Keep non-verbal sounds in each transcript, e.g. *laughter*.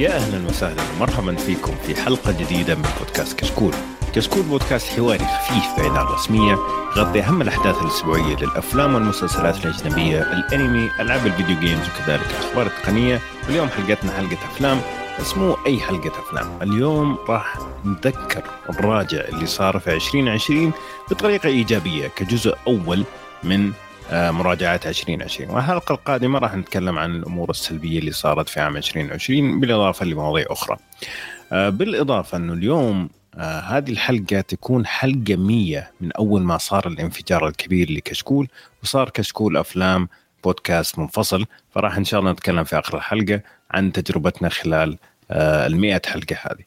يا أهلا وسهلا ومرحبا فيكم في حلقة جديدة من بودكاست كشكول. كشكول بودكاست حواري خفيف بعيد عن الرسمية يغطي أهم الأحداث الأسبوعية للأفلام والمسلسلات الأجنبية، الأنمي، ألعاب الفيديو جيمز وكذلك الاخبار التقنية، واليوم حلقتنا حلقة أفلام بس مو أي حلقة أفلام، اليوم راح نتذكر ونراجع اللي صار في 2020 بطريقة إيجابية كجزء أول من آه، مراجعات 2020 والحلقة القادمة راح نتكلم عن الأمور السلبية اللي صارت في عام 2020 بالإضافة لمواضيع أخرى. آه، بالإضافة أنه اليوم آه هذه الحلقة تكون حلقة مية من أول ما صار الانفجار الكبير لكشكول وصار كشكول أفلام بودكاست منفصل. فراح إن شاء الله نتكلم في آخر الحلقة عن تجربتنا خلال المئة حلقة هذه.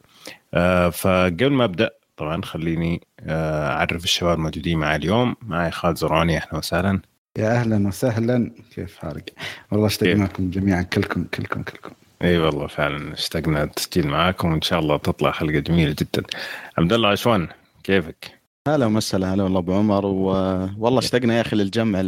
فقبل ما أبدأ طبعا خليني أعرف الشباب الموجودين معي اليوم. معي خالد زرعوني أهلا وسهلا. يا أهلا وسهلا. كيف حالك؟ والله اشتقناكم جميعا كلكم كلكم كلكم. إي والله فعلا اشتقنا التسجيل معاكم وإن شاء الله تطلع حلقة جميلة جدا. عبد الله عشوان كيفك؟ هلا وسهلا هلا والله أبو عمر والله اشتقنا يا أخي للجمع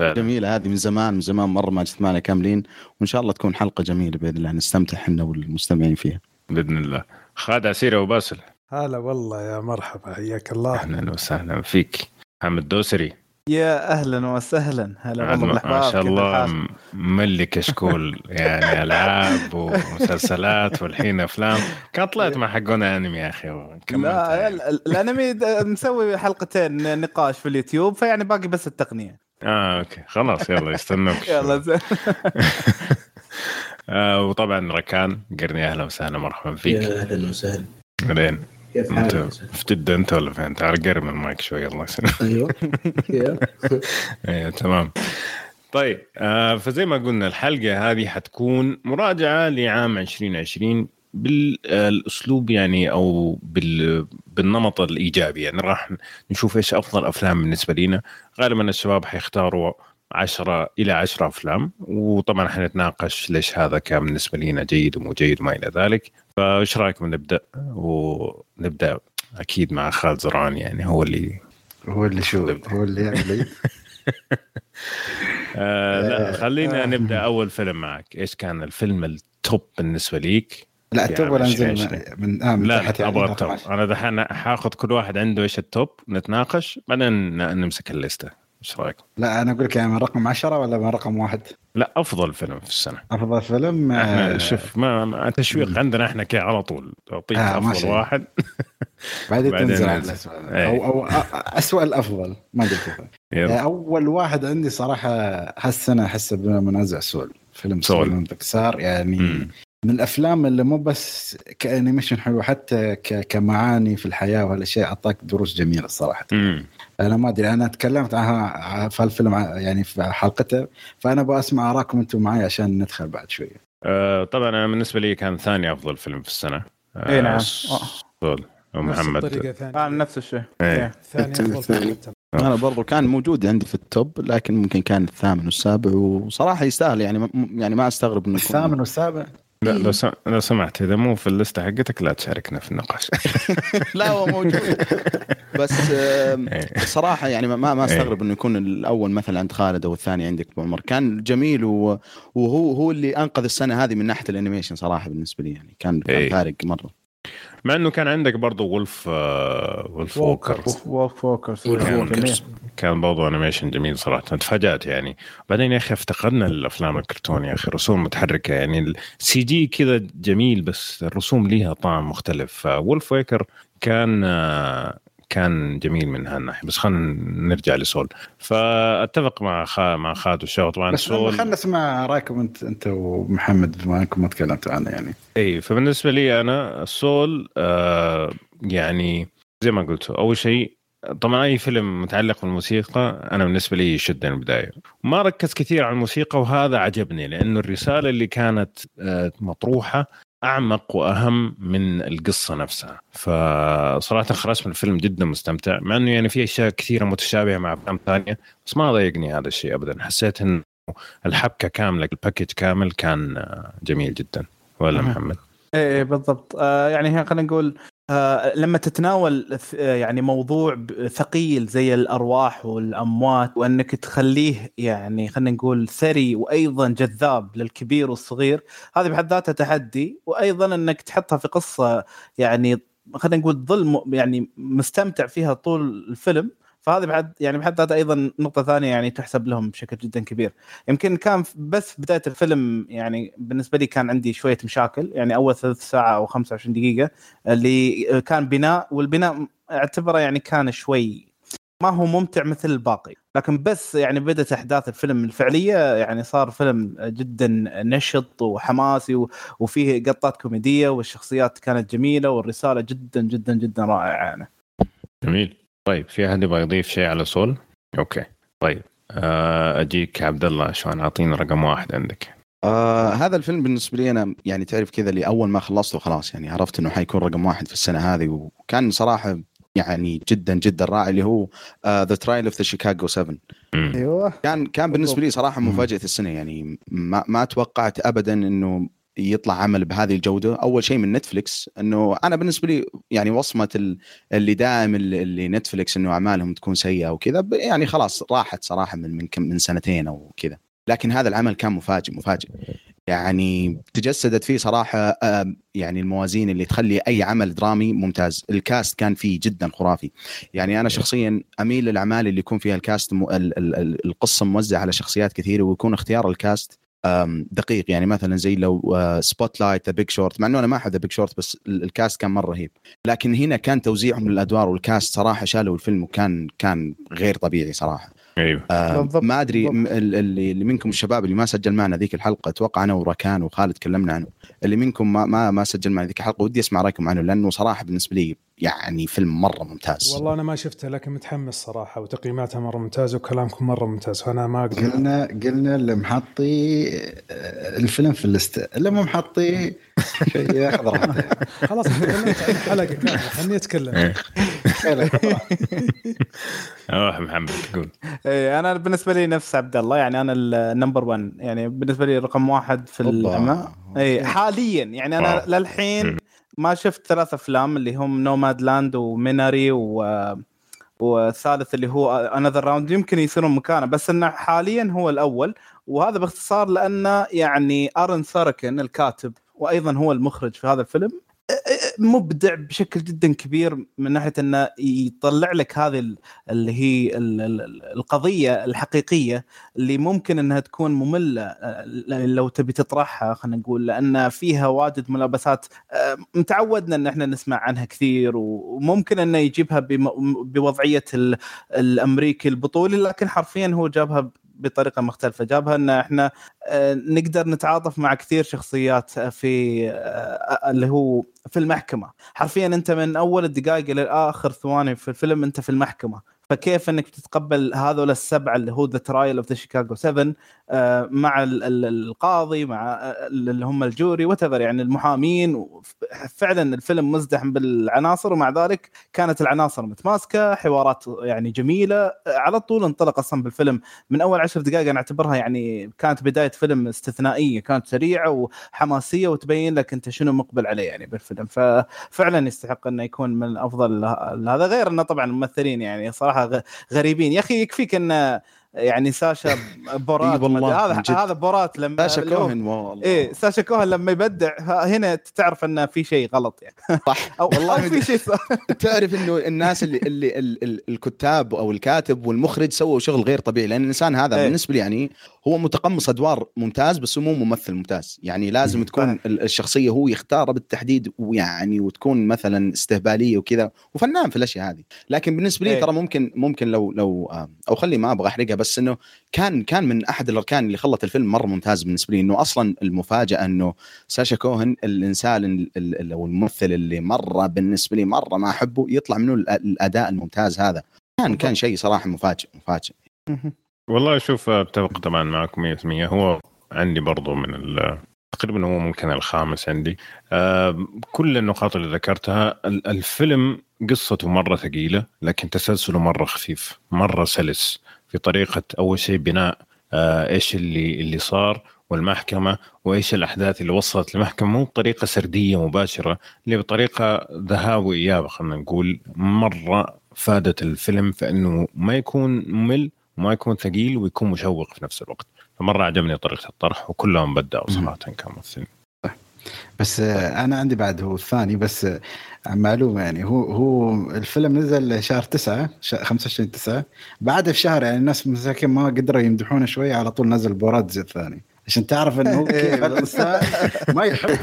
الجميله هذه من زمان من زمان مرة ما اجتمعنا كاملين وإن شاء الله تكون حلقة جميلة بإذن الله نستمتع إحنا والمستمعين فيها. بإذن الله. خالد عسيره وباسل هلا والله يا مرحبا حياك الله. أهلا وسهلا فيك. محمد دوسري. يا أهلا وسهلا. هلا والله ما شاء الله ملي كشكول يعني ألعاب ومسلسلات والحين أفلام. كان طلعت مع حقنا أنمي يا أخي. لا الأنمي مسوي حلقتين نقاش في اليوتيوب فيعني باقي بس التقنية. آه okay. خلاص يلا يستنوك. *laughs* يلا زين. *laughs* آه وطبعا ركان قرني أهلا وسهلا مرحبا فيك. يا أهلا وسهلا. بعدين. كيف حالك؟ في جدة انت ولا فين؟ تعال قرب من المايك شوي الله يسلمك. أيوه. *laughs* أيوه تمام. طيب آه فزي ما قلنا الحلقة هذه حتكون مراجعة لعام 2020 بالأسلوب يعني أو بال بالنمط الإيجابي. يعني راح نشوف إيش أفضل أفلام بالنسبة لنا. غالبا الشباب حيختاروا 10 إلى 10 أفلام وطبعا حنتناقش ليش هذا كان بالنسبة لنا جيد ومو جيد وما إلى ذلك. فإيش رأيكم نبدأ؟ ونبدأ أكيد مع خالد زرعان يعني هو اللي هو اللي شو هو اللي يعمل *laughs* آه لا خلينا آه. نبدأ أول فيلم معك. إيش كان الفيلم ال top بالنسبة ليك؟ لا ال top ولا ننزل من آه من لا تحت يعني ال top. أنا دحين حاخذ كل واحد عنده إيش ال top نتناقش بعدين نمسك الليستة. إيش رأيك؟ لا أنا أقول لك يعني من رقم 10 ولا من رقم واحد؟ لا أفضل فيلم في السنة. أفضل فيلم إحنا آه شوف ما تشويق عندنا إحنا كي على طول. تعطيك آه أفضل واحد. *laughs* بعدين تنزل على إيه. أو أو اسوء الأفضل. ما قلت يعني أول واحد عندي صراحة هالسنة احسه بلا منازع Soul. فيلم Soul. من بكسار يعني مم. من الأفلام اللي مو بس ك animation حلو حتى كمعاني في الحياة وهالأشياء أعطاك دروس جميلة الصراحه. مم. أنا ما أدري أنا تكلمت عنها في الفيلم يعني في حلقته فأنا أبغى أسمع اراكم أنتم معي عشان ندخل بعد شوية. أه طبعا أنا بالنسبة لي كان ثاني أفضل فيلم في السنة. أه إي نعم. ومحمد آه نفس الشيء. إيه. ثاني أفضل أنا برضو كان موجود عندي في التوب لكن ممكن كان الثامن والسابع وصراحة يستاهل يعني يعني ما أستغرب إنه الثامن والسابع لا لو لو سمحت إذا مو في اللسته حقتك لا تشاركنا في النقاش. *laughs* لا هو موجود. بس إيه. صراحة يعني ما ما أستغرب إنه يكون الأول مثلا عند خالد أو الثاني عندك ابو عمر. كان جميل وهو هو اللي أنقذ السنة هذه من ناحية ال animation صراحة بالنسبة لي يعني. كان إيه. فارق مرة. مع إنه كان عندك برضه Wolf آه Wolfwalkers. Wolfwalkers كان برضه animation جميل صراحة تفاجأت يعني. بعدين يا أخي افتقدنا الأفلام الكرتون يا أخي رسوم متحركة يعني ال CG كذا جميل بس الرسوم ليها طعم مختلف. Wolfwalkers كان كان جميل من هالناحية. بس خلينا نرجع ل Soul. فأتفق مع خا مع خالد والشغل طبعا بس سول خلينا نسمع رأيكم أنت أنت ومحمد بما انكم ما تكلمتوا عنه يعني. إي فبالنسبة لي أنا سول آه يعني زي ما قلت أول شيء طبعا أي فيلم متعلق بالموسيقى أنا بالنسبة لي يشدني البداية. ما ركز كثير على الموسيقى وهذا عجبني لأنه الرسالة اللي كانت آه، مطروحة أعمق وأهم من القصة نفسها. فصراحة خرجت من الفيلم جدا مستمتع مع إنه يعني في أشياء كثيرة متشابهة مع أفلام ثانية بس ما ضايقني هذا الشيء ابدا. حسيت إنه الحبكة كاملة الباكج كامل كان جميل جدا. ولا محمد؟ إيه بالضبط. آه يعني خلينا نقول آه لما تتناول يعني موضوع ثقيل زي الأرواح والأموات وأنك تخليه يعني خلينا نقول ثري وأيضا جذاب للكبير والصغير هذه بحد ذاتها تحدي. وأيضا أنك تحطها في قصة يعني خلينا نقول ظل يعني مستمتع فيها طول الفيلم. فهذه بعد يعني بحد ذاتها أيضا نقطة ثانية يعني تحسب لهم بشكل جدا كبير. يمكن كان بس في بداية الفيلم يعني بالنسبة لي كان عندي شوية مشاكل. يعني أول ثلث ساعة أو 25 دقيقة اللي كان بناء والبناء اعتبره يعني كان شوي ما هو ممتع مثل الباقي. لكن بس يعني بدأت أحداث الفيلم الفعلية يعني صار فيلم جدا نشط وحماسي وفيه قطات كوميدية والشخصيات كانت جميلة والرسالة جدا جدا جدا رائعة يعني. جميل. طيب في أحد يبغى يضيف شيء على Soul؟ okay. طيب آه، أجيك عبد الله عشان اعطينا رقم واحد عندك. آه هذا الفيلم بالنسبة لي أنا يعني تعرف كذا اللي اول ما خلصته خلاص يعني عرفت إنه حيكون رقم واحد في السنة هذه وكان صراحة يعني جدا جدا رائع اللي هو The Trial of the Chicago 7 أيوه. كان كان بالنسبة لي صراحة مفاجأة السنة يعني ما ما توقعت ابدا إنه يطلع عمل بهذه الجودة. أول شيء من نتفلكس إنه أنا بالنسبة لي يعني وصمة اللي دائم اللي نتفلكس إنه أعمالهم تكون سيئة وكذا يعني خلاص راحت صراحة من من كم من سنتين أو كذا. لكن هذا العمل كان مفاجئ مفاجئ. يعني تجسدت فيه صراحة يعني الموازين اللي تخلي أي عمل درامي ممتاز. ال cast كان فيه جدا خرافي. يعني أنا شخصيا أميل للأعمال اللي يكون فيها ال cast القصة موزعة على شخصيات كثيرة ويكون اختيار ال cast دقيق. يعني مثلا زي لو Spotlight The Big Short مع إنه أنا ما أحب The Big Short بس ال cast كان مرة رهيب. لكن هنا كان توزيعهم للأدوار وال cast صراحة شالوا الفيلم وكان كان غير طبيعي صراحة. أيوه. آه ما أدري اللي, اللي منكم الشباب اللي ما سجل معنا ذيك الحلقة أتوقع أنا وراكان وخالد تكلمنا عنه. اللي منكم ما ما, ما سجل معنا ذيك الحلقة ودي أسمع رأيكم عنه لأنه صراحة بالنسبة لي يعني فيلم مرة ممتاز. والله أنا ما شفته لكن متحمس صراحة وتقييماتها مرة ممتازه وكلامكم مرة ممتاز فأنا ما أقدر. قلنا قلنا اللي محطي آه، الفيلم في ال list. اللي مو محطي شيء ياخذ راحته *laughs* خلاص تكلمت عن حلقه كامله خليني اتكلم روح محمد قول. اي أنا بالنسبة لي نفس عبد الله يعني أنا ال number 1 يعني بالنسبة لي رقم واحد في الاعمال اي حاليا. يعني أنا للحين ما شفت ثلاث أفلام اللي هم Nomadland و Minari و والثالث اللي هو Another Round يمكن يصيرون مكانه بس إنه حاليا هو الأول. وهذا باختصار لأنه يعني ارن ساركن الكاتب وأيضا هو المخرج في هذا الفيلم. مبدع بشكل جدا كبير من ناحية إنه يطلع لك هذه اللي هي القضية الحقيقية اللي ممكن إنها تكون مملة لو تبي تطرحها خلينا نقول لأن فيها واجد ملابسات متعودنا إن إحنا نسمع عنها كثير وممكن إنه يجيبها بوضعية الأمريكي البطولي لكن حرفيا هو جابها بطريقة مختلفة. جابها إن إحنا آه، نقدر نتعاطف مع كثير شخصيات في آه، اللي هو في المحكمة. حرفيا أنت من أول الدقائق إلى آخر ثواني في الفيلم أنت في المحكمة. فكيف إنك تتقبل هذول السبعه اللي هو The Trial of the Chicago 7 مع القاضي مع آه، اللي هم ال jury وات يعني المحامين فعلا الفيلم مزدحم بالعناصر ومع ذلك كانت العناصر متماسكة حوارات يعني جميلة على طول انطلق أصلا بالفيلم. من أول عشر دقائق أنا أعتبرها يعني كانت بداية فيلم استثنائية كانت سريعة وحماسية وتبين لك أنت شنو مقبل عليه يعني بالفيلم. ففعلا يستحق إنه يكون من أفضل هذا غير إنه طبعا الممثلين يعني صراحة غريبين. يا أخي يكفيك انه يعني ساشا بورات هذا هذا بورات لما ساشا كوهن والله. إيه ساشا كوهن لما يبدع هنا تعرف إنه في شيء غلط يعني. صح. *laughs* أو والله في شيء *laughs* تعرف إنه الناس اللي اللي الكتاب أو الكاتب والمخرج سووا شغل غير طبيعي لأن الإنسان هذا إيه. بالنسبة لي يعني هو متقمص أدوار ممتاز بس مو ممثل ممتاز. يعني لازم تكون الشخصية هو يختارها بالتحديد ويعني وتكون مثلا استهبالية وكذا وفنان في الأشياء هذه. لكن بالنسبة لي إيه. ترى ممكن ممكن لو لو أو خلي ما أبغى أحرقها بس إنه كان كان من أحد الأركان اللي خلت الفيلم مرة ممتاز بالنسبة لي إنه أصلا المفاجأة إنه ساشا كوهن الإنسان أو الممثل اللي مرة بالنسبة لي مرة ما أحبه يطلع منه الأداء الممتاز هذا. كان كان شيء صراحة مفاجئ مفاجئ. والله شوف أتفق طبعا معكم 100% هو عندي برضو من تقريبا هو ممكن الخامس عندي. آه كل النقاط اللي ذكرتها الفيلم قصته مرة ثقيلة لكن تسلسله مرة خفيف مرة سلس. في طريقة أول شيء بناء آه إيش اللي اللي صار والمحكمة وإيش الأحداث اللي وصلت للمحكمة. مو بطريقة سردية مباشرة اللي بطريقة ذهاب واياب خلينا نقول مرة فادت الفيلم في إنه ما يكون ممل وما يكون ثقيل ويكون مشوق في نفس الوقت. فمرة عجبني طريقة الطرح وكلهم بدأوا صراحة كممثلين. بس أنا عندي بعد هو الثاني بس معلومة يعني. هو هو الفيلم نزل شهر 9 25 9 بعد في شهر يعني الناس مساكين ما قدروا يمدحونه شوية على طول نزل بورات الثاني عشان تعرف إنه كيف. *laughs* *laughs* الانسان ما يحب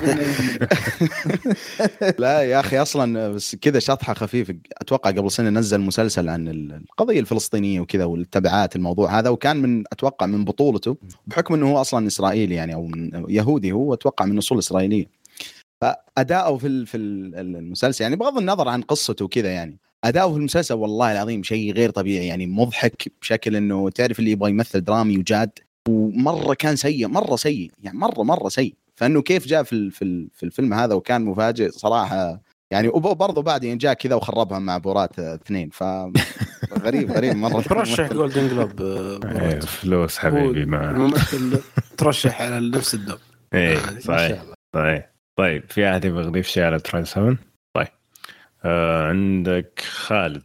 *laughs* لا يا أخي أصلا بس كذا شطحة خفيفة. أتوقع قبل سنة نزل مسلسل عن القضية الفلسطينية وكذا والتبعات الموضوع هذا وكان من أتوقع من بطولته بحكم إنه هو أصلا إسرائيلي يعني أو يهودي هو أتوقع من أصول إسرائيلية. فأداؤه في في المسلسل يعني بغض النظر عن قصته وكذا يعني أداؤه في المسلسل والله العظيم شيء غير طبيعي يعني مضحك بشكل إنه تعرف اللي يبغى يمثل درامي وجاد ومرة كان سيء مرة سيء يعني مرة مرة سيء. فإنه كيف جاء في في في الفيلم هذا وكان مفاجئ صراحة يعني وبرضه بعدين جاء كذا وخربها مع بورات اثنين ف *laughs* غريب غريب مرة. ترشح جولدن جلوب إيه، فلوس حبيبي مع الممثل ترشح على نفس الدب إيه صحيح صحيح. طيب في أحد يبغى يضيف شيء على تراي 7 طيب. آه عندك خالد.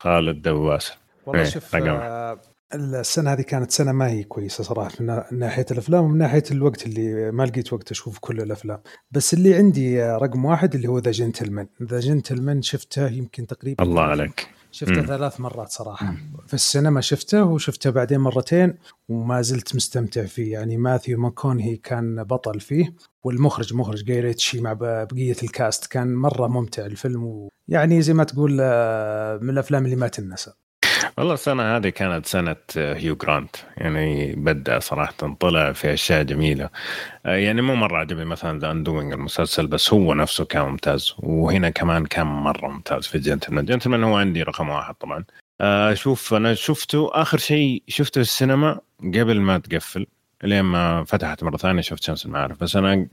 خالد دواسه والله إيه، شوف آه السنة هذه كانت سنة ما هي كويسة صراحة من ناحية الأفلام ومن ناحية الوقت اللي ما لقيت وقت أشوف كل الأفلام. بس اللي عندي رقم واحد اللي هو The Gentlemen The Gentlemen شفته يمكن تقريبا الله عليك. شفته مم. ثلاث مرات صراحة مم. في السينما شفته وشفته بعدين مرتين وما زلت مستمتع فيه يعني ماثيو ماكونهي كان بطل فيه والمخرج مخرج جاي مع بقية ال cast كان مرة ممتع الفيلم ويعني زي ما تقول آه، من الأفلام اللي ما تنسى والله السنة هذه كانت سنة هيو جرانت يعني بدأ صراحة طلع في أشياء جميلة. يعني مو مرة عجبني مثلا The Undoing المسلسل بس هو نفسه كان ممتاز. وهنا كمان كان مرة ممتاز في Gentlemen Gentlemen هو عندي رقم واحد طبعا. شوف أنا شفته آخر شيء شفته في السينما قبل ما تقفل لين ما فتحت مرة ثانية شفت شمس المعارف. بس أنا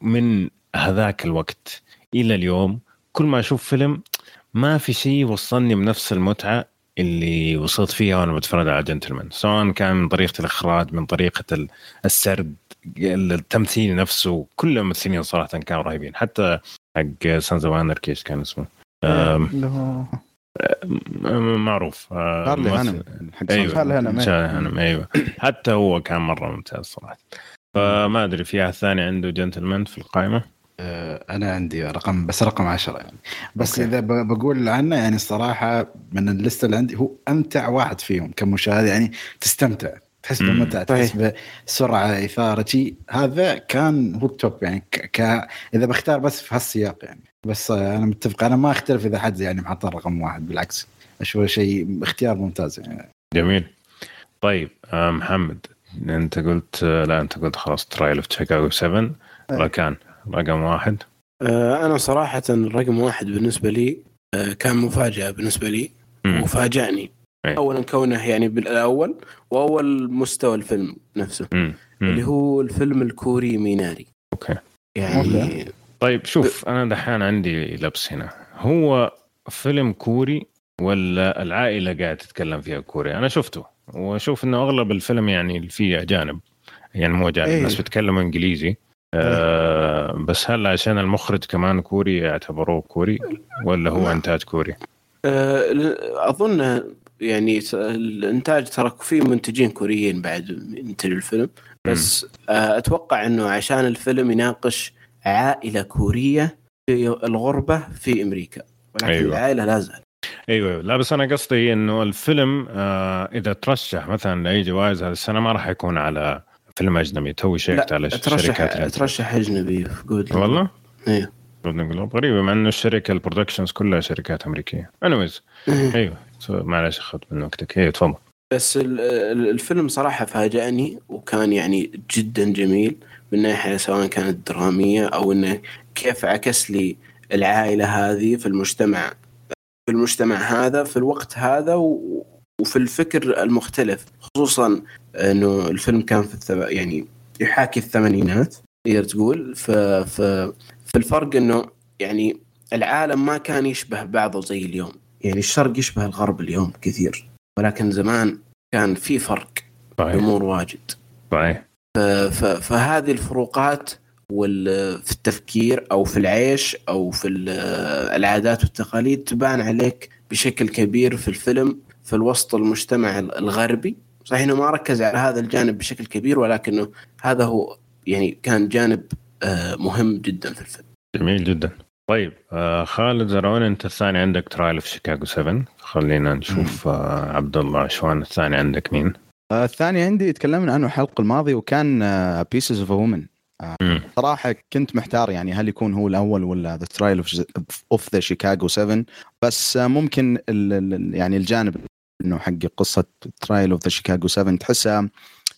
من هذاك الوقت إلى اليوم كل ما أشوف فيلم ما في شيء وصلني بنفس المتعة اللي وصلت فيها وأنا بتفرج على جنتلمان سواء كان من طريقة الإخراج من طريقة السرد التمثيل نفسه كل الممثلين صراحة كانوا رهيبين. حتى حق Sons of كيش كان اسمه؟ معروف. شارلي هانم أيوه. شارلي هانم أيوه. حتى هو كان مرة ممتاز صراحة. فما أدري في احد ثاني عنده جنتلمان في القائمة؟ أنا عندي رقم بس رقم عشرة يعني. بس okay. إذا بقول عنه يعني الصراحة من الـ list اللي عندي هو أمتع واحد فيهم كمشاهد يعني تستمتع. تحس بمتعه تحس بسرعة إثارة شيء هذا كان هو ال top يعني ك... ك... إذا بختار بس في هالسياق يعني. بس أنا متفق أنا ما أختلف إذا حد يعني محط رقم واحد بالعكس. أشوفه شيء اختيار ممتاز يعني. جميل. طيب آه، محمد أنت قلت لا أنت قلت خلاص Trial of Chicago 7 ولا كان رقم واحد. آه، أنا صراحة رقم واحد بالنسبة لي آه، كان مفاجأة بالنسبة لي وفاجأني. أي. اولا كونه يعني بالأول وأول مستوى الفيلم نفسه. مم. مم. اللي هو الفيلم الكوري Minari. okay. يعني طيب شوف ب... أنا دحين عندي لبس هنا. هو فيلم كوري ولا العائلة قاعدة تتكلم فيها كوري؟ أنا شفته وأشوف إنه أغلب الفيلم يعني فيه أجانب. يعني مو أجانب أيه. الناس بيتكلموا إنجليزي. آه بس هل عشان المخرج كمان كوري يعتبروه كوري ولا هو إنتاج كوري؟ آه أظن يعني الإنتاج ترى في منتجين كوريين بعد ينتج الفيلم بس آه أتوقع إنه عشان الفيلم يناقش عائلة كورية في الغربة في أمريكا ولكن أيوة. العائلة لا زالت أيوه لا بس أنا قصدي إنه الفيلم آه إذا ترشح مثلا لأي جوائز هذه السنة ما راح يكون على فيلم أجنبي. توي checkت على الشركات ترشح أجنبي في جولدن والله؟ أيوه جولدن جلوب غريبه مع إنه الشركة ال productions كلها شركات أمريكية. anyways أيوه. معلش اخذت من وقتك. أيوه تفضل. بس الفيلم صراحة فاجأني وكان يعني جدا جميل. من ناحيه سواء كانت درامية أو إنه كيف عكس لي العائلة هذه في المجتمع في المجتمع هذا في الوقت هذا وفي الفكر المختلف خصوصا إنه الفيلم كان في الثب... يعني يحاكي الثمانينات تقدر تقول. ف... ف... في الفرق إنه يعني العالم ما كان يشبه بعضه زي اليوم. يعني الشرق يشبه الغرب اليوم كثير ولكن زمان كان في فرق امور واجد. صحيح. فهذه الفروقات في التفكير أو في العيش أو في العادات والتقاليد تبان عليك بشكل كبير في الفيلم. في الوسط المجتمع الغربي. صحيح إنه ما ركز على هذا الجانب بشكل كبير ولكنه هذا هو يعني كان جانب آه، مهم جدا في الفيلم جميل جدا. طيب آه خالد زرعون أنت الثاني عندك Trial of Chicago 7 خلينا نشوف آه عبد الله عشوان الثاني عندك مين؟ آه الثاني عندي تكلمنا عنه الحلقة الماضية وكان Pieces of a Woman صراحة كنت محتار يعني هل يكون هو الأول ولا The Trial of the Chicago 7 بس آه ممكن ال ال يعني الجانب إنه حق قصة Trial of the Chicago 7 تحسها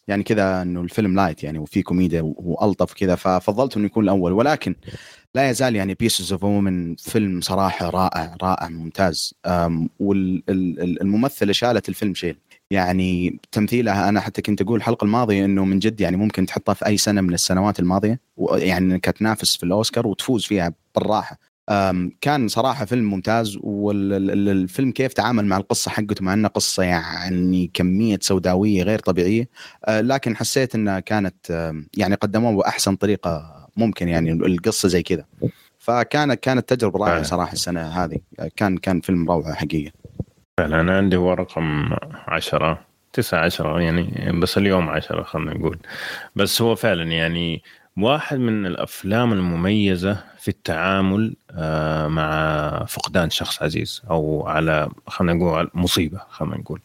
يعني كذا إنه الفيلم light يعني وفي كوميديا وألطف كذا ففضلت إنه يكون الأول. ولكن لا يزال يعني Pieces of a Woman فيلم صراحة رائع رائع ممتاز. والممثله شالت الفيلم شيل. يعني تمثيلها أنا حتى كنت أقول الحلقة الماضية إنه من جد يعني ممكن تحطها في أي سنة من السنوات الماضية يعني انك تنافس في الأوسكار وتفوز فيها بالراحة. كان صراحة فيلم ممتاز والفيلم كيف تعامل مع القصة حقته مع انها قصة يعني كمية سوداوية غير طبيعية أه، لكن حسيت إنها كانت يعني قدموها بأحسن طريقة ممكن يعني القصة زي كذا. فكانت كانت تجربة رائعة صراحة السنة هذه. كان كان فيلم روعة حقيقه فعلا أنا عندي هو رقم عشرة تسعة عشرة يعني بس اليوم عشرة خلينا نقول. بس هو فعلا يعني واحد من الأفلام المميزة في التعامل آه، مع فقدان شخص عزيز أو على خلينا نقول مصيبة خلينا نقول.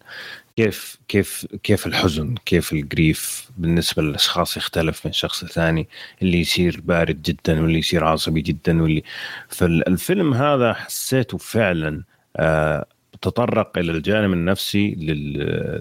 كيف كيف كيف الحزن كيف الجريف بالنسبة للأشخاص يختلف من شخص ثاني اللي يصير بارد جدا واللي يصير عصبي جدا واللي فالفيلم هذا حسيته فعلا آه، تطرق إلى الجانب النفسي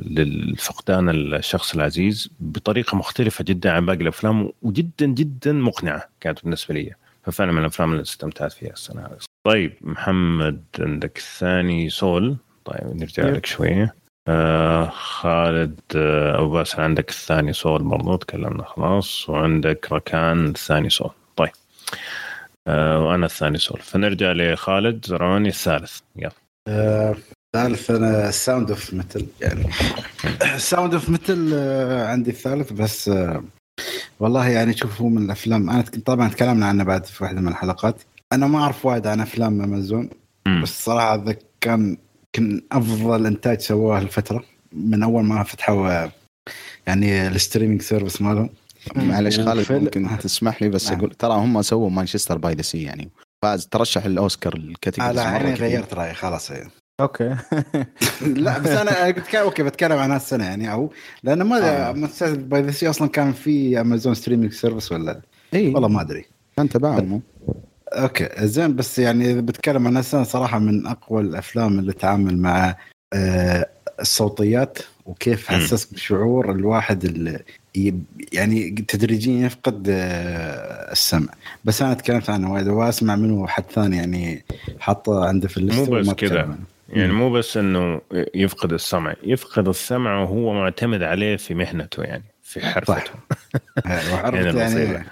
للفقدان الشخص العزيز بطريقة مختلفة جدا عن باقي الأفلام وجدا جدا مقنعة كانت بالنسبة لي. ففعلا من الأفلام اللي استمتعت فيها السنة هذه. طيب محمد عندك الثاني سول. طيب نرجع لك شوية. آه خالد آه أبو باسل عندك الثاني سول برضو تكلمنا خلاص. وعندك ركان الثاني سول. طيب. آه وأنا الثاني سول. فنرجع لخالد زرعوني الثالث. يلا. الثالث أنا ال Sound of Metal يعني ال Sound of Metal عندي الثالث بس آه والله يعني شوف هو من الأفلام أنا طبعا تكلمنا عنه بعد في واحدة من الحلقات. أنا ما أعرف وايد عن أفلام أمازون بس صراحة ذا كان كان أفضل إنتاج سووه الفترة من أول ما فتحوا يعني ال streaming service مالهم. معلش خالد ممكن تسمح لي بس نعم. أقول ترى هم سووا Manchester by the Sea يعني. فاز ترشح الاوسكار ال category لا يعني غيرت رأيي خلاص. هي. Okay. *laughs* لا بس أنا بتكلم okay بتكلم عن هالسنة يعني أو لأنه ما آه. by the Sea أصلا كان في امازون streaming service ولا إي. والله ما أدري. كان تبعهم. Okay زين بس يعني إذا بتكلم عن السنة صراحة من أقوى الأفلام اللي تعامل مع آه الصوتيات وكيف حسسك بشعور الواحد اللي يعني تدريجيا يفقد آه السمع. بس أنا تكلمت عنه وايد واسمع منه حد ثاني يعني حاطه عنده في الليست مو بس كذا. يعني مو بس إنه يفقد السمع يفقد السمع وهو معتمد عليه في مهنته يعني في حرفته. *laughs* صح. يعني, يعني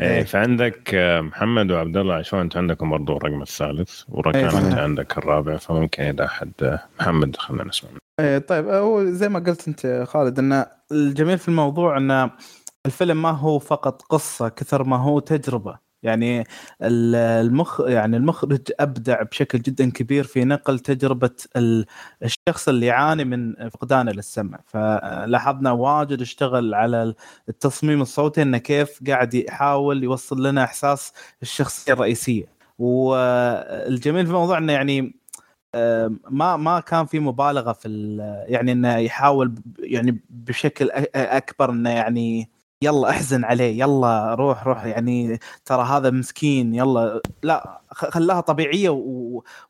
إيه،, إيه. فعندك آه، محمد وعبد الله عشان أنتم عندكم برضو الرقم الثالث وركان إيه انت عندك الرابع فممكن إذا احد آه، محمد خلينا نسمع. إيه طيب هو زي ما قلت أنت خالد إن الجميل في الموضوع إن الفيلم ما هو فقط قصة كثر ما هو تجربة. يعني المخ يعني المخرج أبدع بشكل جدا كبير في نقل تجربة الشخص اللي يعاني من فقدانه للسمع فلاحظنا واجد اشتغل على التصميم الصوتي إنه كيف قاعد يحاول يوصل لنا إحساس الشخصية الرئيسية. والجميل في الموضوع إنه يعني ما ما كان في مبالغة في يعني إنه يحاول يعني بشكل أكبر إنه يعني يلا احزن عليه يلا روح روح يعني ترى هذا مسكين يلا. لا خلاها طبيعية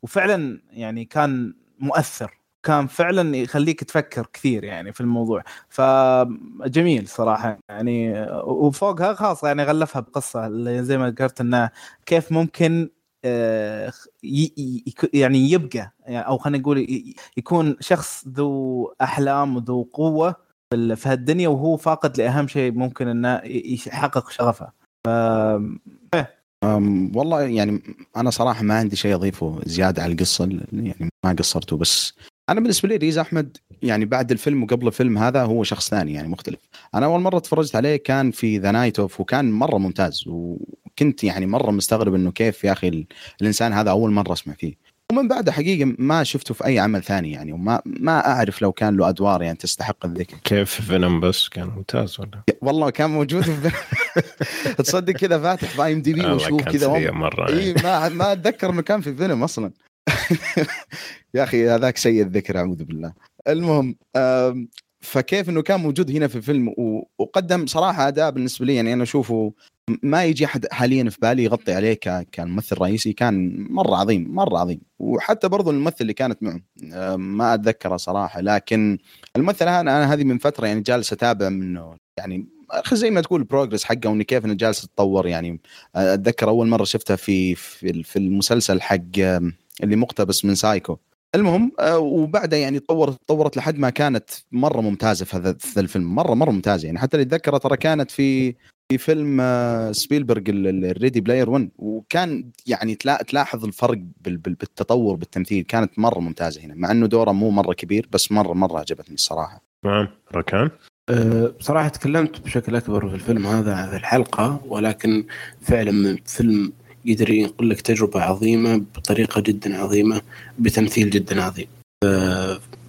وفعلا يعني كان مؤثر كان فعلا يخليك تفكر كثير يعني في الموضوع. فجميل صراحة يعني وفوقها خاص يعني غلفها بقصة زي ما ذكرت إنه كيف ممكن آه، يعني يبقى أو خلينا نقول يكون شخص ذو أحلام وذو قوة في هالدنيا وهو فاقد لأهم شيء ممكن إنه يحقق شغفه. ف... والله يعني أنا صراحة ما عندي شيء أضيفه زيادة على القصة يعني ما قصرته بس أنا بالنسبة لي ريز أحمد يعني بعد الفيلم وقبل الفيلم هذا هو شخص ثاني يعني مختلف. أنا أول مرة تفرجت عليه كان في The Night Of وكان مرة ممتاز وكنت يعني مرة مستغرب إنه كيف يا أخي الإنسان هذا أول مرة أسمع فيه. ومن بعده حقيقة ما شفته في أي عمل ثاني يعني وما ما أعرف لو كان له أدوار يعني تستحق الذكر. كيف فينوم بس؟ كان ممتاز ولا؟ والله كان موجود في *laughs* تصدق كذا فاتح في IMDb وشوف كذا. مرة إي ما ما أتذكر إنه كان في فينوم أصلا. *laughs* يا أخي هذاك سيء الذكر أعوذ بالله. المهم فكيف إنه كان موجود هنا في الفيلم؟ وقدم صراحة أداء بالنسبة لي يعني أنا أشوفه ما يجي أحد حاليا في بالي يغطي عليه كممثل رئيسي كان مرة عظيم مرة عظيم. وحتى برضو الممثل اللي كانت معه ما أتذكره صراحة لكن الممثل أنا هذه من فترة يعني جالس أتابع منه. يعني زي ما تقول بروجرس حقه وان كيف إنه جالس تتطور يعني. أتذكر أول مرة شفتها في في المسلسل حق اللي مقتبس من سايكو. المهم آه، وبعدها يعني تطورت تطورت لحد ما كانت مرة ممتازة في هذا الفيلم مره مرة ممتازة يعني حتى اللي اتذكره ترى كانت في في فيلم سبيلبرغ ال Ready Player One وكان يعني تلاحظ الفرق بالتطور بالتمثيل كانت مرة ممتازة هنا مع إنه دوره مو مرة كبير بس مره مرة عجبتني الصراحة. نعم ركان؟ أه بصراحه تكلمت بشكل أكبر في الفيلم هذا في الحلقة ولكن فعلا من فيلم قدر ينقل لك تجربة عظيمة بطريقة جدا عظيمة بتمثيل جدا عظيم.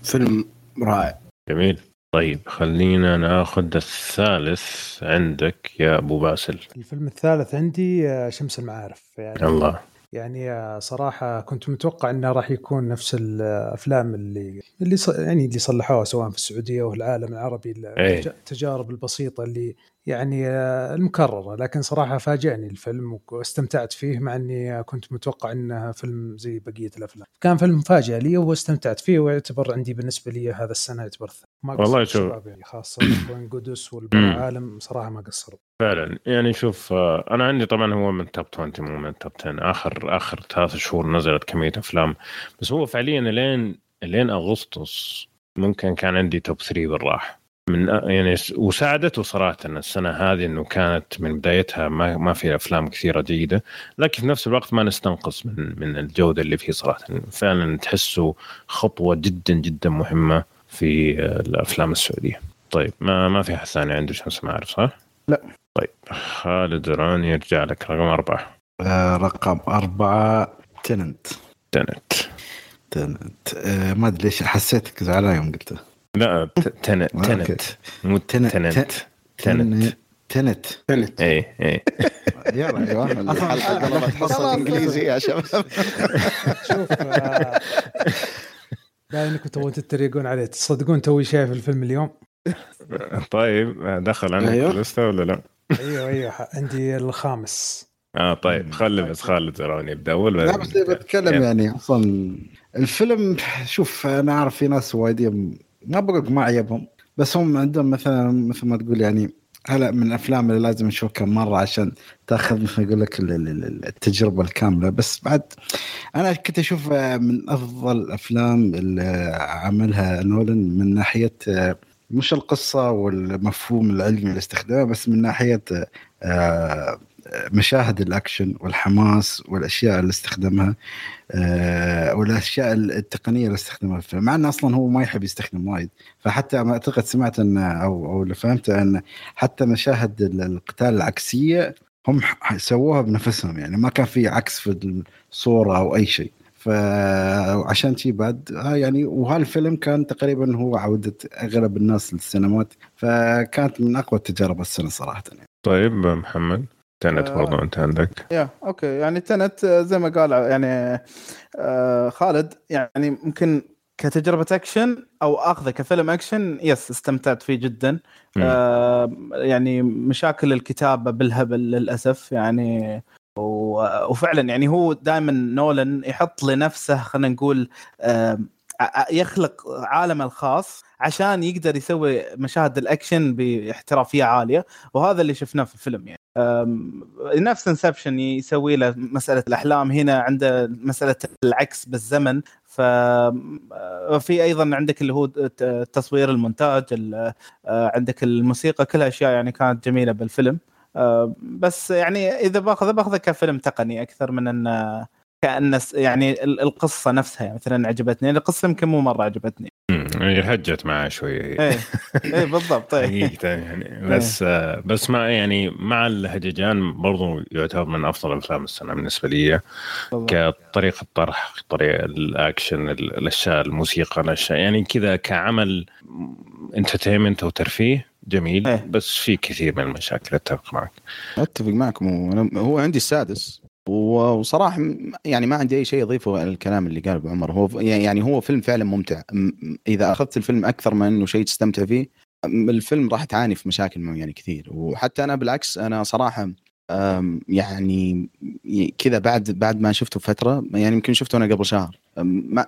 فيلم رائع. جميل. طيب خلينا ناخذ الثالث عندك يا أبو باسل. الفيلم الثالث عندي آه، شمس المعارف. يعني الله. يعني آه، صراحة كنت متوقع إنه راح يكون نفس الأفلام اللي اللي يعني اللي صلحوها سواء في السعودية والعالم العربي التجارب البسيطة اللي يعني آه، المكررة. لكن صراحة فاجأني الفيلم واستمتعت فيه مع إني كنت متوقع إنه فيلم زي بقية الأفلام. كان فيلم مفاجئ لي واستمتعت فيه ويعتبر عندي بالنسبة لي هذا السنة يعتبر ما والله شوف. يعني خاصة وين *coughs* قدس والعالم صراحة ما قصروا. فعلا. يعني شوف آه، أنا عندي طبعا هو من توب 20 مو من توب 10 آخر آخر ثلاث شهور نزلت كمية أفلام. بس هو فعليا لين لين أغسطس ممكن كان عندي توب 3 بالراحة. من يعني وساعدته صراحة السنة هذه إنه كانت من بدايتها ما ما في أفلام كثيرة جيدة لكن في نفس الوقت ما نستنقص من من الجودة اللي فيه صراحة. فعلا تحسه خطوة جدا جدا مهمة في الأفلام السعودية. طيب ما ما في أحد ثاني عنده شمس ما أعرف صح؟ لا. طيب خالد راني يرجع لك. رقم أربعة. آه رقم أربعة تننت. تننت. تننت. آه ما أدري ليش حسيتك زعلان يوم قلته. لا تنت تنت مو تنت تنت تنت تنت تنت اي اي يلا أيوه الحلقة قلبت حصه انجليزي يا شباب شوف باين انكم تبغون تتريقون عليه تصدقون توي شايف الفيلم اليوم طيب دخل عندك أيوه. اللسته ولا لا؟ أيوه أيوه عندي الخامس آه طيب خلي بس خالد زرعوني يبدا اول لا بس بتكلم يعني أصلا الفيلم شوف أنا اعرف في ناس وايدين ما بقول ما عجبهم بس هم عندهم مثلا مثل ما تقول يعني هلا من الأفلام اللي لازم نشوفها كم مرة عشان تأخذ مثل يقول لك التجربة الكاملة. بس بعد أنا كنت أشوف من أفضل الأفلام اللي عملها نولن من ناحية مش القصة والمفهوم العلمي اللي استخدمه بس من ناحية آه، مشاهد الأكشن والحماس والأشياء اللي استخدمها آه، والأشياء التقنية اللي استخدمها. في الفيلم مع إنه أصلا هو ما يحب يستخدم وايد. فحتى ما أعتقد سمعت ان أو أو اللي فهمته إن حتى مشاهد القتال العكسية هم سووها بنفسهم. يعني ما كان في عكس في الصورة أو أي شيء. فعشان شي بعد يعني وهالفيلم كان تقريبا هو عودة أغلب الناس للسينمات. فكانت من أقوى التجارب السنة صراحة. يعني. طيب محمد؟ تنت آه برضو أنت عندك. يا أوكي يعني تنت آه، زي ما قال يعني آه خالد يعني ممكن كتجربة اكشن أو أخذه كفيلم action yes استمتعت فيه جدا. آه يعني مشاكل الكتابة بالهبل للأسف يعني وفعلا يعني هو دائما نولن يحط لنفسه خلينا نقول آه يخلق عالمه الخاص. عشان يقدر يسوي مشاهد الأكشن باحترافية عالية وهذا اللي شفناه في الفيلم يعني. نفس انسبشن يسوي له مسألة الأحلام هنا عنده مسألة العكس بالزمن. ففي أيضا عندك اللي هو تصوير المونتاج عندك الموسيقى كلها أشياء يعني كانت جميلة بالفيلم. بس يعني إذا باخذه باخذه كفيلم تقني أكثر من انه كأن يعني القصة نفسها يعني مثلا عجبتني. القصة يمكن مو مرة عجبتني. يعني هجت معاه شوي. إيه. إيه بالضبط إيه. يعني. بس إيه. بس مع يعني مع الهججان برضو يعتبر من أفضل أفلام السنة بالنسبة لي. كطريقة طرح طريقة الأكشن الأشياء الموسيقى الأشياء. يعني كذا كعمل entertainment أو ترفيه جميل. إيه. بس في كثير من المشاكل أتفق معك. أتفق معكم. هو عندي السادس. وصراحة يعني ما عندي أي شيء اضيفه على الكلام اللي قاله أبو عمر. هو يعني هو فيلم فعلا ممتع. إذا أخذت الفيلم أكثر من إنه شيء تستمتع فيه الفيلم راح تعاني في مشاكل يعني كثير. وحتى أنا بالعكس أنا صراحة يعني كذا بعد بعد ما شفته فترة يعني يمكن شفته أنا قبل شهر.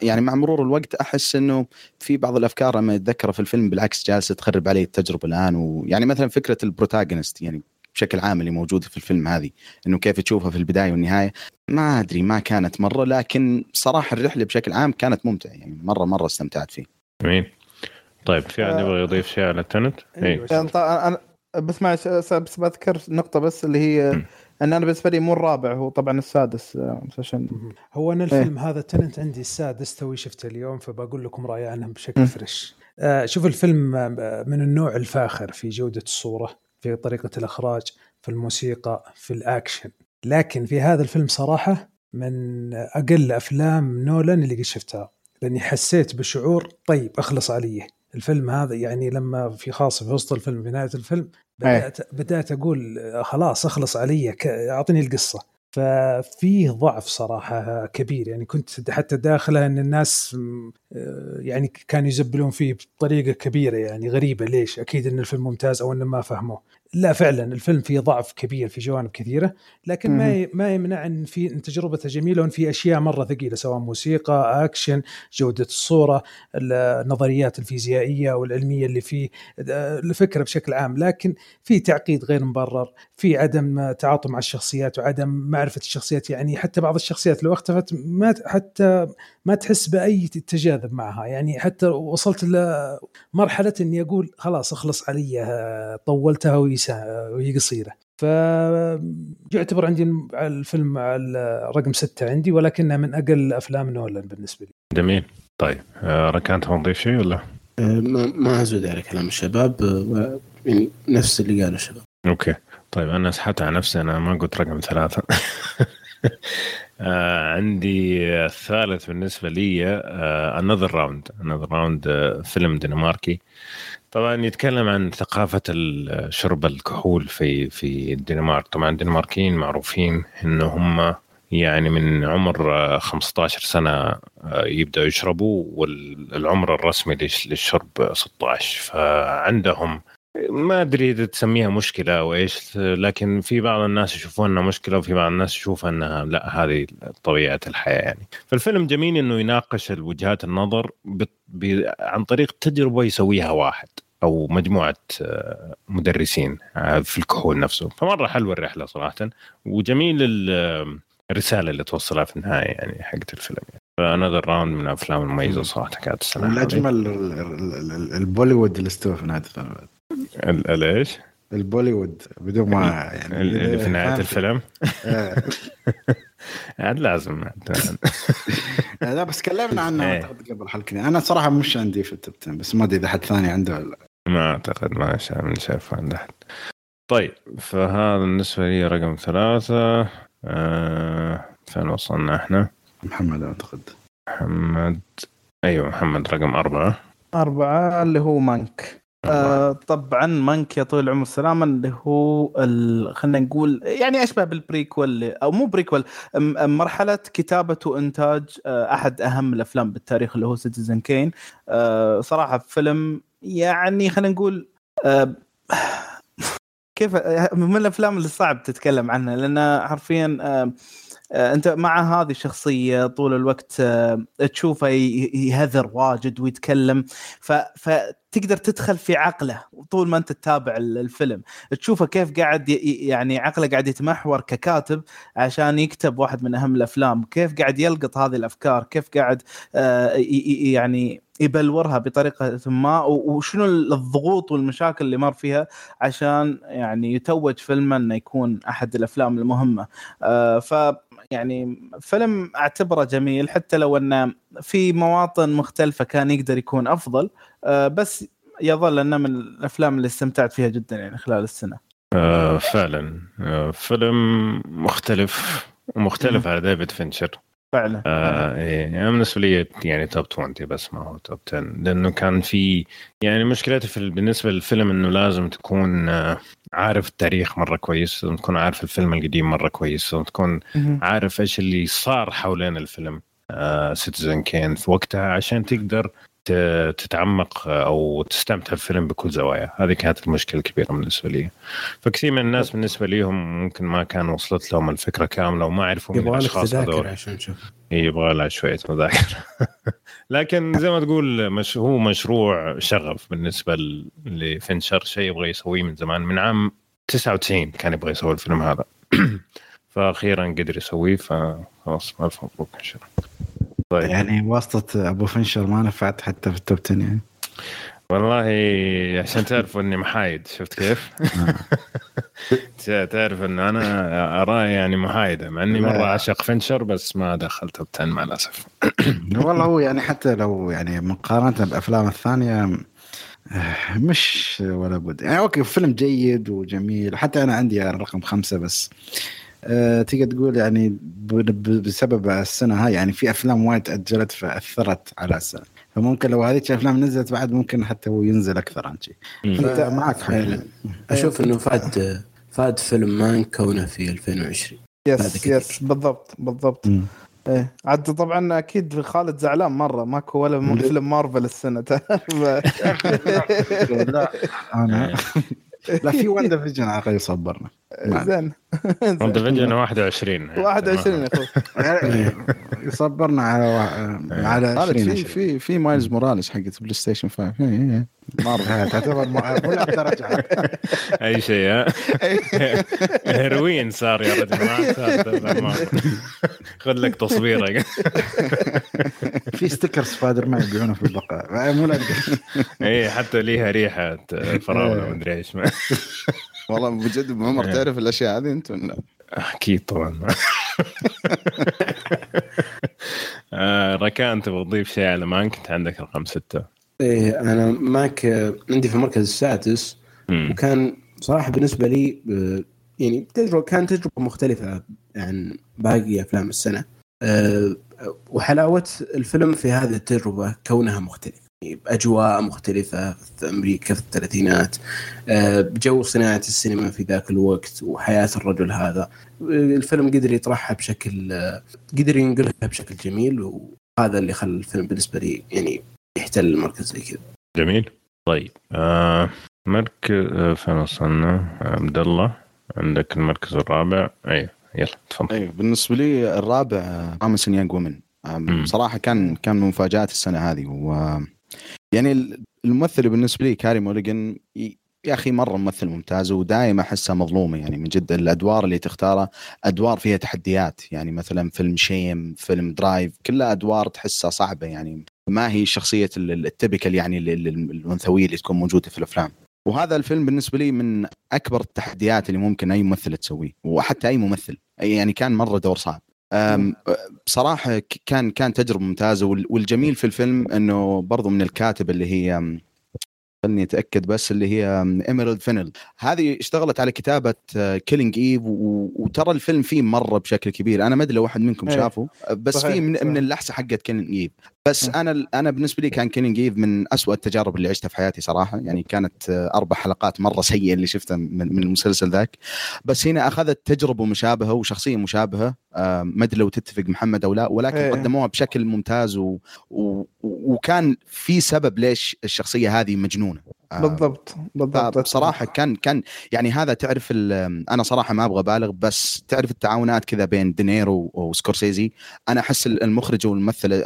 يعني مع مرور الوقت أحس إنه في بعض الأفكار لما اتذكرها في الفيلم بالعكس جالسة تخرب علي التجربة الآن. ويعني مثلا فكرة البروتاغونست يعني بشكل عام اللي موجوده في الفيلم هذه إنه كيف تشوفها في البداية والنهاية ما أدري ما كانت مرة لكن صراحة الرحلة بشكل عام كانت ممتعة يعني مرة مرة استمتعت فيه. جميل. طيب في احد يبغى يضيف شيء على التنت؟ أيوه يعني أنا بس ما بس بذكر نقطة بس اللي هي م. إن أنا بالنسبة لي مو الرابع هو طبعا السادس عشان هو أنا الفيلم إيه؟ هذا Tenet عندي السادس توي شفته اليوم فبقول لكم رأيي عنه بشكل fresh آه شوف الفيلم آه، من النوع الفاخر في جودة الصورة في طريقة الإخراج في الموسيقى في الأكشن. لكن في هذا الفيلم صراحة من أقل أفلام نولان اللي قد شفتها لأني حسيت بشعور طيب أخلص علي الفيلم هذا يعني لما في خاصه في وسط الفيلم في نهاية الفيلم بدات بدأت أقول خلاص أخلص علي اعطني القصة. ففيه ضعف صراحة كبير. يعني كنت حتى داخله إن الناس يعني كانوا يزبلون فيه بطريقة كبيرة يعني غريبة ليش؟ أكيد إن الفيلم ممتاز أو انه ما فهموه. لا فعلا الفيلم فيه ضعف كبير في جوانب كثيرة لكن ما ما يمنع إن في إن تجربته جميلة وإن في أشياء مرة ثقيلة سواء موسيقى أكشن جودة الصورة النظريات الفيزيائية والعلمية اللي فيه الفكرة بشكل عام. لكن في تعقيد غير مبرر في عدم تعاطي مع الشخصيات وعدم معرفة الشخصيات يعني حتى بعض الشخصيات لو اختفت ما حتى ما تحس بأي تجاذب معها. يعني حتى وصلت لمرحله إني أقول خلاص اخلص علي طولتها وهي قصيرة. فيعتبر عندي الفيلم على رقم ستة عندي ولكنها من أقل أفلام نولان بالنسبة لي. جميل. طيب آه، ركان تبغى تضيف شيء ولا؟ آه، ما ما أزود على كلام الشباب آه، يعني نفس اللي قاله الشباب. okay. طيب أنا سحبت على نفسي أنا ما قلت رقم ثلاثة. *laughs* آه عندي الثالث بالنسبة لي Another Round Another Round فيلم دنماركي. طبعا يتكلم عن ثقافة شرب الكحول في في الدنمارك. طبعا الدنماركيين معروفين إنه هم يعني من عمر 15 سنة آه، يبدأوا يشربوا والعمر الرسمي للشرب 16 فعندهم ما أدري إذا تسميها مشكلة أو إيش لكن في بعض الناس يشوفون إنها مشكلة وفي بعض الناس يشوف إنها لا هذه طبيعة الحياة يعني. فالفيلم جميل إنه يناقش وجهات النظر ب... ب... عن طريق تجربة يسويها واحد أو مجموعة آه، مدرسين آه، في الكحول نفسه فمرة حلوة الرحلة صراحة وجميل الرسالة اللي توصلها في النهاية يعني حقت الفيلم يعني. ف Another Round من الأفلام المميزة صراحة كانت السنة الأجمل البوليوود اللي استوى في نهاية الفيلم. الايش؟ البوليوود بدون ما يعني اللي في نهاية الفيلم؟ آه. عاد *laughs* لازم. لا بس تكلمنا عنه إيه. أعتقد قبل حلقه أنا صراحة مش عندي في ال top بس ما أدري إذا حد ثاني عنده ولا ما أعتقد ما شايف شايف عند أحد. طيب فهذا بالنسبة لي رقم ثلاثة. آه فين وصلنا إحنا؟ محمد أعتقد. محمد أيوه محمد رقم أربعة. أربعة اللي هو Mank. آه طبعا Mank يا طويل العمر والسلامه اللي هو خلينا نقول يعني أشبه بال prequel أو مو prequel مرحلة كتابة وإنتاج آه أحد أهم الأفلام بالتاريخ اللي هو Citizen Kane آه صراحة فيلم يعني خلينا نقول آه كيف من الأفلام اللي صعب تتكلم عنها لأن حرفيا آه آه، أنت مع هذه الشخصية طول الوقت آه، تشوفه يهذر واجد ويتكلم فتقدر تدخل في عقله طول ما انت تتابع الفيلم. تشوفه كيف قاعد يعني عقله قاعد يتمحور ككاتب عشان يكتب واحد من أهم الأفلام. كيف قاعد يلقط هذه الأفكار؟ كيف قاعد آه، يعني يبلورها بطريقة ما؟ وشنو الضغوط والمشاكل اللي مر فيها عشان يعني يتوج فيلم إنه يكون أحد الأفلام المهمة. ف يعني فيلم أعتبره جميل حتى لو إنه في مواطن مختلفة كان يقدر يكون أفضل. آه، بس يظل انه من الأفلام اللي استمتعت فيها جدا يعني خلال السنة. آه فعلا. آه فيلم مختلف ومختلف على ديفيد فينشر. فعلا آه إيه أنا بالنسبة لي يعني top 20 بس ما هو top 10 لأنه كان في يعني مشكلتي في بالنسبة للفيلم إنه لازم تكون آه عارف التاريخ مرة كويس لازم تكون عارف الفيلم القديم مرة كويس لازم تكون عارف إيش اللي صار حوالين الفيلم. Citizen Kane في وقتها عشان تقدر تتعمق أو تستمتع بالفيلم بكل زوايا. هذه كانت المشكلة الكبيرة بالنسبة لي. فكثير من الناس بالنسبة لهم ممكن ما كان وصلت لهم الفكرة كاملة وما عرفوا من الأشخاص هذول. عشان تشوف. يبغى لها شوية مذاكرة. *laughs* لكن زي ما تقول مش هو مشروع شغف بالنسبة لفنشر شيء يبغى يسويه من زمان. من عام 99 كان يبغى يسوي الفيلم هذا. *clears throat* فاخيرا قدر يسويه فخلاص ألف مبروك ان شاء الله طيب. يعني واسطة أبو فنشر ما نفعت حتى في التوب 10 يعني. والله عشان تعرفوا إني محايد شفت كيف؟ *laughs* *laughs* تعرف إن أنا آرائي يعني محايدة مع إني مرة اعشق فنشر بس ما دخلت top 10 مع الأسف. *coughs* والله هو يعني حتى لو يعني مقارنة بافلام الثانية مش ولا بد. يعني okay فيلم جيد وجميل حتى أنا عندي رقم خمسة بس. تقدر تقول يعني بسبب السنة هاي يعني في أفلام وايد تاجلت فأثرت على السنة. فممكن لو هذيك الأفلام نزلت بعد ممكن حتى هو ينزل أكثر عن شيء أنت معك حق. أشوف إنه فاد فاد فيلم Mank كونه في 2020 yes yes بالضبط بالضبط. مم. إيه. عاد طبعا أكيد خالد زعلان مرة ماكو ولا فيلم مارفل السنة. تعرف *laughs* لا *laughs* أنا لا في WandaVision على الأقل يصبرنا. زين. WandaVision 21 21 يا أخوي. *laughs* يصبرنا على على 20 في في في مايلز موراليس حقت بلاي ستيشن 5 مرة. *laughs* تعتبر مو درجه *laughs* أي شيء ها؟ هيروين صار يا رجل ما خذ لك تصويره في ستيكر سبايدر مان يبيعونه في البقاء مو اي حتى ليها ريحة فراولة مدري إيش. والله بجد ابو عمر *laughs* تعرف الأشياء هذه أنت أكيد طبعا. *laughs* آه، ركان تبغى تضيف شيء على مان كنت عندك رقم ستة. إيه أنا ماك عندي في المركز السادس. وكان صراحة بالنسبة لي يعني تجربة كانت تجربة مختلفة عن باقي أفلام السنة. أه وحلاوة الفيلم في هذه التجربة كونها مختلفه بأجواء مختلفة في أمريكا في الثلاثينات بجو صناعة السينما في ذاك الوقت وحياة الرجل هذا. الفيلم قدر يطرحها بشكل قدر ينقلها بشكل جميل وهذا اللي خلى الفيلم بالنسبة لي يعني يحتل المركز زي كذا. جميل. طيب آه مركز آه فين وصلنا؟ عبد الله عندك المركز الرابع. أيوه يلا تفضل. أيوه بالنسبة لي الرابع امسون يانج وومن صراحة كان كان من مفاجآت السنة هذه و يعني الممثل بالنسبة لي كاري موليجن يا أخي مرة ممثل ممتاز ودائما احسها مظلومه يعني من جد. الأدوار اللي تختارها أدوار فيها تحديات. يعني مثلا فيلم Shame فيلم Drive كلها أدوار تحسها صعبة يعني. ما هي شخصية ال typical يعني الأنثوية اللي تكون موجودة في الأفلام. وهذا الفيلم بالنسبة لي من أكبر التحديات اللي ممكن أي ممثل تسويه وحتى أي ممثل. يعني كان مرة دور صعب. بصراحة كان كان تجربة ممتازة والجميل في الفيلم إنه برضو من الكاتب اللي هي خلني أتأكد بس اللي هي ايميرالد فينل هذه اشتغلت على كتابة Killing Eve وترى الفيلم فيه مرة بشكل كبير. أنا ما أدري لو واحد منكم إيه. شافه بس في من, من اللحسة حقت Killing Eve بس أنا أنا بالنسبة لي كان Killing Eve من أسوأ التجارب اللي عشتها في حياتي صراحة. يعني كانت أربع حلقات مرة سيئة اللي شفتها من, من المسلسل ذاك. بس هنا أخذت تجربة مشابهة وشخصية مشابهة. ما أدري لو تتفق محمد أو لا ولكن إيه. قدموها بشكل ممتاز و... و... وكان في سبب ليش الشخصية هذه مجنونة. بالضبط بالضبط. بصراحه كان كان يعني هذا تعرف أنا صراحة ما أبغى أبالغ بس تعرف التعاونات كذا بين دينيرو وسكورسيزي أنا أحس المخرج والممثل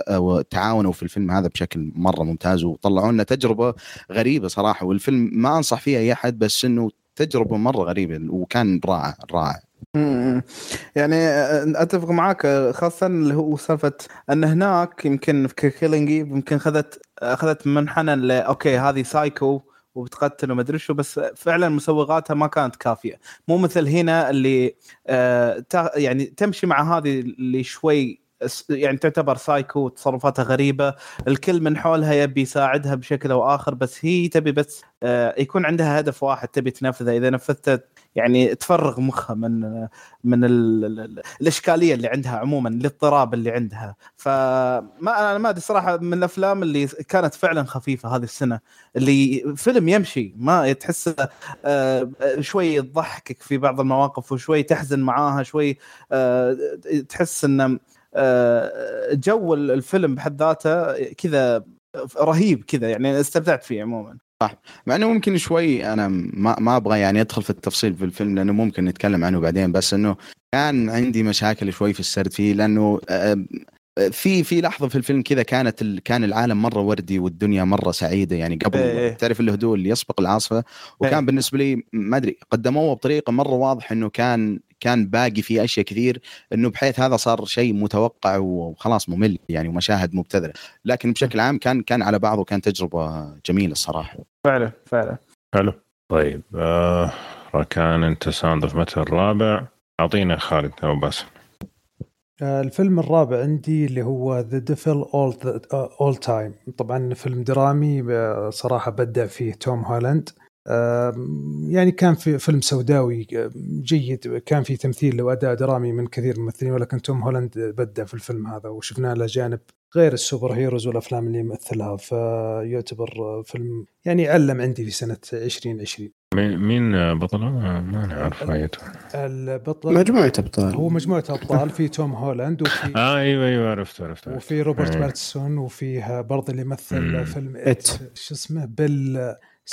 تعاونوا في الفيلم هذا بشكل مرة ممتاز وطلعوا لنا تجربة غريبة صراحة. والفيلم ما أنصح فيه أي أحد بس إنه تجربة مرة غريبة وكان رائع رائع. يعني أتفق معاك خاصة اللي هو سالفة أن هناك يمكن في Killing يمكن اخذت اخذت منحنى okay هذه سايكو وبتقتل وما أدري شو بس فعلا مسوغاتها ما كانت كافية. مو مثل هنا اللي آه يعني تمشي مع هذه اللي شوي يعني تعتبر سايكو تصرفاتها غريبة الكل من حولها يبي يساعدها بشكل أو آخر بس هي تبي بس آه، يكون عندها هدف واحد تبي تنفذه. إذا نفذته يعني تفرغ مخها من من ال ال الإشكالية اللي عندها عموما الاضطراب اللي عندها. فما أنا ما أدري صراحة من الأفلام اللي كانت فعلا خفيفة هذه السنة اللي فيلم يمشي ما تحس آه، شوي تضحكك في بعض المواقف وشوي تحزن معاها شوي آه، تحس إنه جو الفيلم بحد ذاته كذا رهيب كذا يعني استمتعت فيه عموما صح مع إنه ممكن شوي أنا ما ما أبغى يعني أدخل في التفصيل في الفيلم لأنه ممكن نتكلم عنه بعدين بس إنه كان عندي مشاكل شوي في السرد فيه لأنه آه، في في لحظة في الفيلم كذا كانت كان العالم مرة وردي والدنيا مرة سعيدة يعني قبل إيه. تعرف الهدوء اللي يسبق العاصفة وكان إيه. بالنسبة لي ما أدري قدموه بطريقة مرة واضح إنه كان كان باقي في أشياء كثير إنه بحيث هذا صار شيء متوقع وخلاص ممل يعني ومشاهد مبتذلة. لكن بشكل عام كان كان على بعضه كان تجربة جميلة الصراحة. فعلا فعلا. حلو. طيب آه ركان أنت ساند متى الرابع. أعطينا خالد أو باسل آه، الفيلم الرابع عندي اللي هو The Devil All All Time طبعا فيلم درامي آه، صراحة بدع فيه توم هولاند. يعني كان في فيلم سوداوي جيد. كان في تمثيل وأداء درامي من كثير من الممثلين ولكن توم هولاند بدع في الفيلم هذا وشفنا له جانب غير ال superheroes والأفلام اللي يمثلها. فيعتبر فيلم يعني علم عندي في سنة 2020 مين بطله؟ ما نعرف رأيته. البطل مجموعة أبطال. هو مجموعة أبطال. في توم هولاند وفي *laughs* آه أيوه أيوه عرفت عرفت, وفي روبرت باتسون وفيه برضه اللي مثل فيلم It. شو اسمه؟ بيل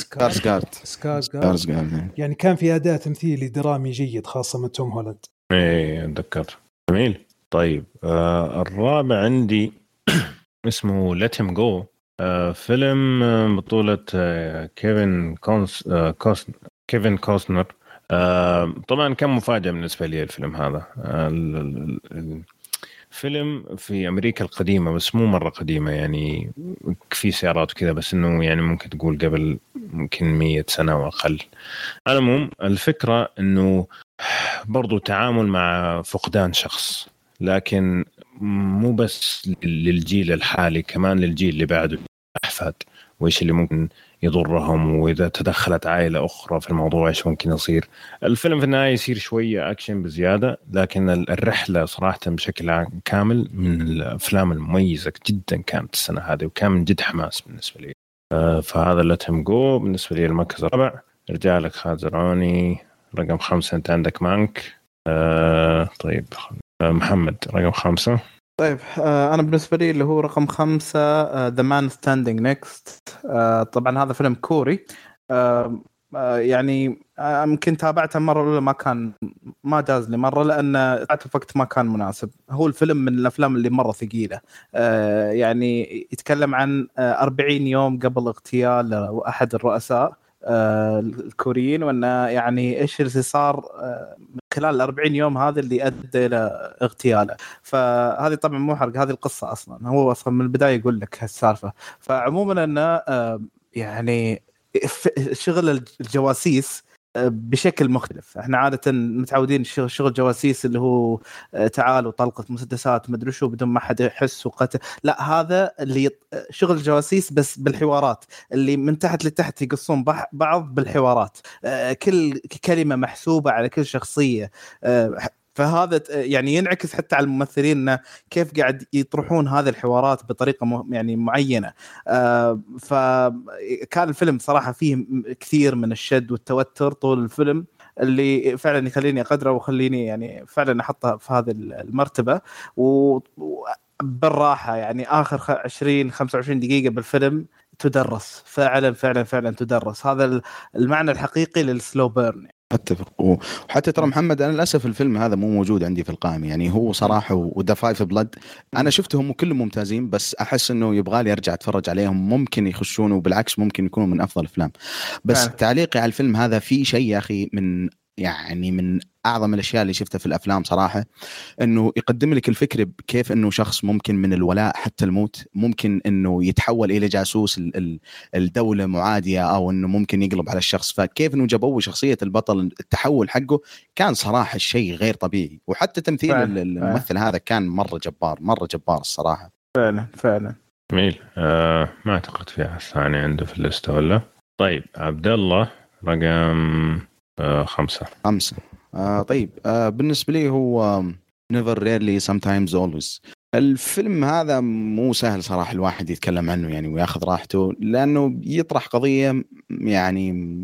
سكارسجارد سكارسجارد يعني كان في اداء تمثيلي درامي جيد خاصة من توم هولاند. إيه أتذكر. جميل. طيب آه الرابع عندي *clears throat* اسمه Let Him Go فيلم آه، بطولة آه كيفن كوس آه كوس كيفن كوسنر. آه طبعا كان مفاجأة بالنسبة لي الفيلم هذا. آه فيلم في أمريكا القديمة بس مو مرة قديمة يعني في سيارات وكذا بس إنه يعني ممكن تقول قبل ممكن مية سنة واقل على العموم الفكرة إنه برضو تعامل مع فقدان شخص لكن مو بس للجيل الحالي كمان للجيل اللي بعده الأحفاد. وإيش اللي ممكن يضرهم وإذا تدخلت عائلة أخرى في الموضوع إيش ممكن يصير؟ الفيلم في النهاية يصير شوية أكشن بزيادة لكن الرحلة صراحة بشكل كامل من الأفلام المميزة جدا كانت السنة هذه وكان من جد حماس بالنسبة لي. آه، فهذا Let Him Go بالنسبة لي المركز الرابع. رجالك خالد زرعوني رقم خمسة أنت عندك مانك. آه طيب آه محمد رقم خمسة. طيب آه أنا بالنسبة لي اللي هو رقم خمسة The Man Standing Next طبعا هذا فيلم كوري. آه آه يعني آه، يمكن تابعته المره الاولى ما كان؟ ما جاز لي مرة لأن تابعته في وقت ما كان مناسب. هو الفيلم من الأفلام اللي مرة ثقيلة. آه يعني يتكلم عن 40 آه، يوم قبل اغتيال أحد الرؤساء آه، الكوريين وأنه يعني إيش اللي صار آه، خلال ال 40 يوم هذا اللي أدى إلى اغتياله. فهذه طبعا مو حرق هذه القصة أصلا. هو أصلا من البداية يقول لك هالسالفة. فعموما إنه يعني شغل الجواسيس بشكل مختلف. إحنا عادة متعودين شغل جواسيس اللي هو آه، تعال وطلقة مسدسات مدري شو بدون ما حد يحس وقتل. لا هذا اللي شغل الجواسيس بس بالحوارات. اللي من تحت لتحت يقصون بعض بالحوارات. آه، كل كلمة محسوبة على كل شخصية. آه، فهذا يعني ينعكس حتى على الممثلين إنه كيف قاعد يطرحون هذه الحوارات بطريقة يعني معينة. آه فكان الفيلم صراحة فيه كثير من الشد والتوتر طول الفيلم اللي فعلا يخليني أقدره ويخليني يعني فعلا أحطه في هذه المرتبة. و بالراحه يعني آخر 20 25 دقيقة بالفيلم تدرس فعلا فعلا فعلا تدرس. هذا المعنى الحقيقي لل slow burn أتفق. وحتى ترى محمد أنا للأسف الفيلم هذا مو موجود عندي في القائمة. يعني هو صراحة و Da 5 Bloods أنا شفتهم كلهم ممتازين بس أحس إنه يبغى لي أرجع أتفرج عليهم. ممكن يخشون وبالعكس ممكن يكونوا من أفضل الأفلام. بس فعلا. تعليقي على الفيلم هذا في شيء يا أخي من يعني من أعظم الأشياء اللي شفتها في الأفلام صراحة إنه يقدم لك الفكرة كيف إنه شخص ممكن من الولاء حتى الموت ممكن إنه يتحول إلى جاسوس الدولة معادية أو إنه ممكن يقلب على الشخص. فكيف إنه جابوا شخصية البطل التحول حقه كان صراحة شيء غير طبيعي. وحتى تمثيل فعلا. الممثل فعلا. هذا كان مرة جبار مرة جبار الصراحة. فعلا فعلا. جميل. آه ما اعتقد في أحد ثاني عنده في ال list ولا؟ طيب عبد الله رقم آه خمسة. خمسة. آه طيب. آه بالنسبة لي هو Never Rarely Sometimes Always الفيلم هذا مو سهل صراحة الواحد يتكلم عنه يعني وياخذ راحته لأنه يطرح قضية يعني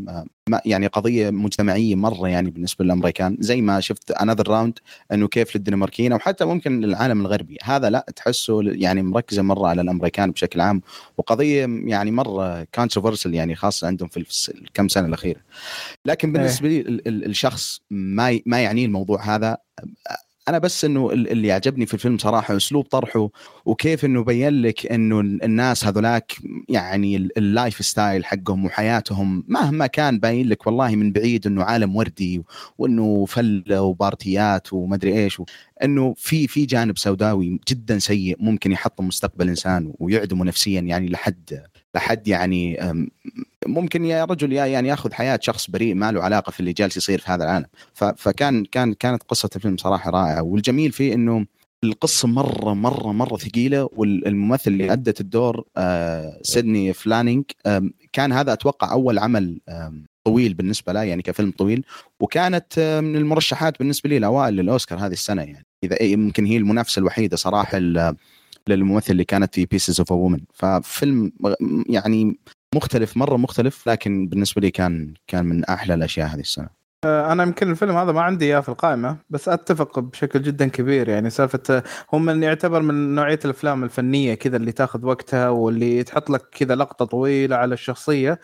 يعني قضية مجتمعية مرة يعني بالنسبة للأمريكان زي ما شفت Another Round إنه كيف للدنماركيين أو حتى ممكن للعالم الغربي. هذا لا تحسه يعني مركزة مرة على الأمريكان بشكل عام وقضية يعني مرة controversial يعني خاصة عندهم في الكم سنة الأخيرة. لكن بالنسبة لي الشخص ما ما يعنيه الموضوع هذا أنا بس إنه اللي عجبني في الفيلم صراحة أسلوب طرحه وكيف إنه بين لك إنه الناس هذولاك يعني ال lifestyle حقهم وحياتهم مهما كان باين لك والله من بعيد إنه عالم وردي وإنه فلة و party ات ومدري إيش إنه في في جانب سوداوي جدا سيء ممكن يحطم مستقبل إنسان ويعدمه نفسيا يعني لحد لحد يعني ممكن يا رجل يا يعني ياخذ حياة شخص بريء ما له علاقة في اللي جالس يصير في هذا العالم. فكان كان كانت قصة الفيلم صراحة رائعة. والجميل فيه إنه القصة مرة مرة مرة ثقيلة والممثل اللي أدت الدور آه سيدني فلانينج آه كان هذا أتوقع أول عمل آه طويل بالنسبة له يعني كفيلم طويل. وكانت من المرشحات بالنسبة لي الاوائل للاوسكار هذه السنة يعني. إذا يمكن هي المنافسة الوحيدة صراحة للممثل اللي كانت في Pieces of a Woman ففيلم يعني مختلف مرة مختلف لكن بالنسبة لي كان كان من أحلى الأشياء هذه السنة. أنا يمكن الفيلم هذا ما عندي إياه في القائمة بس أتفق بشكل جدا كبير. يعني سالفة هو من يعتبر من نوعية الأفلام الفنية كذا اللي تاخذ وقتها واللي تحط لك كذا لقطة طويلة على الشخصية.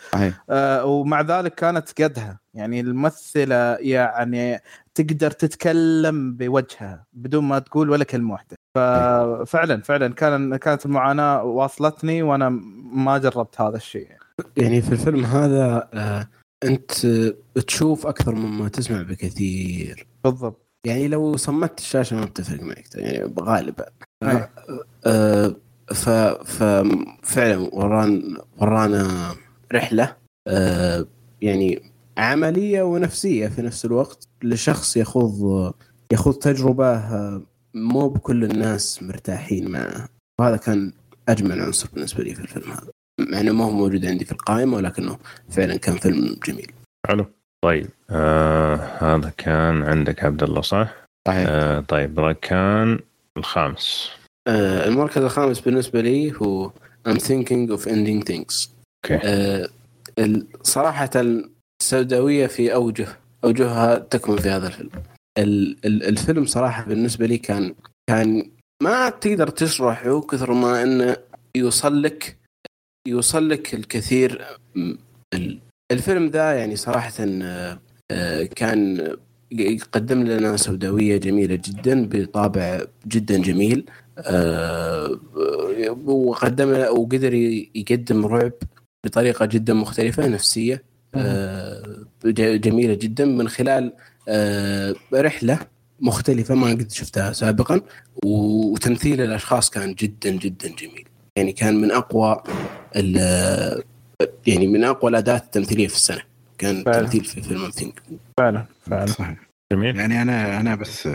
آه ومع ذلك كانت قدها. يعني الممثلة يعني تقدر تتكلم بوجهها بدون ما تقول ولا كلمة واحدة. ففعلا فعلا كان كانت المعاناة واصلتني وأنا ما جربت هذا الشيء. يعني في الفيلم هذا آه أنت تشوف أكثر مما تسمع بكثير. بالضبط. يعني لو صمت الشاشة ما بتفرق معك يعني غالبا. آه ف ففعلا وران ورانا رحلة آه يعني عملية ونفسية في نفس الوقت لشخص يخوض يخوض تجربة آه، مو بكل الناس مرتاحين معها وهذا كان أجمل عنصر بالنسبة لي في الفيلم هذا. مع انه ما هو موجود عندي في القائمة ولكنه فعلا كان فيلم جميل. حلو. طيب آه هذا كان عندك عبد الله صح؟ صحيح. آه طيب ركان الخامس. آه المركز الخامس بالنسبة لي هو I'm thinking of ending things. أوكي. آه صراحة السوداوية في اوجه أوجهها تكمن في هذا الفيلم. الفيلم صراحة بالنسبة لي كان كان ما تقدر تشرحه كثر ما إنه يوصل لك يوصل لك الكثير الفيلم ذا يعني صراحة آه، كان يقدم لنا سوداوية جميلة جدا بطابع جدا جميل آه، وقدم وقدر يقدم رعب بطريقة جدا مختلفة نفسية آه، جميلة جدا من خلال رحلة مختلفة ما قد شفتها سابقا وتمثيل الأشخاص كان جدا جدا جميل. يعني كان من أقوى يعني من أقوى الاداءات التمثيلية في السنة. كان فعلا. تمثيل في فيلم ثينك فعلا فعلا. صحيح. جميل. يعني أنا أنا بس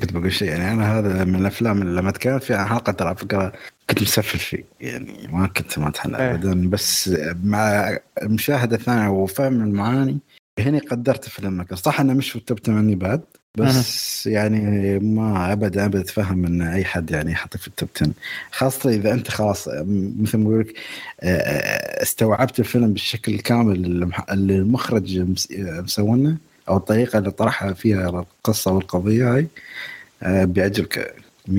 كنت بقول شيء. يعني أنا هذا من الأفلام اللي لما تكلمت فيها حلقة ترى فكرة كنت مسفل فيه. يعني ما كنت ما اتحنى إيه. ابدا. بس مع المشاهدة الثانية وفهم المعاني هنا قدرت فيلم صح إنه مش في ال top 8 بعد؟ بس يعني ما ابدا ابدا اتفهم إن أي حد يعني يحطك في ال top 10 خاصة إذا أنت خلاص مثل ما أقول لك استوعبت الفيلم بالشكل الكامل اللي المخرج مسوونه أو الطريقة اللي طرحها فيها القصة والقضية هاي بيعجبك 100%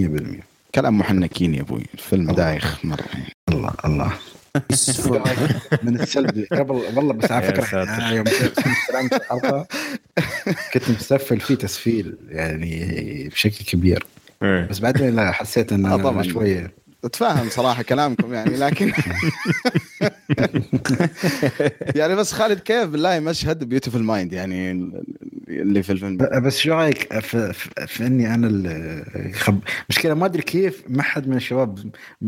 كلام محنكين يا أبوي. الفيلم دايخ مرة. الله الله. *laughs* من السلبي قبل والله بس على فكرة يوم الحلقة كنت مسفل فيه تسفيل يعني بشكل كبير. إيه. بس بعدين لا حسيت انه آه، شوية أتفاهم صراحة كلامكم يعني لكن *laughs* يعني بس خالد كيف بالله مشهد Beautiful Mind يعني اللي في الفيلم؟ بس شو رأيك في, في, في إني أنا الخب... مشكلة ما أدري كيف ما حد من الشباب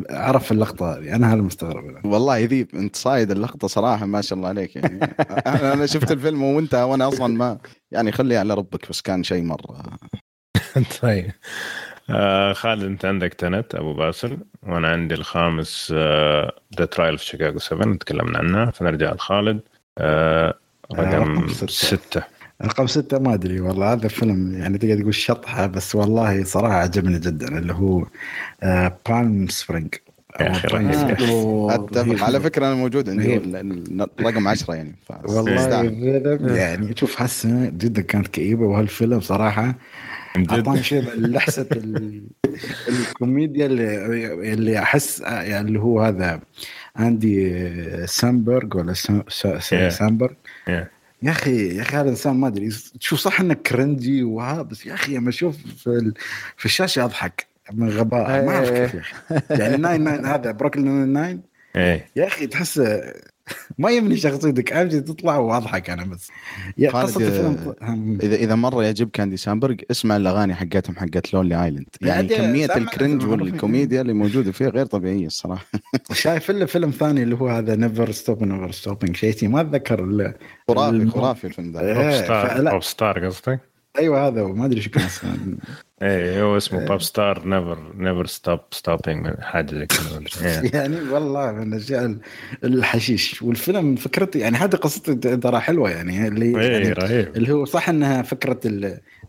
عرف اللقطة هذه. أنا هذا مستغرب والله ذيب أنت صايد اللقطة صراحة ما شاء الله عليك يعني. أنا شفت الفيلم وانت وأنا أصلا ما يعني خلي على ربك بس كان شيء مرة. *laughs* طيب. آه خالد انت عندك Tenet أبو باسل وأنا عندي الخامس The Trial of the Chicago 7 تكلمنا عنه فنرجع لخالد. آه رقم ستة. رقم ستة ما أدري والله هذا فيلم يعني تقدر تقول شطحة بس والله صراحة عجبني جدا اللي هو Palm Springs يا أخي *laughs* أتفق. على فكرة أنا موجود عندي رقم 10 يعني والله يعني شوف هالسنه جدا كانت كئيبة وهالفيلم صراحة اعطاني شيء لحسه الكوميديا اللي اللي أحس يعني اللي هو هذا اندي سامبرغ ولا سامبرغ. يا أخي يا أخي هذا الانسان ما أدري تشوف صح إنه cringy وها بس يا أخي لما أشوف في, في الشاشة أضحك من غباء ما أعرف كيف يعني *laughs* Nine-Nine هذا Brooklyn Nine يا أخي تحس ما يهمني شخصيتك أمشي تطلع وأضحك أنا بس. يا قصة الفيلم إذا إذا مرة يعجبك اندي سامبرغ اسمع الأغاني حقتهم حقت Lonely Island. يعني كمية ال cringe والكوميديا اللي موجودة فيه غير طبيعية الصراحة. *laughs* شايف الا فيلم ثاني اللي هو هذا Never Stop Never Stopping شيء ما أتذكر خرافي خرافي الفيلم the Popstar قصدك؟ أيوه هذا ما أدري شو كان اسمه. *laughs* إيه هو اسمه Popstar Never Never Stop Stopping حاجة زي كذا. *laughs* يعني والله من الأشياء الحشيش. والفيلم فكرته يعني هذه قصته ترى حلوة يعني. اللي إيه يعني رهيب. اللي هو صح إنها فكرة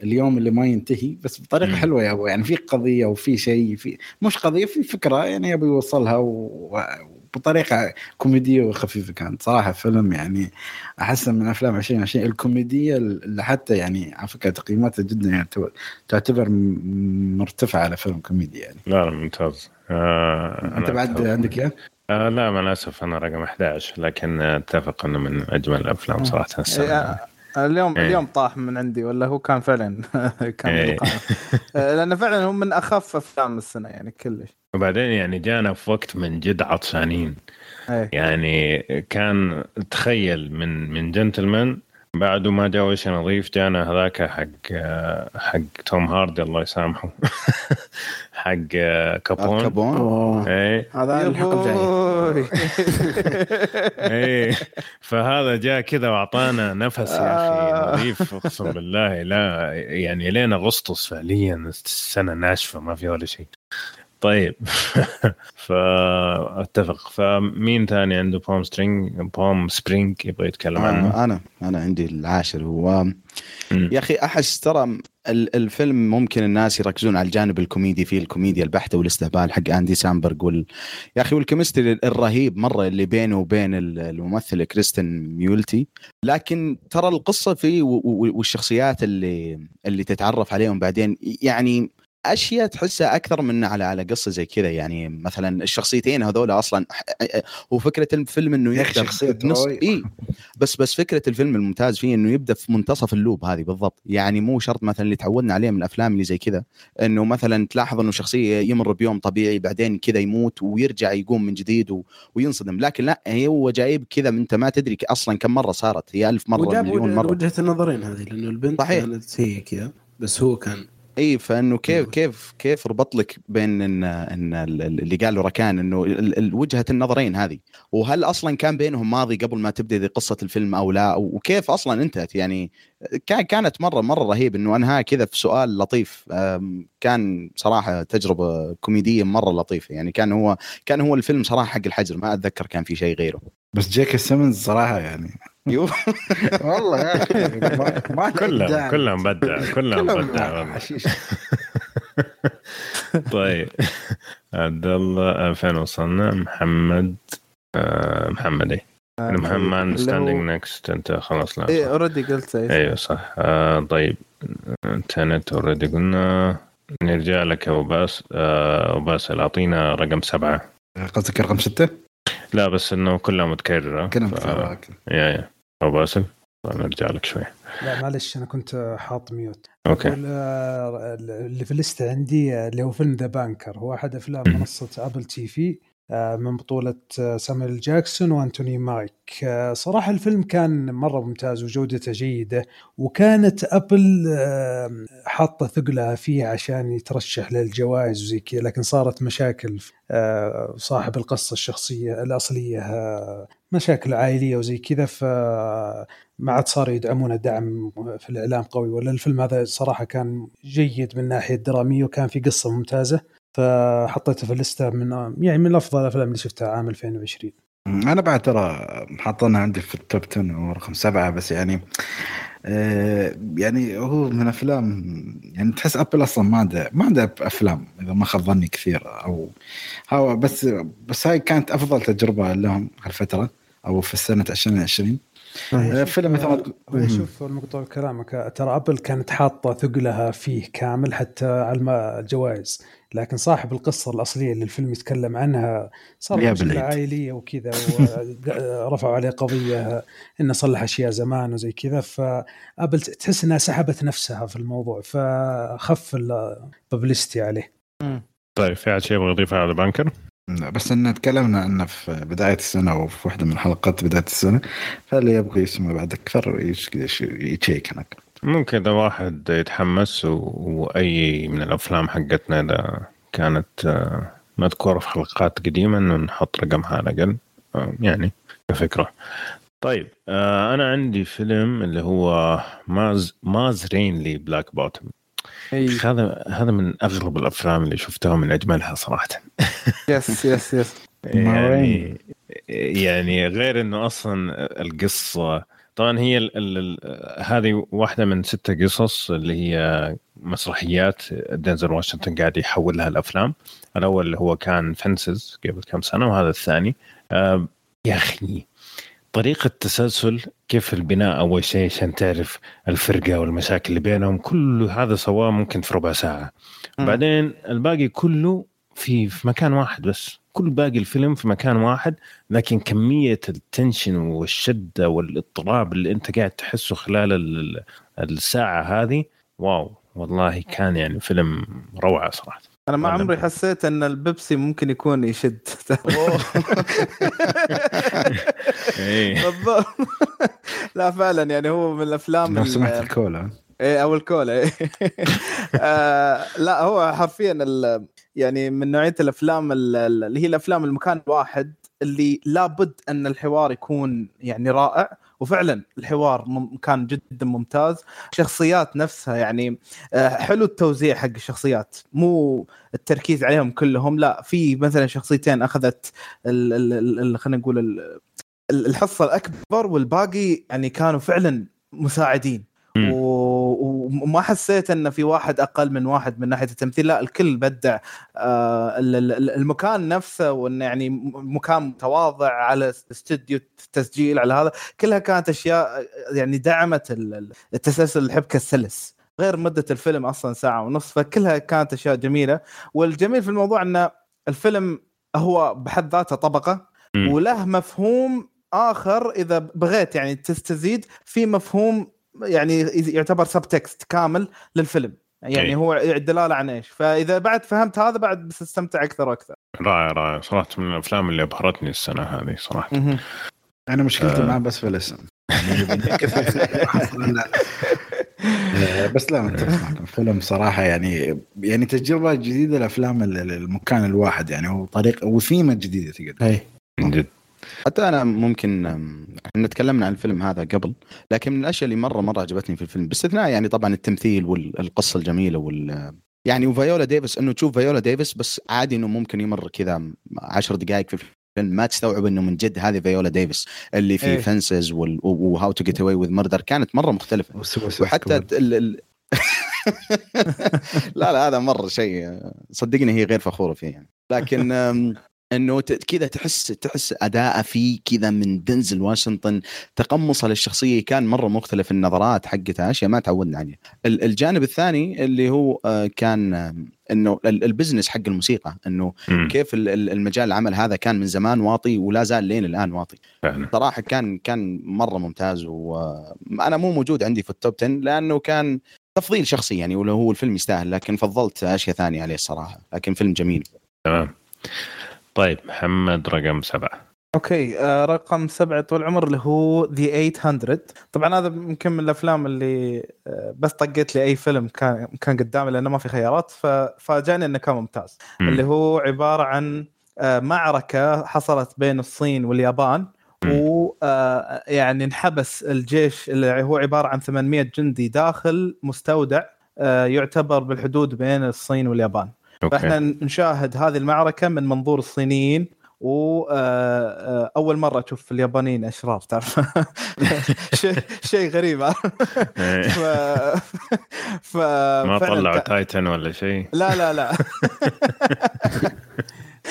اليوم اللي ما ينتهي بس بطريقة م. حلوة يا أبو. يعني في قضية وفي شيء في مش قضية في فكرة يعني يبي يوصلها و... بطريقة كوميدية وخفيفة كانت. صراحة فيلم يعني احسن من أفلام 2020 الكوميدية اللي حتى يعني على فكرة تقييماتها جدا يعني تعتبر مرتفعة على فيلم كوميدي يعني. لا لا ممتاز. آه أنت بعد عندك إياه؟ آه لا مع الاسف أنا رقم 11 لكن أتفق إنه من أجمل الأفلام صراحة السنة. إيه، اليوم إيه. اليوم طاح من عندي ولا هو كان فعلا *laughs* كان إيه. *laughs* آه، لأنه فعلا هو من أخف أفلام السنة يعني كلش وبعدين يعني جانا في وقت من جد عطشانين أيه. يعني كان تخيل من من جنتلمان بعده ما جاء شيء نظيف جانا هذاك حق حق توم هاردي الله يسامحه. *laughs* حق كابون. كابون. إيه. هذا الحلقة الجايه *laughs* *laughs* إيه. فهذا جاء كذا وأعطانا نفس يا أخي آه. نظيف أقسم بالله. لا يعني لين أغسطس فعليا السنة ناشفة ما في ولا شيء. طيب. *laughs* فأتفق. فمين ثاني عنده Palm Springs Palm Springs يبغى يتكلم عنه؟ أنا أنا عندي العاشر. هو يا أخي أحس ترى الفيلم ممكن الناس يركزون على الجانب الكوميدي فيه الكوميديا البحتة والاستهبال حق أندي سامبرغ وال... يا أخي وال chemistry الرهيب مرة اللي بينه وبين الممثله كريستن ميولتي. لكن ترى القصة فيه والشخصيات اللي اللي تتعرف عليهم بعدين يعني أشياء تحسها أكثر من على على قصة زي كذا. يعني مثلا الشخصيتين هذول أصلا هو فكرة الفيلم إنه يبدأ بنص إي. بس بس فكرة الفيلم الممتاز فيه إنه يبدأ في منتصف اللوب هذه بالضبط. يعني مو شرط مثلا اللي تعودنا عليه من الأفلام اللي زي كذا إنه مثلا تلاحظ إنه شخصية يمر بيوم طبيعي بعدين كذا يموت ويرجع يقوم من جديد و... وينصدم. لكن لا هو جايب كذا أنت ما تدري أصلا كم مرة صارت. هي ألف مرة مليون مرة. وجهة النظرين هذه لأنه البنت صحيح. كانت هي كذا بس هو كان إي فإنه كيف كيف كيف ربط لك بين إن إن اللي قاله ركان إنه وجهة النظرين هذه؟ وهل أصلا كان بينهم ماضي قبل ما تبدأ قصة الفيلم أو لا؟ وكيف أصلا انتهت يعني كانت مرة مرة رهيب إنه انهاها كذا في سؤال لطيف كان صراحة تجربة كوميدية مرة لطيفة. يعني كان هو كان هو الفيلم صراحة حق الحجر ما أتذكر كان في شيء غيره. بس جيك سيمنز صراحة يعني والله يا أخي ما *laughs* كلهم كلهم بدع كلهم بدع طيب. عبد الله فين وصلنا؟ محمد آه محمد اي آه محمد اندرستاندينج نكست أنت خلاص لا اي اوريدي قلت أيوه صح. آه طيب. انترنت اوريدي قلنا. نرجع لك يا ابو باس ابو باسل اعطينا رقم سبعة. قصدك رقم ستة؟ لا بس إنه كلها متكررة. كلها متكررة ف... يا يا. أبو باسل نرجع لك شوي. لا معلش أنا كنت حاط mute okay. اللي في الليسته عندي اللي هو فيلم The Banker هو أحد أفلام منصة Apple TV آه، من بطولة آه، سامويل جاكسون وأنتوني ماكي. آه، صراحة الفيلم كان مرة ممتاز وجودته جيدة وكانت Apple حاطة ثقلها فيه عشان يترشح للجوائز وزي كذا لكن صارت مشاكل صاحب القصة الشخصية الأصلية مشاكل عائلية وزي كذا فما عاد صاروا يدعمونه دعم في الإعلام قوي. ولا الفيلم هذا صراحة كان جيد من ناحية درامية وكان في قصة ممتازة فحطيته في الليستة من يعني من أفضل الأفلام اللي شفتها عام 2020 أنا بعد ترى حاطينها عندي في ال top 10 ورقم سبعة بس يعني آه يعني هو من أفلام يعني تحس Apple أصلا ما عنده ما عنده أفلام إذا ما خاب ظني كثير أو هو بس بس هاي كانت أفضل تجربة لهم هالفترة. أو في السنة 2020 آه، فيلم مثل ما شوف المقطوع كلامك. ترى أبل كانت حاطة ثقلها فيه كامل حتى على الجوائز. لكن صاحب القصة الأصلية اللي الفيلم يتكلم عنها صار مشكله عائليه وكذا *laughs* ورفعوا عليه قضية إنه صلح أشياء زمان وزي كذا. فأبل تحس إنها سحبت نفسها في الموضوع فخف الببلستي عليه. طيب في شيء يبغى يضيفه على بانكر؟ بس إن تكلمنا عنه في بداية السنة أو في واحدة من حلقات بداية السنة فاللي يبغى يسمع بعد أكثر يشيك هناك. ممكن إذا واحد يتحمس و... وأي من الأفلام حقتنا إذا كانت آه، مذكورة في حلقات قديمة إنه نحط رقمها على الأقل آه، يعني كفكرة. طيب آه، أنا عندي فيلم اللي هو Ma's Ma Rainey's Black Bottom هذا هذا من أغرب الأفلام اللي شفتها من أجملها صراحة. yes yes yes يعني يعني غير إنه أصلا القصة طبعا هي ال ال هذه واحدة من ستة قصص اللي هي مسرحيات. دينزل واشنطن قاعد يحولها الأفلام. الأول اللي هو كان Fences قبل كم سنة وهذا الثاني. آه يا أخي طريقة تسلسل كيف البناء أول شيء عشان تعرف الفرقة والمشاكل اللي بينهم كل هذا سواه ممكن في ربع ساعة. م. بعدين الباقي كله في في مكان واحد بس. كل باقي الفيلم في مكان واحد لكن كمية ال tension والشدة والاضطراب اللي أنت قاعد تحسه خلال الساعة هذه wow والله كان يعني فيلم روعة صراحة. أنا ما عمري حسيت إن البيبسي ممكن يكون يشد. إيه. *laughs* بالضبط. لا فعلا يعني هو من الأفلام لو سمعت الكولا إيه أو الكولا إيه. *laughs* آه لا هو حرفيا يعني من نوعية الأفلام اللي هي الأفلام المكان الواحد اللي لابد إن الحوار يكون يعني رائع. وفعلا الحوار كان جدا ممتاز. الشخصيات نفسها يعني آه، حلو التوزيع حق الشخصيات. مو التركيز عليهم كلهم لا في مثلا شخصيتين أخذت خلينا نقول الحصة الأكبر والباقي يعني كانوا فعلا مساعدين. وما حسيت إن في واحد أقل من واحد من ناحية التمثيل. لا الكل بدع. آه، المكان نفسه وانه يعني مكان متواضع على استوديو تسجيل على هذا كلها كانت أشياء يعني دعمت التسلسل الحبكة السلس. غير مدة الفيلم أصلا ساعة ونص فكلها كانت أشياء جميلة. والجميل في الموضوع إن الفيلم هو بحد ذاته طبقة وله مفهوم آخر إذا بغيت يعني تستزيد في مفهوم يعني يعتبر سب تكست كامل للفيلم. يعني هو الدلالة عن إيش. فإذا بعد فهمت هذا بعد بتستمتع أكثر وأكثر. رائع رائع. صراحة من الأفلام اللي أبهرتني السنة هذه صراحة. أنا مشكلتي آه. معه بس في الاسم. *laughs* بس لا متفق الفيلم صراحة يعني يعني تجربة جديدة لأفلام المكان الواحد يعني هو طريقه وثيمة جديدة تقدر. من جد. حتى أنا ممكن إحنا تكلمنا عن الفيلم هذا قبل لكن من الأشياء اللي مرة مرة عجبتني في الفيلم باستثناء يعني طبعا التمثيل والقصة الجميلة وال يعني وفيولا ديفيس إنه تشوف فيولا ديفيس بس عادي إنه ممكن يمر كذا 10 دقائق في الفيلم ما تستوعب إنه من جد هذه فيولا ديفيس اللي في إيه. Fences و How to Get Away with Murder كانت مرة مختلفة. وحتى ال... ال... *laughs* لا لا هذا مرة شيء صدقني هي غير فخورة فيه يعني. لكن إنه كذا تحس تحس اداءه فيه كذا من دنزل واشنطن تقمصه للشخصية كان مرة مختلف النظرات حقتها أشياء ما تعودنا عليها. الجانب الثاني اللي هو آه، كان آه، إنه ال business حق الموسيقى إنه كيف المجال العمل هذا كان من زمان واطي ولا زال لين الآن واطي. صراحة كان كان مرة ممتاز وأنا مو موجود عندي في ال top 10 لأنه كان تفضيل شخصي يعني ولا هو الفيلم يستاهل لكن فضلت أشياء ثانية عليه الصراحة لكن فيلم جميل. تمام. طيب محمد رقم سبعة. okay آه رقم سبعة طول العمر اللي هو The 800 طبعا هذا يمكن من الأفلام اللي آه بس طقيت لي اي فيلم كان كان قدامي لأنه ما في خيارات ففاجأني إنه كان ممتاز. م. اللي هو عبارة عن آه معركة حصلت بين الصين واليابان ويعني انحبس الجيش اللي هو عبارة عن 800 جندي داخل مستودع يعتبر بالحدود بين الصين واليابان. Okay. فإحنا نشاهد هذه المعركة من منظور الصينيين واول آه، مرة أشوف اليابانيين أشرار تعرف *laughs* شيء شيء غريب إيه. ف... ف... ما طلعوا Titan ولا شيء لا لا لا *laughs*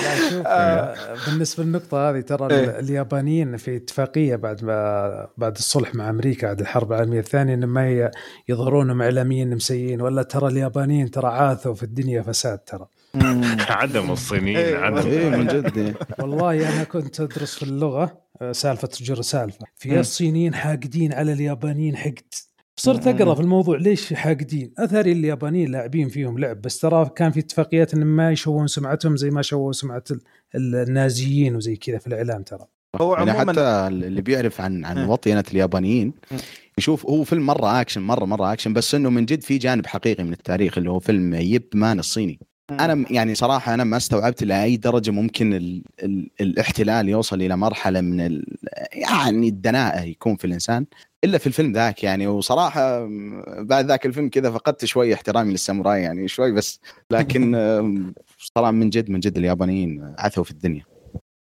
لا شوف آه. بالنسبة للنقطة هذه ترى إيه؟ اليابانيين في اتفاقية بعد ما بعد الصلح مع أمريكا بعد الحرب العالمية الثانية ان ما يظهرونهم اعلاميين مسيين ولا ترى اليابانيين ترى عاثوا في الدنيا فساد ترى. *laughs* عدم الصينيين إيه عدم. إيه من جد والله أنا كنت أدرس في اللغة آه، سالفة تجر سالفة. في الصينيين حاقدين على اليابانيين حقد. صرت أقرأ في الموضوع ليش حاقدين؟ أثري اليابانيين لاعبين فيهم لعب بس ترى كان في اتفاقيات إن ما يشوهون سمعتهم زي ما شوهوا سمعة النازيين وزي كذا في الإعلام ترى. هو يعني حتى اللي بيعرف عن عن وطينة اليابانيين يشوف هو فيلم مرة اكشن مره مرة اكشن بس إنه من جد في جانب حقيقي من التاريخ اللي هو فيلم يب مان الصيني. أنا يعني صراحة أنا ما استوعبت لأي درجة ممكن ال ال الاحتلال يوصل إلى مرحلة من يعني الدناءة يكون في الإنسان إلا في الفيلم ذاك يعني. وصراحة بعد ذاك الفيلم كذا فقدت شوي احترامي للساموراي يعني شوي بس. لكن *laughs* صراحة من جد من جد اليابانيين عثوا في الدنيا.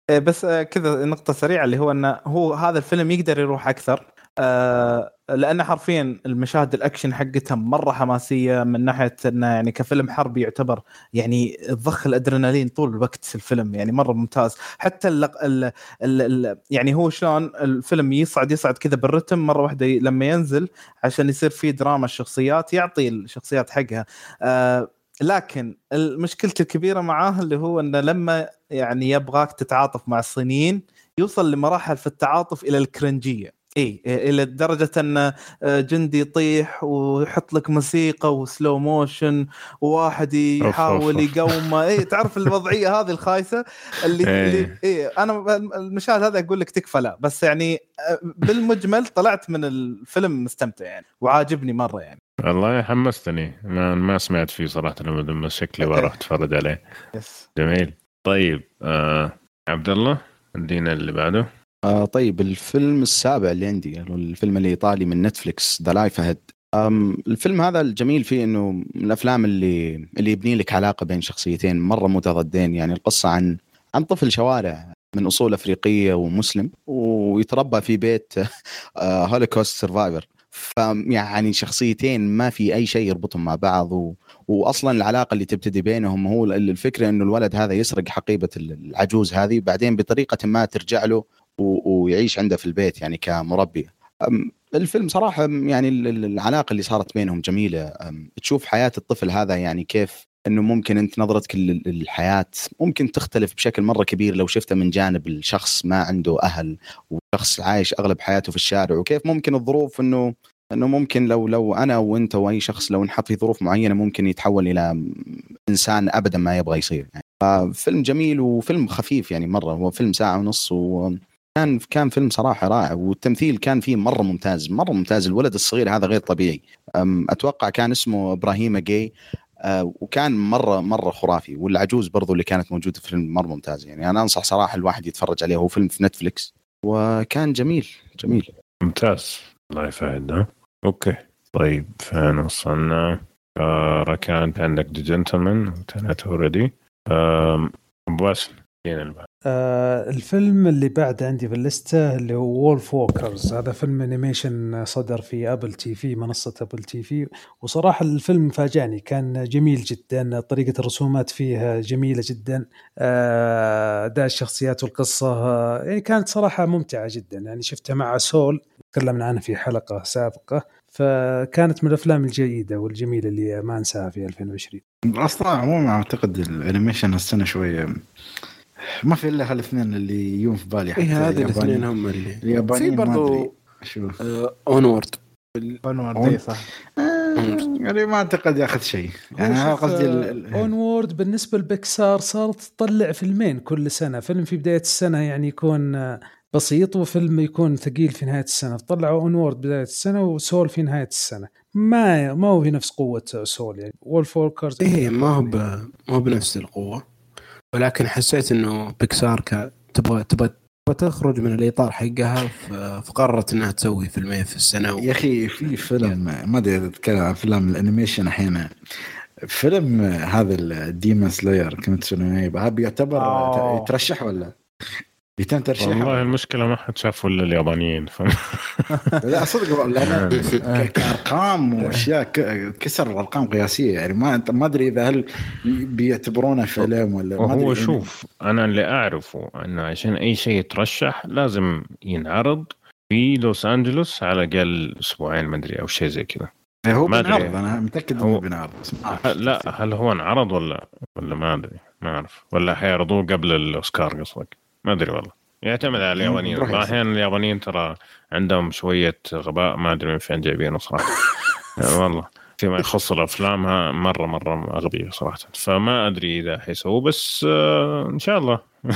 إيه، بس آه، كذا نقطة سريعة اللي هو إنه هو هذا الفيلم يقدر يروح أكثر. آه لأنه حرفيا المشاهد الأكشن حقتها مرة حماسية من ناحية إنه يعني كفيلم حربي يعتبر يعني تضخ الأدرينالين طول الوقت في الفيلم يعني مرة ممتاز. حتى ال ال ال يعني هو شلون الفيلم يصعد يصعد كذا بالرتم مرة واحدة لما ينزل عشان يصير في دراما الشخصيات يعطي الشخصيات حقها. آه لكن مشكلتي الكبيرة معاه اللي هو إنه لما يعني يبغاك تتعاطف مع الصينيين يوصل لمراحل في التعاطف إلى ال cringe ية. إي إلى درجه أن آه، جندي يطيح ويحط لك موسيقى و slow motion وواحد يحاول يقومه. إي تعرف الوضعية *laughs* هذه الخايسة؟ اللي, اللي إي أنا المشاهد هذا أقول لك تكفى لا بس يعني آه، بالمجمل طلعت من الفيلم مستمتع يعني وعاجبني مرة يعني. والله حمستني. ما ما سمعت فيه صراحة لما شكلي وأروح أتفرج عليه. جميل. طيب آه عبد الله ادينا اللي بعده. آه طيب الفيلم السابع اللي عندي الفيلم الايطالي من نتفلكس The Life Ahead الفيلم هذا الجميل فيه إنه من الأفلام اللي اللي يبني لك علاقة بين شخصيتين مرة متضادين. يعني القصة عن عن طفل شوارع من أصول أفريقية ومسلم ويتربى في بيت Holocaust survivor فيعني شخصيتين ما في أي شيء يربطهم مع بعض و... واصلا العلاقة اللي تبتدي بينهم هو الفكرة إنه الولد هذا يسرق حقيبة العجوز هذه بعدين بطريقة ما ترجع له ويعيش عنده في البيت يعني كمربي. الفيلم صراحة يعني العلاقة اللي صارت بينهم جميلة. تشوف حياة الطفل هذا يعني كيف إنه ممكن أنت نظرتك للحياة ممكن تختلف بشكل مرة كبير لو شفته من جانب الشخص ما عنده أهل وشخص عايش أغلب حياته في الشارع وكيف ممكن الظروف إنه إنه ممكن لو لو أنا وأنت وأي شخص لو نحط في ظروف معينة ممكن يتحول إلى إنسان ابدا ما يبغى يصير يعني. ففيلم جميل وفيلم خفيف يعني مرة. هو فيلم ساعة ونص و كان كان فيلم صراحة رائع والتمثيل كان فيه مرة ممتاز مرة ممتاز. الولد الصغير هذا غير طبيعي. أتوقع كان اسمه إبراهيم جاي أه، وكان مرة مرة خرافي والعجوز برضو اللي كانت موجودة في الفيلم مرة ممتاز. يعني أنا أنصح صراحة الواحد يتفرج عليه هو فيلم في نتفلكس وكان جميل جميل. ممتاز. الله يسعدنا okay. طيب فين وصلنا. آه ركان عندك The Gentlemen already أبو باسل. آه الفيلم اللي بعد عندي في ال list ة اللي هو Wolfwalkers هذا فيلم animation صدر في Apple TV منصة Apple TV وصراحة الفيلم فاجأني. كان جميل جدا طريقة الرسومات فيه جميلة جدا آه أداء الشخصيات والقصة آه يعني كانت صراحة ممتعة جدا. يعني شفتها مع Soul تكلمنا عنها في حلقة سابقة. فكانت من الأفلام الجيدة والجميلة اللي ما أنساها في 2020 أصلا عموما أعتقد ال animation هالسنه شوية ما في إلا هالاثنين اللي يجون في بالي حتى إيه هذه الاثنين هم اللي. اليابانيين في برضو Onward Onward اي صح. آه يعني ما أعتقد ياخذ شيء. يعني أنا قصدي Onward بالنسبة لبيكسار صارت تطلع فيلمين كل سنة. فيلم في بداية السنة يعني يكون آه، بسيط وفيلم يكون ثقيل في نهاية السنة. طلعوا Onward بداية السنة و Soul في نهاية السنة. ما ما هو في نفس قوة Soul يعني. وولف ووركرز إيه ما هو ما هو بنفس القوة. ولكن حسيت إنه بيكسار تبغى تبغى تخرج من الإطار حقها فقررت إنها تسوي فيلمين في السنة و... يا أخي في فيلم ما أدري إذا تتكلم عن افلام ال animation أحيانا. فيلم هذا ال Demon Slayer كنت هذا بيعتبر يترشح ولا؟ بيتم ترشيح والله المشكلة ما حد شافه إلا اليابانيين ف... *laughs* لا صدق لأن كأرقام وأشياء كسر الأرقام قياسية يعني ما ما أدري إذا هل بيعتبرونه فيلم ولا ما هو شوف أنا اللي أعرفه انه عشان أي شيء يترشح لازم ينعرض في لوس أنجلوس على الأقل أسبوعين ما أدري أو شيء زي كذا. إيه، هو بينعرض أنا متأكد إنه بينعرض لا هل هو انعرض ولا ولا ما أدري ما أعرف. ولا حيعرضوه قبل الأوسكار قصدك؟ ما أدري والله. يعتمد على اليابانيين. أحيانا اليابانيين ترى عندهم شوية غباء ما أدري من فين جايبينه صراحة. *laughs* والله. فيما يخص الأفلام مرة مرة اغبياء صراحة. فما أدري إذا حيسووا بس آه إن شاء الله. *laughs*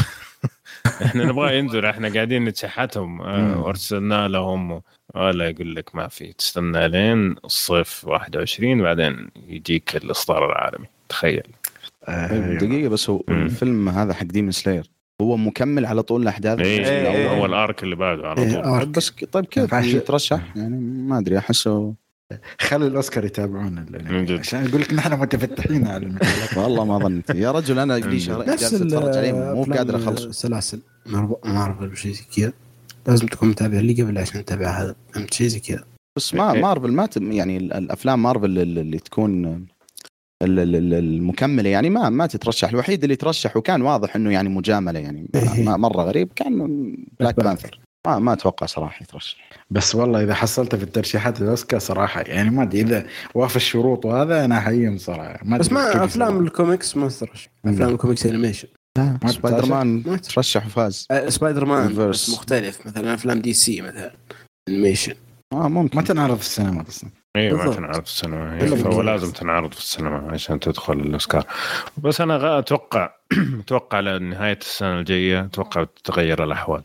إحنا نبغى ينزل إحنا قاعدين نتشحتهم. آه وأرسلنا لهم. ولا يقول لك ما في. تستنى لين الصيف 21 بعدين يجيك الإصدار العالمي. تخيل. آه دقيقة بس هو الفيلم هذا حق ديمون سلاير هو مكمل على طول الأحداث إيه إيه هو الأرك اللي بعده على طول. إيه بس طيب كيف يترشح؟ يعني ما أدري أحسه خلي الأوسكار يتابعون عشان يقول لك نحن متفتحين على المجالات *laughs* والله ما ظنيت. يا رجل أنا لي جالس أتفرج عليه مو قادر اخلص سلاسل. مارفل شيء زي كذا. لازم تكون متابع اللي قبل عشان تتابع هذا. فهمت شيء زي كذا. بس ما مارفل ما يعني الأفلام مارفل اللي تكون المكملة. يعني ما ما تترشح. الوحيد اللي ترشح وكان واضح إنه يعني مجاملة يعني. إيه. مرة غريب. كان Black Panther ما ما أتوقع صراحة يترشح. بس والله إذا حصلته في الترشيحات الأوسكار صراحة يعني ما أدري إذا وافى الشروط وهذا أنا احييهم صراحة. ما بس ما أفلام الكوميكس ما تترشح. أفلام ال comics animation Spider-Man ترشح وفاز. أه، سبايدر مان مختلف. مثلا أفلام DC مثلا. animation آه ممكن. ما تنعرض في السينما أصلا. اي ما تنعرض في السينما. هي فهو لازم تنعرض في السينما عشان تدخل الأوسكار. بس أنا أتوقع *clears throat* أتوقع لنهاية السنة الجاية أتوقع تتغير الأحوال.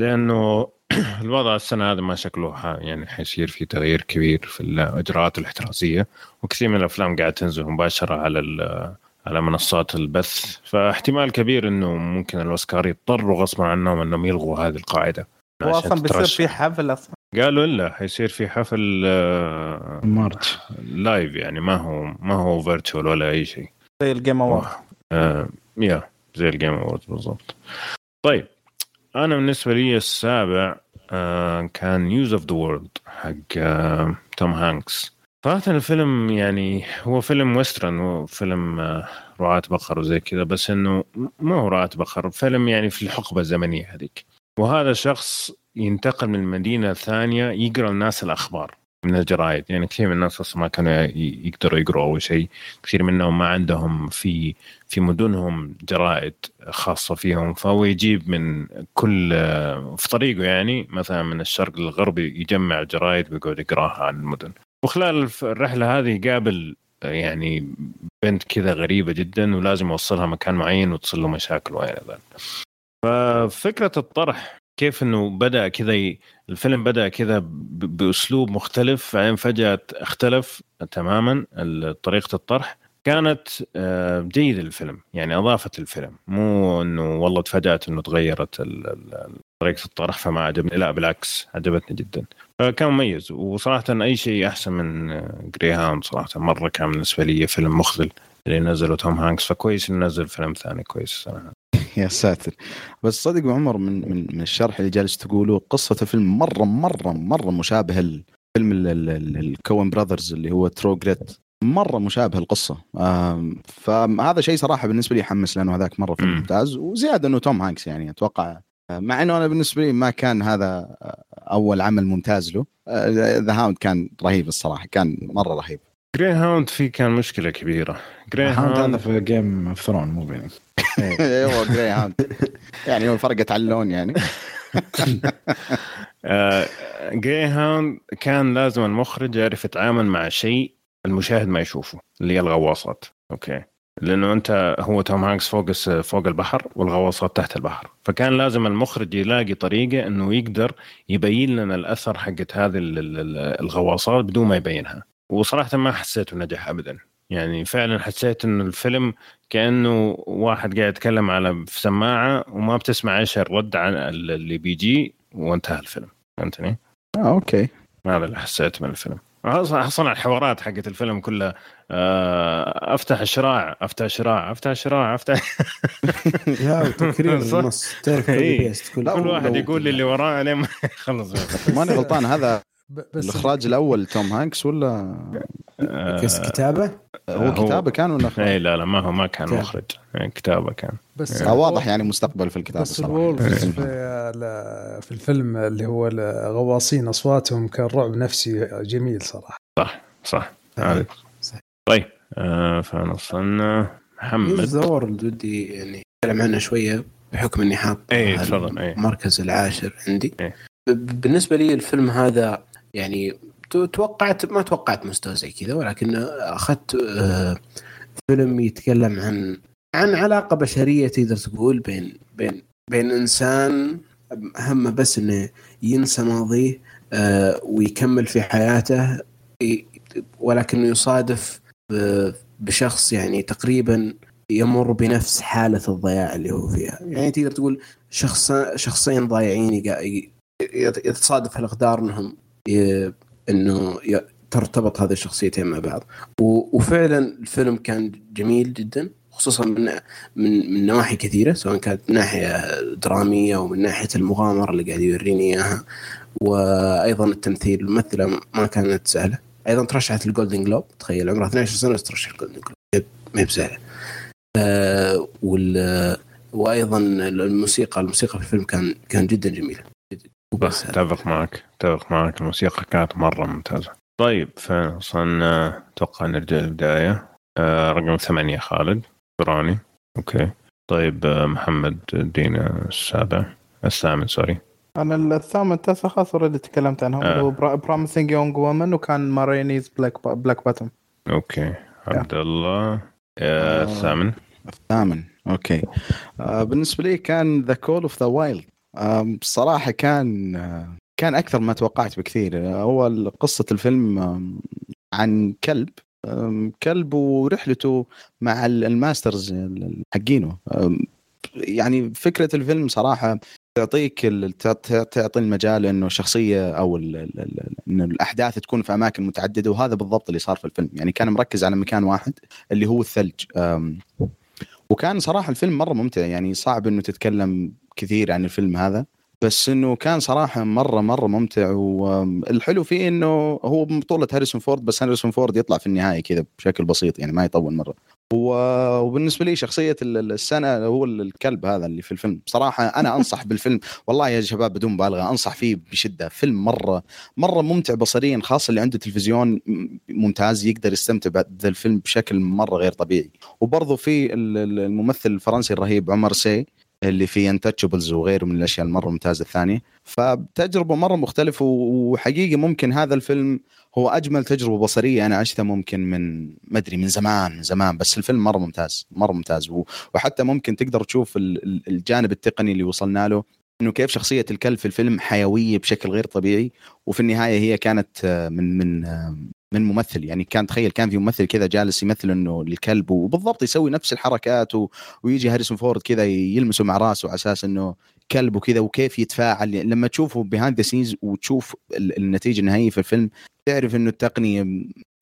لأنه *clears throat* الوضع السنة هذه ما شكله يعني حيصير في تغيير كبير في الإجراءات الاحترازية وكثير من الأفلام قاعد تنزل مباشرة على على منصات البث. فاحتمال كبير إنه ممكن الأوسكار يضطروا غصبا عنهم إنهم يلغوا هذه القاعدة. هو أصلا بيصير في حفل أصلا. قالوا الا حيصير في حفل آه، March. Live يعني ما هو ما هو virtual ولا أي شيء. زي ال Game Award آه yeah زي ال Game Award بالضبط. طيب أنا بالنسبة لي السابع آه كان News of the World حق آه توم هانكس. صراحة الفيلم يعني هو فيلم western هو فيلم آه رعاة بقر وزي كذا بس إنه ما هو رعاة بقر فيلم يعني في الحقبة الزمنية هذيك. وهذا شخص ينتقل من مدينة ثانية يقرأ الناس الأخبار من الجرايد يعني كثير من الناس أصلا ما كانوا يقدروا يقروا أول شيء. كثير منهم ما عندهم في في مدنهم جرائد خاصة فيهم. فهو يجيب من كل في طريقه يعني مثلا من الشرق للغرب يجمع جرايد ويقعد يقرأها عن المدن. وخلال الرحلة هذه يقابل يعني بنت كذا غريبة جدا ولازم يوصلها مكان معين وتصل له مشاكل والى ذلك ففكرة الطرح كيف إنه بدأ كذا ي... الفيلم بدأ كذا ب... بأسلوب مختلف بعدين فجأة اختلف تماما طريقة الطرح. كانت آه، جيدة الفيلم يعني أضافت الفيلم. مو إنه والله تفاجأت إنه تغيرت طريقة الطرح فما عجبني. لا بالعكس عجبتني جدا. فكان مميز وصراحه أي شيء أحسن من Greyhound صراحة مرة كان بالنسبة لي فيلم مخذل اللي نزله توم هانكس. فكويس إنه نزل فيلم ثاني كويس صراحة. يا ساتر. بس صدق عمر من من من الشرح اللي جالس تقوله قصة الفيلم مرة مرة مرة مشابه الفيلم ال Coen Brothers اللي هو True Grit. مرة مشابه القصة. فهذا شيء صراحة بالنسبة لي يحمس لأنه هذاك مرة فيلم ممتاز. وزيادة إنه توم هانكس يعني أتوقع مع إنه أنا بالنسبة لي ما كان هذا أول عمل ممتاز له. The Hound كان رهيب الصراحة كان مرة رهيب. Greyhound فيه كان مشكلة كبيرة. Greyhound هذا في Game of Thrones مو بيني. أيوه Greyhound يعني هو فرقت على اللون يعني. *laughs* Greyhound كان لازم المخرج يعرف يتعامل مع شيء المشاهد ما يشوفه اللي هي الغواصات. أوكي. لأنه أنت هو توم هانكس فوق فوق البحر والغواصات تحت البحر. فكان لازم المخرج يلاقي طريقة إنه يقدر يبين لنا الأثر حقت هذه الغواصات بدون ما يبينها. وصراحة ما حسيته نجح ابدا. يعني فعلا حسيت إنه الفيلم كأنه واحد قاعد يتكلم على في سماعة وما بتسمع إيش الرد عن اللي بيجي وانتهى الفيلم. فهمتني؟ آه أوكي. هذا اللي حسيت من الفيلم. أصلا الحوارات حقت الفيلم كلها آه، أفتح الشراع أفتح الشراع أفتح الشراع أفتح *laughs* يا تكرير النص. تعرف إيه. كل واحد يقول لي اللي وراه لين ما *laughs* يخلص ماني غلطان هذا بس الإخراج الأول توم هانكس ولا كيس كتابة؟ هو كتابة كان ولا اي لا لا ما هو ما كان مخرج. كتابة كان. بس آه واضح يعني مستقبل في الكتابة بس الولفز في, في الفيلم اللي هو الغواصين أصواتهم كان رعب نفسي جميل صراحة. صح صح. صح طيب آه فنوصلنا محمد. زور ودي يعني؟ اتكلم عنه شوية بحكم إني حاط اي تفضل. المركز العاشر عندي. أي. بالنسبة لي الفيلم هذا يعني توقعت ما توقعت مستوى زي كذا ولكن أخذت آه، فيلم يتكلم عن عن علاقة بشرية تقدر تقول بين بين بين إنسان همه بس إنه ينسى ماضيه آه، ويكمل في حياته ولكنه يصادف بشخص يعني تقريبا يمر بنفس حالة الضياع اللي هو فيها. يعني تقدر تقول شخص شخصين ضايعين يتصادف الأقدار إنهم إنه ترتبط هذه الشخصيتين مع بعض. وفعلا الفيلم كان جميل جدا خصوصا من من من نواحي كثيرة سواء كانت من ناحية درامية ومن ناحية المغامرة اللي قاعد يوريني إياها. وأيضا التمثيل الممثلة ما كانت سهلة. أيضا ترشحت ال Golden Globe تخيل عمرها 12 سنة ترشح ال Golden Globe ما هي بسهلة. آه وال وأيضا الموسيقى الموسيقى في الفيلم كان كان جدا جميلة. بس أتفق معك أتفق معك الموسيقى كانت مرة ممتازة. طيب فوصلنا أتوقع نرجع للبدايه آه رقم ثمانية خالد. براني أوكي. طيب آه محمد ادينا السابع. الثامن sorry. أنا الثامن التاسع خلاص already تكلمت عنهم آه. هو Promising Young Woman وكان Ma Rainey's Black Black Bottom أوكي. عبد الله. آه الثامن. الثامن. أوكي. آه بالنسبة لي كان The Call of the Wild بصراحه كان كان أكثر ما توقعت بكثير. هو قصة الفيلم عن كلب. كلب ورحلته مع الماسترز حقينه. يعني فكرة الفيلم صراحة تعطيك تعطي المجال إنه شخصيه أو إنه الأحداث تكون في أماكن متعددة وهذا بالضبط اللي صار في الفيلم. يعني كان مركز على مكان واحد اللي هو الثلج. وكان صراحة الفيلم مرة ممتع يعني صعب إنه تتكلم كثير عن الفيلم هذا. بس إنه كان صراحة مرة مرة ممتع والحلو فيه إنه هو بطولة هاريسون فورد بس هاريسون فورد يطلع في النهاية كذا بشكل بسيط يعني ما يطول مرة. وبالنسبة لي شخصية السنة هو الكلب هذا اللي في الفيلم. بصراحه أنا أنصح *laughs* بالفيلم والله يا شباب بدون مبالغة أنصح فيه بشدة. فيلم مرة مرة ممتع بصريا خاصة اللي عنده تلفزيون ممتاز يقدر يستمتع بهذا الفيلم بشكل مرة غير طبيعي. وبرضه في الممثل الفرنسي الرهيب عمر سي اللي في Intouchables وغيره من الأشياء المرة ممتازة الثانية. فتجربه مرة مختلفة وحقيقه ممكن هذا الفيلم هو أجمل تجربة بصرية أنا عشتها ممكن من ما أدري من زمان من زمان بس الفيلم مرة ممتاز مرة ممتاز. وحتى ممكن تقدر تشوف الجانب التقني اللي وصلنا له. إنه كيف شخصية الكلب في الفيلم حيوية بشكل غير طبيعي وفي النهاية هي كانت من من من ممثل. يعني كان تخيل كان في ممثل كذا جالس يمثل إنه الكلب وبالضبط يسوي نفس الحركات و... ويجي هاريسون فورد كذا يلمسه مع راسه على أساس إنه كلب وكذا وكيف يتفاعل. لما تشوفه behind the scenes وتشوف النتيجة النهائية في الفيلم تعرف إنه التقنية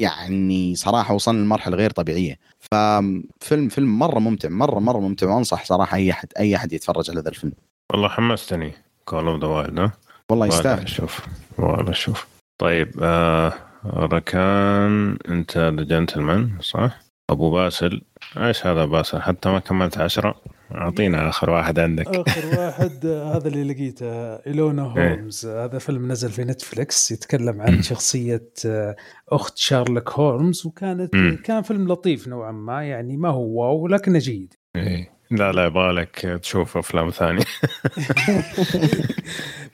يعني صراحة وصلنا لمرحلة غير طبيعية. ففيلم فيلم مرة ممتع مرة مرة ممتع وأنصح صراحة أي أحد أي أحد يتفرج على هذا الفيلم. والله حمستني. Call of the Wild والله يستاهل. شوف والله شوف طيب آه ركان أنت The Gentlemen صح؟ أبو باسل. إيش هذا باسل؟ حتى ما كملت عشرة. أعطينا آخر واحد عندك. آخر واحد هذا اللي لقيته. ايلونا إيه. Holmes. هذا فيلم نزل في نتفلكس يتكلم عن شخصية آه، أخت شارلوك هولمز وكانت. كان فيلم لطيف نوعا ما يعني ما هو wow لكنه جيد. إيه. لا لا يبغالك تشوف أفلام ثانية. *laughs*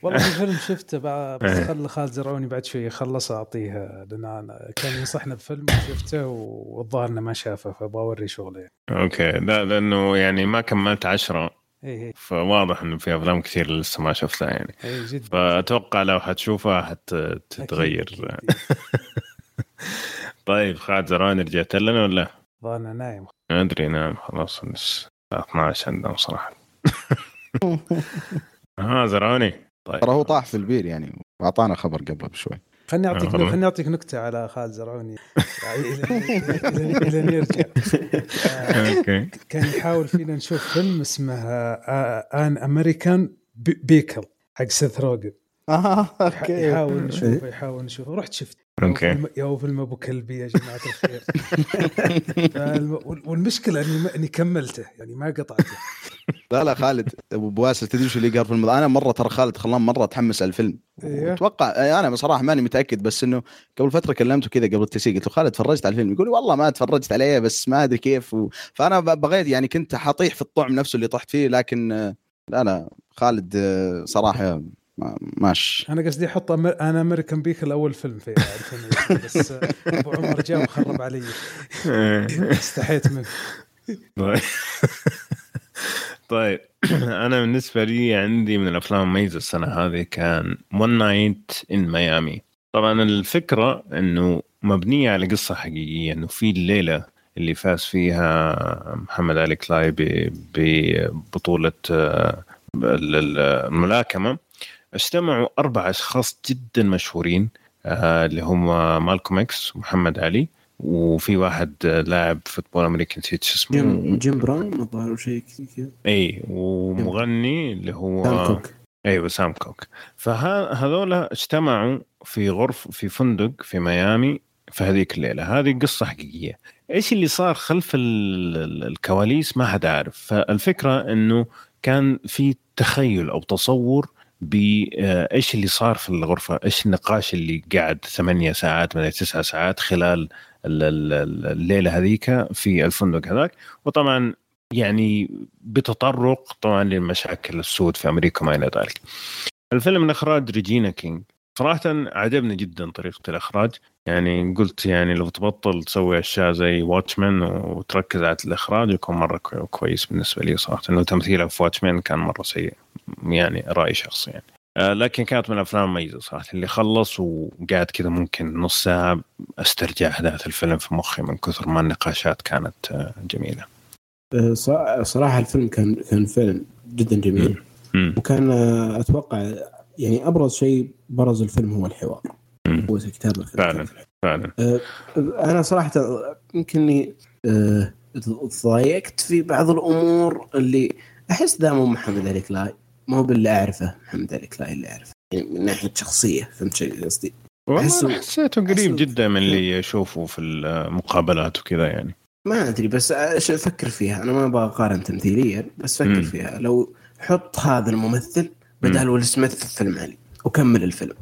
والله في فيلم شفته بس إيه. خل خالد زرعوني بعد شوي يخلص أعطيه لأن أنا كان ينصحنا بفيلم وشفته والظاهر إنه ما شافه فأبغى أوري شغله. أوكي. لا لأنه يعني ما كملت عشرة. إيه،, إيه. فواضح إنه في أفلام كثير لسه ما شفتها يعني. إيه جدا. فأتوقع لو حتشوفها حتتغير *laughs* *laughs* طيب خالد زرعوني رجعت لنا ولا؟ ظهرنا نايم. أدري نام خلاص 12 عندهم صراحة. *laughs* ها زرعوني. طيب. ترى هو طاح في البير يعني وأعطانا خبر قبل بشوي. خليني أعطيك خليني أعطيك نكتة على خالد زرعوني. إلى نرجع. أوكي. كان يحاول فينا نشوف فيلم اسمه An American Pickle حق سيث روجن. آه أوكي. يحاول نشوفه يحاول نشوفه. رحت شفت. أوكي. يا فيلم أبو كلبي يا جماعة الخير. *laughs* والمشكلة إني إني كملته يعني ما قطعته. لا لا خالد أبو بواسل تدري شو اللي قال في الفيلم أنا مرة ترى خالد خلان مرة أتحمس على الفيلم إيه؟ أتوقع أنا بصراحة ماني متأكد بس إنه قبل فترة كلمته كذا قبل التسجيل قلت له خالد تفرجت على الفيلم؟ يقول والله ما تفرجت عليه بس ما أدري كيف و... فأنا بغيت يعني كنت حطيح في الطعم نفسه اللي طحت فيه لكن لا لا خالد صراحة ماش. أنا قصدي أحط أمر... أنا أمريكان بيك الأول فيلم في بس أبو عمر جاء وخرب علي. *laughs* استحيت منه. طيب, *laughs* طيب، *clears throat* أنا بالنسبة لي عندي من الأفلام المميزة السنة هذه كان ون نايت ان ميامي طبعا الفكرة إنه مبنية على قصة حقيقية إنه في الليلة اللي فاز فيها محمد علي كلاي ببطولة آه، الملاكمة. اجتمعوا أربع أشخاص جدا مشهورين آه اللي هم مالكوم إكس ومحمد علي وفي واحد لاعب football أمريكي نسيت شو اسمه. جيم, جيم براون الظاهر شيء كذا إي ومغني اللي هو سام كوك. أيوه سام كوك. فهذول اجتمعوا في غرف في فندق في ميامي في هذيك الليلة. هذه قصة حقيقية. إيش اللي صار خلف الكواليس ما حد عارف. فالفكرة إنه كان في تخيل أو تصور بايش اللي صار في الغرفة، إيش النقاش اللي قعد ثمانية ساعات من تسعة ساعات خلال الليلة هذيك في الفندق هذاك، وطبعا يعني بتطرق طبعا للمشاكل السود في أمريكا وما إلى ذلك. الفيلم من إخراج ريجينا كينج، صراحة عجبني جدا طريقة الإخراج. يعني قلت يعني لو تبطل تسوي أشياء زي واتشمان وتركز على الإخراج يكون مرة كويس بالنسبة لي صراحة. إنه تمثيله في واتشمان كان مرة سيء يعني رأي شخصي يعني. آه لكن كانت من الأفلام المميزة صراحة. اللي خلص وقاعد كذا ممكن نص ساعة أسترجع أحداث الفيلم في مخي من كثر ما النقاشات كانت آه جميلة. آه، صراحة الفيلم كان كان فيلم جدا جميل. م. وكان أتوقع يعني أبرز شيء برز الفيلم هو الحوار. هو كتابه فعلا فعلا. آه أنا صراحة يمكن آه ضايقت في بعض الأمور اللي أحس دائما محمد علي كلاي ما هو باللي أعرفه محمد علي كلاي اللي أعرفه. يعني من ناحية شخصيه فهمت شيء قصدي؟ والله حسيته قريب جدا من اللي اشوفه في المقابلات وكذا يعني. ما أدري بس أفكر فيها. أنا ما أبغى اقارن تمثيليا بس فكر فيها. لو حط هذا الممثل بدل ويل سميث في فيلم علي وكمل الفيلم.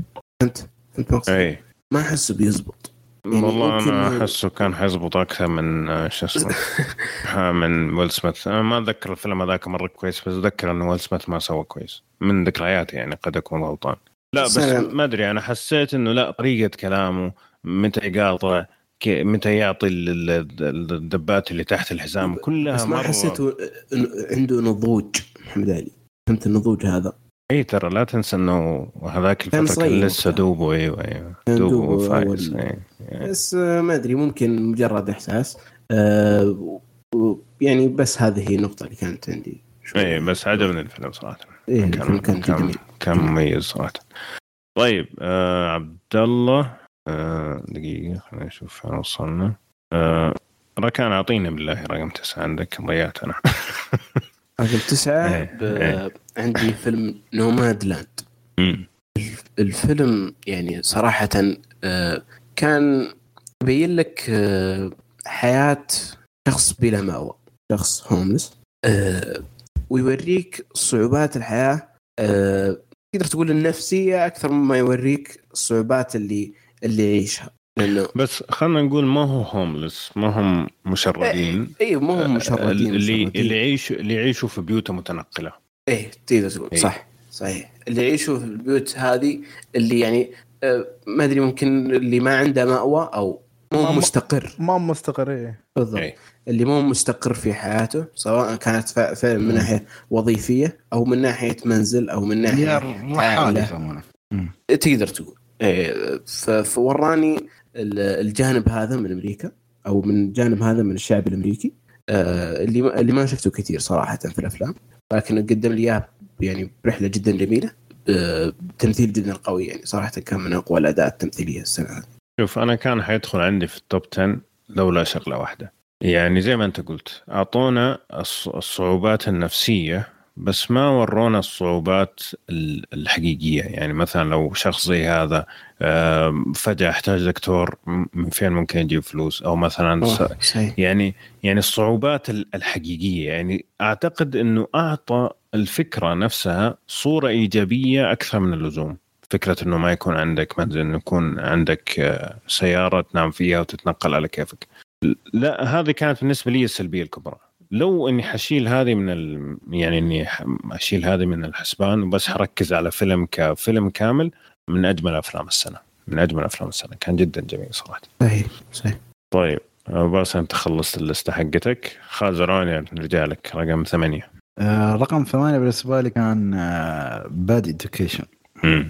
فهمت؟ فهمت مقصدي؟ ما أحسه بيزبط. يعني والله أنا أحسه كان حيزبط أكثر من آه، شو اسمه؟ *laughs* من ويل سميث. أنا ما أتذكر الفيلم هذاك مرة كويس بس أتذكر انه ويل سميث ما سوى كويس. من ذكرياتي يعني قد أكون غلطان. لا بس ما أدري أنا حسيت إنه لا طريقة كلامه متى يقاطع متى يعطي الدبات اللي تحت الحزام كلها بس ما حسيته عنده نضوج محمد علي. فهمت النضوج هذا؟ اي ترى لا تنسى إنه هذاك الفترة كان لسه دوبه أيوه أيوه دوبه فايز أيوة. بس آه، ما أدري ممكن مجرد إحساس. آه يعني بس هذه هي النقطة اللي كانت عندي اي بس عجبني الفيلم صراحة. إيه كان كان, كان, كان مميز صراحة. طيب آه عبد الله آه دقيقة خلينا نشوف فين وصلنا. آه ركان اعطينا بالله رقم تسعة عندك ضيعت أنا. *laughs* رقم تسعة؟ إيه، إيه. عندي فيلم نوماد لاند الفيلم يعني صراحة آه، كان يبين لك آه، حياة شخص بلا مأوى. شخص هوملس آه، ويوريك صعوبات الحياة. تقدر تقول النفسية أكثر مما يوريك الصعوبات اللي اللي يعيشها. لأنه بس خلينا نقول ما هو هوملس ما هم مشردين. اي ما هم مشردين اللي اللي يعيشوا اللي يعيشوا في بيوت متنقلة. إيه تقدر تقول. إيه؟ صح صحيح. اللي يعيشوا في البيوت هذه اللي يعني آه، ما أدري ممكن اللي ما عنده مأوى أو مو مستقر. ما مستقر إيه. بالضبط. أي. اللي مو مستقر في حياته سواء كانت فعلا من ناحية وظيفية أو من ناحية منزل أو من ناحية رحاله تقدر تقول. إيه فوراني الجانب هذا من أمريكا أو من الجانب هذا من الشعب الأمريكي. آه، اللي اللي ما شفته كثير صراحة في الأفلام. لكن قدم لي اياه يعني برحلة جدا جميلة. بتمثيل جدا قوي يعني صراحة كان من أقوى الأداء التمثيلية السنة هذه. شوف أنا كان حيدخل عندي في التوب 10 لولا شغلة واحدة. يعني زي ما أنت قلت أعطونا الصعوبات النفسية بس ما ورونا الصعوبات الحقيقية. يعني مثلا لو شخص زي هذا فجأة احتاج دكتور من فين ممكن يجيب فلوس؟ أو مثلا يعني يعني الصعوبات الحقيقية. يعني أعتقد إنه أعطى الفكرة نفسها صورة إيجابية أكثر من اللزوم. فكرة إنه ما يكون عندك منزل إنه يكون عندك آه، سيارة تنام فيها وتتنقل على كيفك. لا هذه كانت بالنسبة لي السلبية الكبرى. لو إني حشيل هذه من ال... يعني إني أشيل هذه من الحسبان وبس حركز على فيلم كفيلم كامل من أجمل أفلام السنة من أجمل أفلام السنة. كان جدا جميل صراحة. صحيح صحيح. طيب بس أنت خلصت اللستة حقتك. خازروني نرجع لك. رقم ثمانية. آه رقم ثمانية بالنسبة لي كان Bad آه Education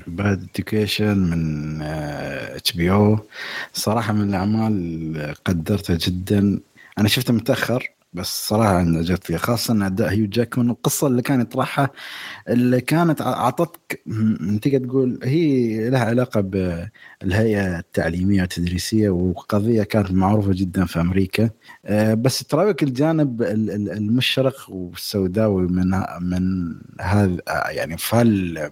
Bad Education من HBO صراحة من الأعمال قدرتها جدا. أنا شفته متأخر بس صراحة أنا عجبت فيها خاصة إن أداء هيو جاكمان القصة اللي كان يطرحها اللي كانت أعطتك تقدر تقول هي لها علاقة بالهيئة التعليمية والتدريسية وقضية كانت معروفة جدا في أمريكا. آه، بس تراويك الجانب المشرق والسوداوي من من هذا يعني فال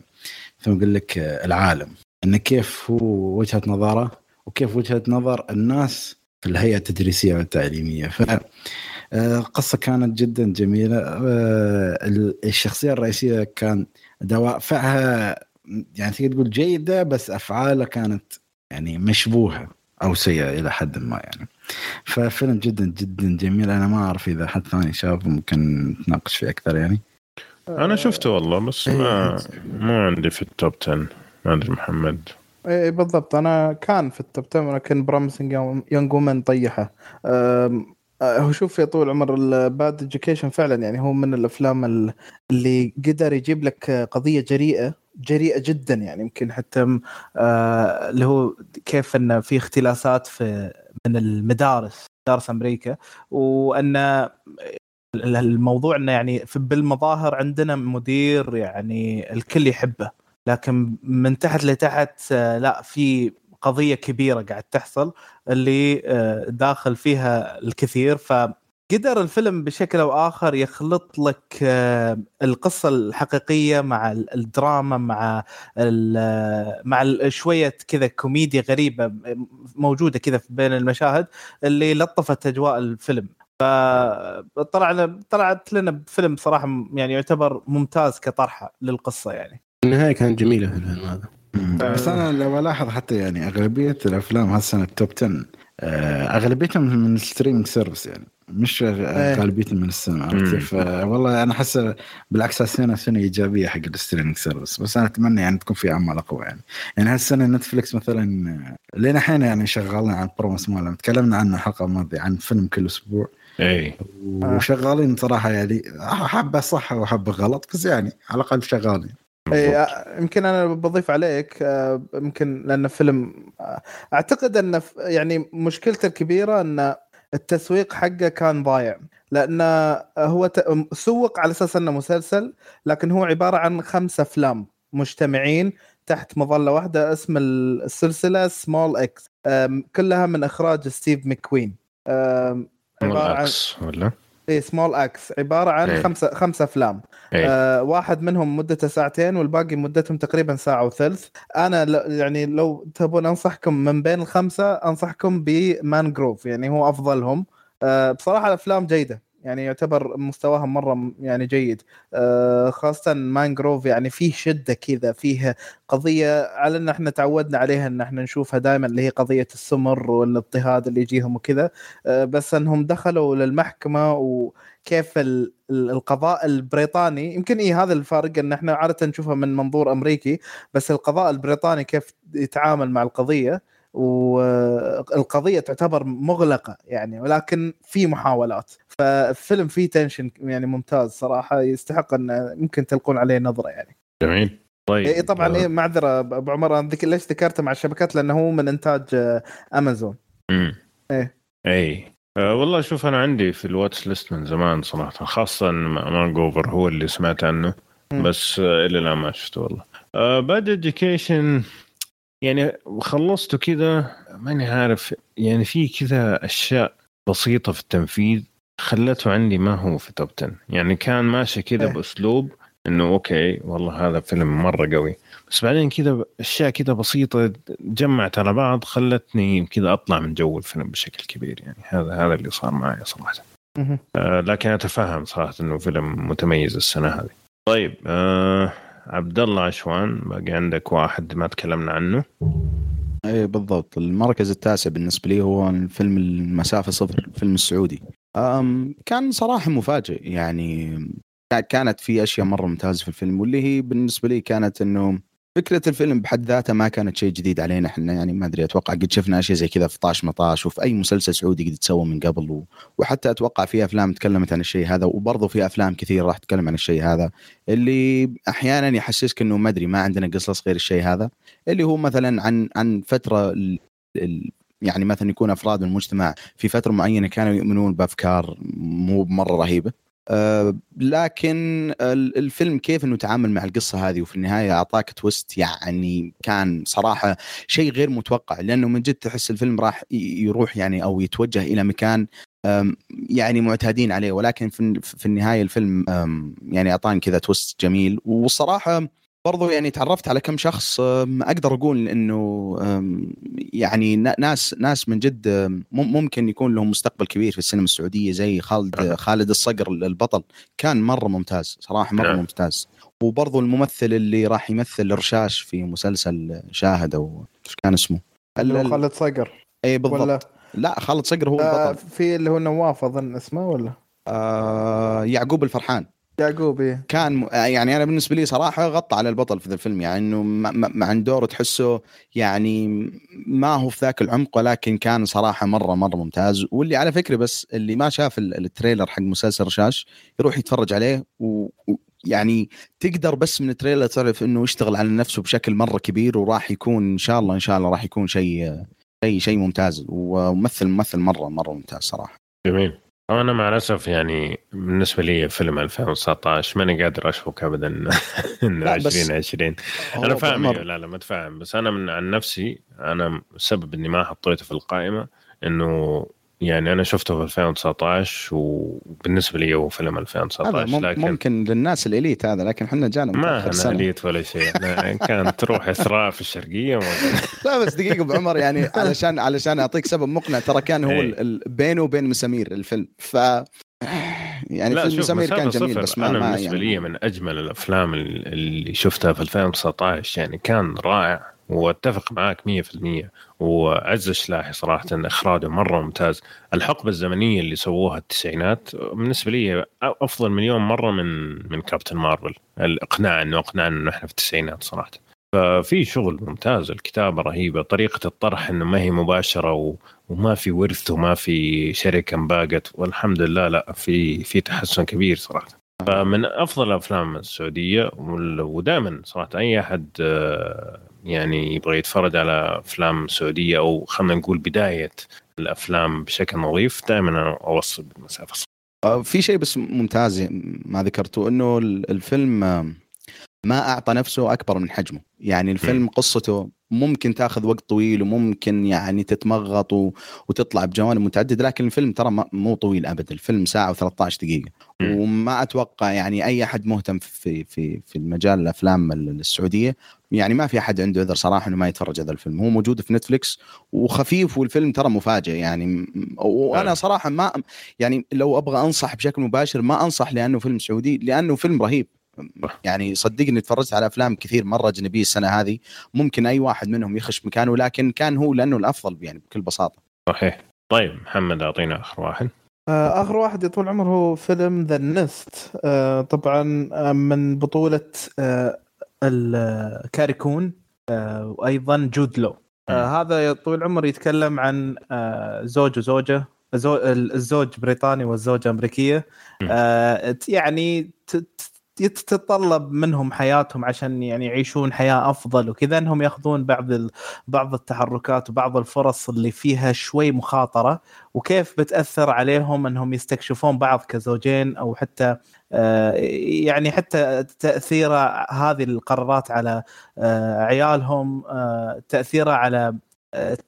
أقول لك العالم. إن كيف هو وجهة نظره وكيف وجهة نظر الناس في الهيئة التدريسية والتعليمية. ف القصة كانت جدا جميلة. آه، الشخصية الرئيسية كان دوافعها يعني تقدر تقول جيدة بس أفعالها كانت يعني مشبوهة أو سيئة إلى حد ما يعني. ففيلم جدا جدا جميل. أنا ما أعرف إذا حد ثاني شافه ممكن نتناقش فيه أكثر يعني. أنا شفته والله بس ما إيه. مو عندي في ال top 10 ما أدري محمد. إيه بالضبط. أنا كان في ال top 10 ولكن Promising Young Woman طيحة. آه، هو شوف يا طول العمر ال Bad Education فعلا يعني هو من الأفلام اللي قدر يجيب لك قضية جريئة جريئة جدا يعني يمكن حتى آه اللي هو كيف إن في اختلاسات في من المدارس مدارس أمريكا وأن الموضوع إنه يعني في بالمظاهر عندنا مدير يعني الكل يحبه لكن من تحت لتحت آه لا في قضية كبيرة قاعد تحصل اللي آه، داخل فيها الكثير. فقدر الفيلم بشكل أو آخر يخلط لك آه، القصة الحقيقية مع الدراما مع مع شوية كذا كوميديا غريبة موجودة كذا بين المشاهد اللي لطفت أجواء الفيلم. فطلعنا طلعت لنا بفيلم صراحة يعني يعتبر ممتاز كطرحة للقصة يعني. النهاية كانت جميلة في الفيلم هذا. بس أنا لو ألاحظ حتى يعني أغلبية الأفلام هالسنه ال top 10 آه، أغلبيتهم من ال streaming service يعني مش إيه. غالبيتهم من السينما عرفت كيف؟ والله أنا أحس بالعكس هالسنه سنه إيجابية حق ال streaming service بس أنا أتمنى يعني تكون في أعمال أقوى يعني. يعني هالسنة نتفلكس مثلا لين الحين يعني شغالين عن promos مالهم تكلمنا عنه الحلقة الماضيه عن فيلم كل أسبوع. إي. وشغالين صراحة يعني حبه صح وحبه غلط بس يعني على الأقل شغالين. اي يمكن أنا بضيف عليك آه، يمكن لأن فيلم آه، أعتقد أن يعني مشكلته الكبيرة أن التسويق حقه كان ضايع. لأن هو سوق على أساس أنه مسلسل لكن هو عبارة عن خمسة أفلام مجتمعين تحت مظلة واحدة اسم السلسلة Small Axe كلها من إخراج ستيف مكوين عبارة عن ولا؟ اي Small Axe عبارة عن إيه. خمسه خمسة أفلام. إيه. آه واحد منهم مدته ساعتين والباقي مدتهم تقريبا ساعة وثلث. أنا يعني لو تبون أنصحكم من بين الخمسة أنصحكم بمان جروف يعني هو أفضلهم. آه بصراحة الأفلام جيدة. يعني يعتبر مستواهم مرة يعني جيد. خاصة مانجروف يعني فيه شدة كذا فيه قضية على إن إحنا تعودنا عليها إن إحنا نشوفها دائما اللي هي قضية السمر والاضطهاد اللي يجيهم وكذا. بس إنهم دخلوا للمحكمة وكيف القضاء البريطاني يمكن إيه هذا الفارق إن إحنا عادة نشوفها من منظور أمريكي بس القضاء البريطاني كيف يتعامل مع القضية والقضية تعتبر مغلقة يعني ولكن في محاولات. فالفيلم فيه tension يعني ممتاز صراحة يستحق أن ممكن تلقون عليه نظرة يعني. جميل. طيب إيه طبعا إيه معذره أبو عمر ذك... ليش ذكرته مع الشبكات؟ لأنه هو من إنتاج أمازون. امم إيه. اي أه والله شوف أنا عندي في ال watch list من زمان صراحة خاصة مانج اوفر هو اللي سمعت عنه بس إلى الآن ما شفته والله. أه Bad Education يعني خلصته كذا ماني عارف يعني في كذا أشياء بسيطة في التنفيذ خلته عندي ما هو في top 10 يعني كان ماشي كذا إيه. بأسلوب إنه okay والله هذا فيلم مرة قوي. بس بعدين كذا أشياء كذا بسيطة جمعت على بعض خلتني كذا أطلع من جو الفيلم بشكل كبير. يعني هذا هذا اللي صار معي صراحة. آه لكن أتفهم صراحة إنه فيلم متميز السنة هذه. طيب آه عبد الله عشوان باقي عندك واحد ما تكلمنا عنه؟ اي بالضبط. المركز التاسع بالنسبة لي هو الفيلم المسافة صفر الفيلم السعودي. كان صراحة مفاجئ. يعني كانت في أشياء مرة ممتازة في الفيلم واللي هي بالنسبة لي كانت إنه فكرة الفيلم بحد ذاتها ما كانت شيء جديد علينا إحنا. يعني ما أدري أتوقع قد شفنا أشياء زي كذا في طاش مطاش وفي أي مسلسل سعودي قد تسوى من قبل و... وحتى أتوقع في أفلام تكلمت عن الشيء هذا وبرضه في أفلام كثير راح تتكلم عن الشيء هذا. اللي أحيانا يحسسك إنه ما أدري ما عندنا قصص غير الشيء هذا. اللي هو مثلا عن عن فترة ال... ال... يعني مثلا يكون أفراد المجتمع في فترة معينة كانوا يؤمنون بأفكار مو مرة رهيبة. آه، لكن الفيلم كيف إنه تعامل مع القصة هذه؟ وفي النهاية أعطاك تويست يعني كان صراحة شيء غير متوقع لأنه من جد تحس الفيلم راح يروح يعني أو يتوجه إلى مكان يعني معتادين عليه. ولكن في النهاية الفيلم يعني أعطاني كذا تويست جميل. والصراحه برضو يعني تعرفت على كم شخص أقدر أقول إنه يعني ناس ناس من جد ممكن يكون لهم مستقبل كبير في السينما السعودية زي خالد خالد الصقر البطل. كان مرة ممتاز صراحة مرة نعم. ممتاز. وبرضو الممثل اللي راح يمثل رشاش في مسلسل شاهد أو إيش كان اسمه. خالد صقر. اي بالضبط. ولا... لا خالد صقر هو آه البطل. في اللي هو نواف أظن اسمه ولا؟ آه يعقوب الفرحان. يعقوب إيه؟ كان يعني أنا بالنسبة لي صراحة غطى على البطل في ذا الفيلم يعني إنه مع دور تحسه يعني ما هو في ذاك العمق ولكن كان صراحة مرة مرة ممتاز واللي على فكرة بس اللي ما شاف ال trailer حق مسلسل رشاش يروح يتفرج عليه و يعني تقدر بس من ال trailer تعرف إنه يشتغل على نفسه بشكل مرة كبير وراح يكون إن شاء الله إن شاء الله راح يكون شيء شيء شيء ممتاز وممثل ممثل مرة مرة ممتاز صراحة. جميل. أنا مع الأسف يعني بالنسبة لي فيلم 2019 ماني قادر اشفك ابدا *laughs* إن 2020 أنا فاهم لا لا متفاهم بس أنا من عن نفسي أنا السبب إني ما حطيته في القائمة إنه يعني أنا شفته في 2019 وبالنسبة لي هو فيلم 2019 لكن ممكن للناس الإليت هذا لكن إحنا جانا ما أنا إليت ولا شيء *laughs* كانت تروح إثراء في الشرقية *laughs* لا بس دقيقة أبو عمر يعني علشان علشان أعطيك سبب مقنع ترى كان هو إيه. بينه وبين مسامير الفيلم ف يعني لا فيلم مسامير كان جميل صفر. بس ما أنا بالنسبة يعني. لي من أجمل الأفلام اللي شفتها في 2019 يعني كان رائع وأتفق معاك 100% وعز الشلاحي صراحة إخراجه مرة ممتاز. الحقبة الزمنية اللي سووها التسعينات بالنسبة لي أفضل مليون مرة من من كابتن مارفل. الإقناع إنه اقنعنا إنه إحنا في التسعينات صراحة. ففي شغل ممتاز الكتابة رهيبة طريقة الطرح إنه ما هي مباشرة و... وما في ورث وما في شركة انباقت. والحمد لله لا في في تحسن كبير صراحة. فمن أفضل الأفلام السعودية ودائما صراحة أي أحد يعني يبغى يتفرج على أفلام سعودية أو خلينا نقول بداية الأفلام بشكل نظيف دائما أوصل بالمسافة آه، في شيء بس ممتاز ما ذكرته إنه الفيلم ما أعطى نفسه أكبر من حجمه. يعني الفيلم قصته ممكن تاخذ وقت طويل وممكن يعني تتمغط وتطلع بجوانب متعددة لكن الفيلم ترى مو طويل ابدا. الفيلم ساعة و13 دقيقة. وما أتوقع يعني أي أحد مهتم في في في المجال الأفلام السعودية يعني ما في أحد عنده عذر صراحة إنه ما يتفرج هذا الفيلم. هو موجود في نتفلكس وخفيف والفيلم ترى مفاجئ يعني. وأنا نعم. صراحة ما يعني لو أبغى أنصح بشكل مباشر ما أنصح لأنه فيلم سعودي لأنه فيلم رهيب. يعني صدقني تفرجت على أفلام كثير مرة أجنبية السنة هذه ممكن أي واحد منهم يخش مكانه لكن كان هو لأنه الأفضل يعني بكل بساطة. صحيح. طيب محمد أعطينا آخر واحد. آه، آخر واحد يا طول العمر هو فيلم ذا نست آه، طبعا آه، من بطولة الكاريكون وأيضا جود لو هذا يا طول العمر يتكلم عن زوج وزوجة الزوج بريطاني والزوجة أمريكية. يعني تتطلب منهم حياتهم عشان يعني يعيشون حياة أفضل وكذا إنهم يأخذون بعض بعض التحركات وبعض الفرص اللي فيها شوي مخاطرة وكيف بتأثر عليهم إنهم يستكشفون بعض كزوجين أو حتى آه، يعني حتى تأثير هذه القرارات على آه، عيالهم آه، تاثيرها على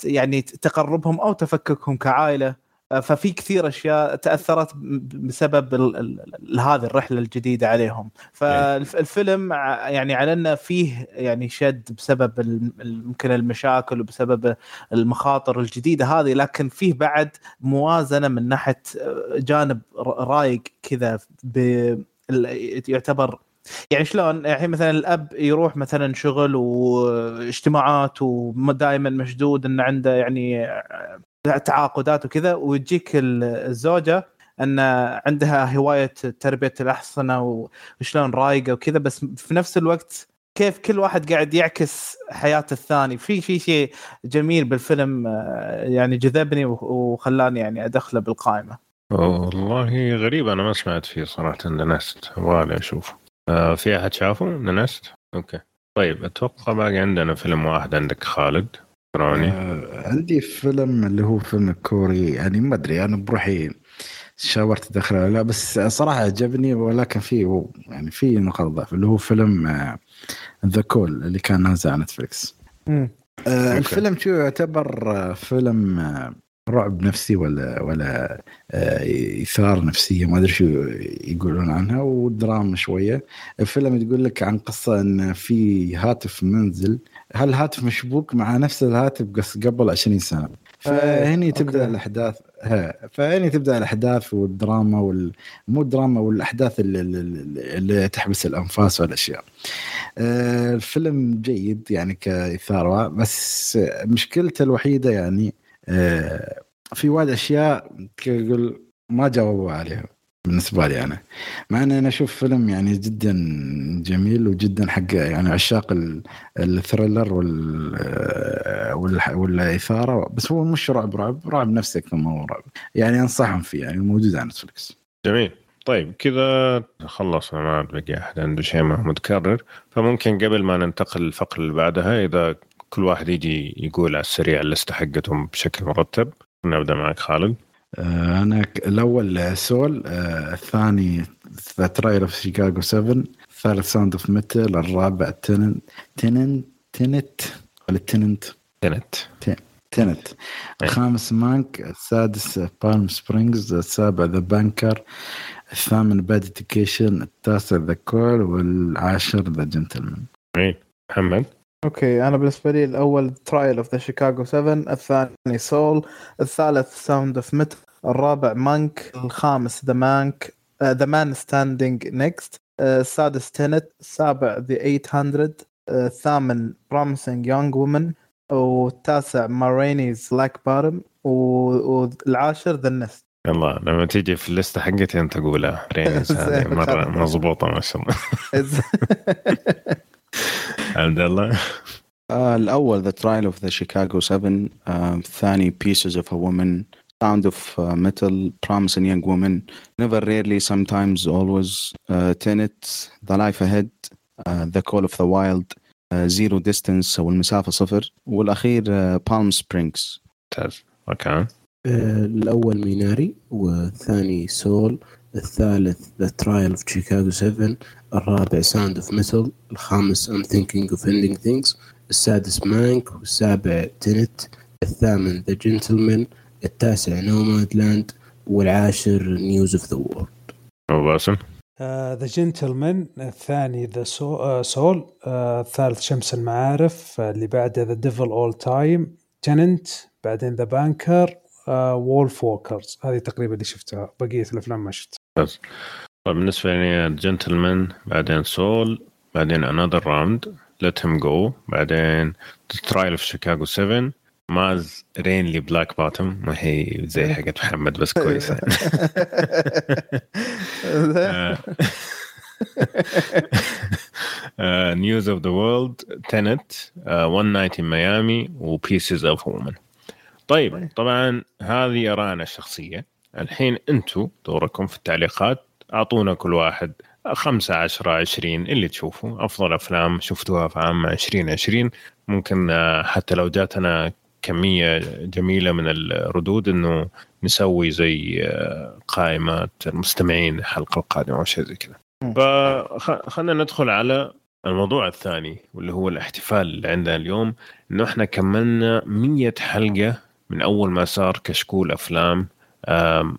يعني تقربهم أو تفككهم كعائلة. ففي كثير أشياء تأثرت بسبب هذه الرحلة الجديدة عليهم. فالفيلم يعني على أنه فيه يعني شد بسبب ممكن المشاكل وبسبب المخاطر الجديدة هذه لكن فيه بعد موازنة من ناحية جانب رايق كذا يعتبر يعني شلون؟ الحين مثلا الأب يروح مثلا شغل واجتماعات ودائما مشدود انه عنده يعني تعاقدات وكذا وتجيك الزوجة إن عندها هواية تربية الأحصنة وشلون رايقة وكذا بس في نفس الوقت كيف كل واحد قاعد يعكس حياه الثاني. في في شيء جميل بالفيلم آه، يعني جذبني وخلاني يعني أدخله بالقائمة. والله غريب أنا ما سمعت فيه صراحة Nest. ودي أشوفه. آه في أحد شافه Nest؟ okay. طيب أتوقع باقي عندنا فيلم واحد عندك خالد. روني آه عندي فيلم اللي هو فيلم كوري يعني ما أدري أنا بروحي شاورت ادخله لا بس صراحة عجبني ولكن في يعني في نقاط ضعف اللي هو فيلم The آه Call اللي كان نازل على نتفلكس آه الفيلم شو يعتبر آه، فيلم آه رعب نفسي ولا ولا آه إثارة نفسية ما أدري شو يقولون عنها ودراما شوية. الفيلم تقول لك عن قصة إن في هاتف منزل هالهاتف مشبوك مع نفس الهاتف قبل 20 سنة فهني تبدأ أوكي. الاحداث فهني تبدأ الأحداث والدراما وال مو الدراما والأحداث اللي, اللي تحبس الأنفاس والأشياء. آه، الفيلم جيد يعني كإثارة بس مشكلته الوحيدة يعني آه، في وايد أشياء تقول ما جاوبوا عليها بالنسبة لي أنا. مع ان أنا أشوف فيلم يعني جدا جميل وجدا حق يعني عشاق ال thriller وال والإثارة بس هو مش رعب رعب رعب نفسي أكثر ما هو رعب. يعني أنصحهم فيه يعني موجود على نتفلكس جميل. طيب كذا خلصنا ما بقي احد عنده شيء متكرر. فممكن قبل ما ننتقل للفقرة اللي بعدها إذا كل واحد يجي يقول على السريع ال list ه حقتهم بشكل مرتب. نبدأ معك خالد. أنا الأول Soul آه، الثاني The Trial of Chicago 7 الثالث Sound of Metal الرابع Tenet Tenet Tenet ولا Tenet Tenet Tenet الخامس Mank السادس Palm Springs السابع The Banker الثامن Bad Education التاسع The Call والعاشر The Gentlemen اي محمد؟ Okay أنا بالنسبة لي الأول Trial of the Chicago 7 الثاني Soul الثالث Sound of Metal الرابع Mank الخامس The Man The Man Standing Next السادس Tenet السابع The 800 الثامن Promising Young Woman والتاسع Ma Rainey's Black Bottom والعاشر The Nest يلا لما تيجي في الليسته حقتي أنت قولها. *laughs* هذه مرة مضبوطة ما شاء الله. *laughs* *laughs* عبد الله آه الاول ذا ترايل اوف ذا شيكاغو 7 الثاني بيسز اوف ا وومن Sound of uh, Metal, Promising Young Woman, Never Rarely, Sometimes, Always, uh, Tenet, The Life Ahead, uh, The Call of the Wild, uh, Zero Distance أو المسافة صفر والأخير uh, Palm Springs. ممتاز اوكي الأول ميناري والثاني سول الثالث The Trial of Chicago 7 الرابع Sound of Metal الخامس I'm Thinking of Ending Things السادس Mank والسابع Tenet الثامن The Gentleman التاسع Nomadland والعاشر News of the World أبو باسم. The Gentlemen الثاني The Soul الثالث شمس المعارف اللي بعده The Devil All the Time Tenet بعدين The Banker Wolfwalkers هذه تقريبا اللي شفتها. بقية الأفلام ما شفت بس. طيب بالنسبة لي جنتلمان بعدين Soul بعدين Another Round Let Him Go بعدين Trial of Chicago 7 Ma Rainey's Black Bottom ما هي زي حقت محمد بس كويسة. News of the World Tenet One Night in Miami و Pieces of Woman طيب طبعا هذه ارائنا الشخصية. الحين أنتم دوركم في التعليقات. أعطونا كل واحد خمسة عشرة عشرين اللي تشوفوا. أفضل أفلام شفتوها في عام عشرين عشرين. ممكن آه، حتى لو جاتنا كمية جميلة من الردود إنه نسوي زي آه، قائمة المستمعين الحلقة القادمة أو شيء زي كذا. فخلنا ندخل على الموضوع الثاني واللي هو الاحتفال اللي عندنا اليوم. إنه إحنا كملنا مية حلقة من أول ما صار كشكول أفلام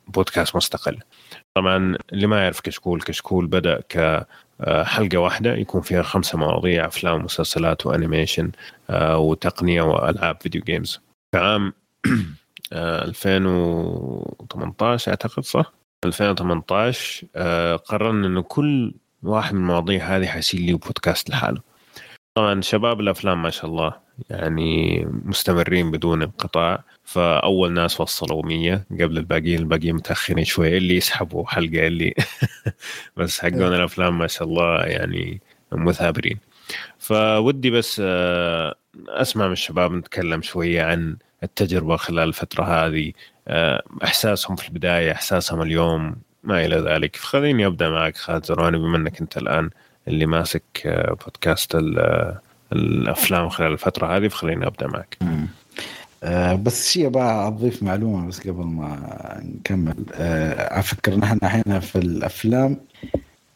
بودكاست مستقل. طبعا اللي ما يعرف كشكول كشكول بدأ كحلقه واحدة يكون فيها خمسة مواضيع أفلام ومسلسلات و animation آه، وتقنية وألعاب video games. في عام 2018 أعتقد صح؟ 2018 آه، قررنا إنه كل واحد من المواضيع هذه حيصير لي بودكاست لحاله. طبعا شباب الأفلام ما شاء الله يعني مستمرين بدون انقطاع فأول ناس وصلوا 100 قبل الباقيين الباقيين متأخرين شوية اللي يسحبوا حلقة اللي *laughs* بس حقون إيه. الأفلام ما شاء الله يعني مثابرين فودي بس آه، أسمع من الشباب نتكلم شوية عن التجربة خلال الفترة هذه آه، إحساسهم في البداية إحساسهم اليوم ما إلى ذلك فخليني أبدأ معك خالد زرواني بما إنك أنت الآن اللي ماسك آه، بودكاست الأفلام خلال الفترة هذه فخليني أبدأ معك. آه بس شيء بقى أضيف معلومة بس قبل ما نكمل. آه أفكر نحن الحين في الأفلام.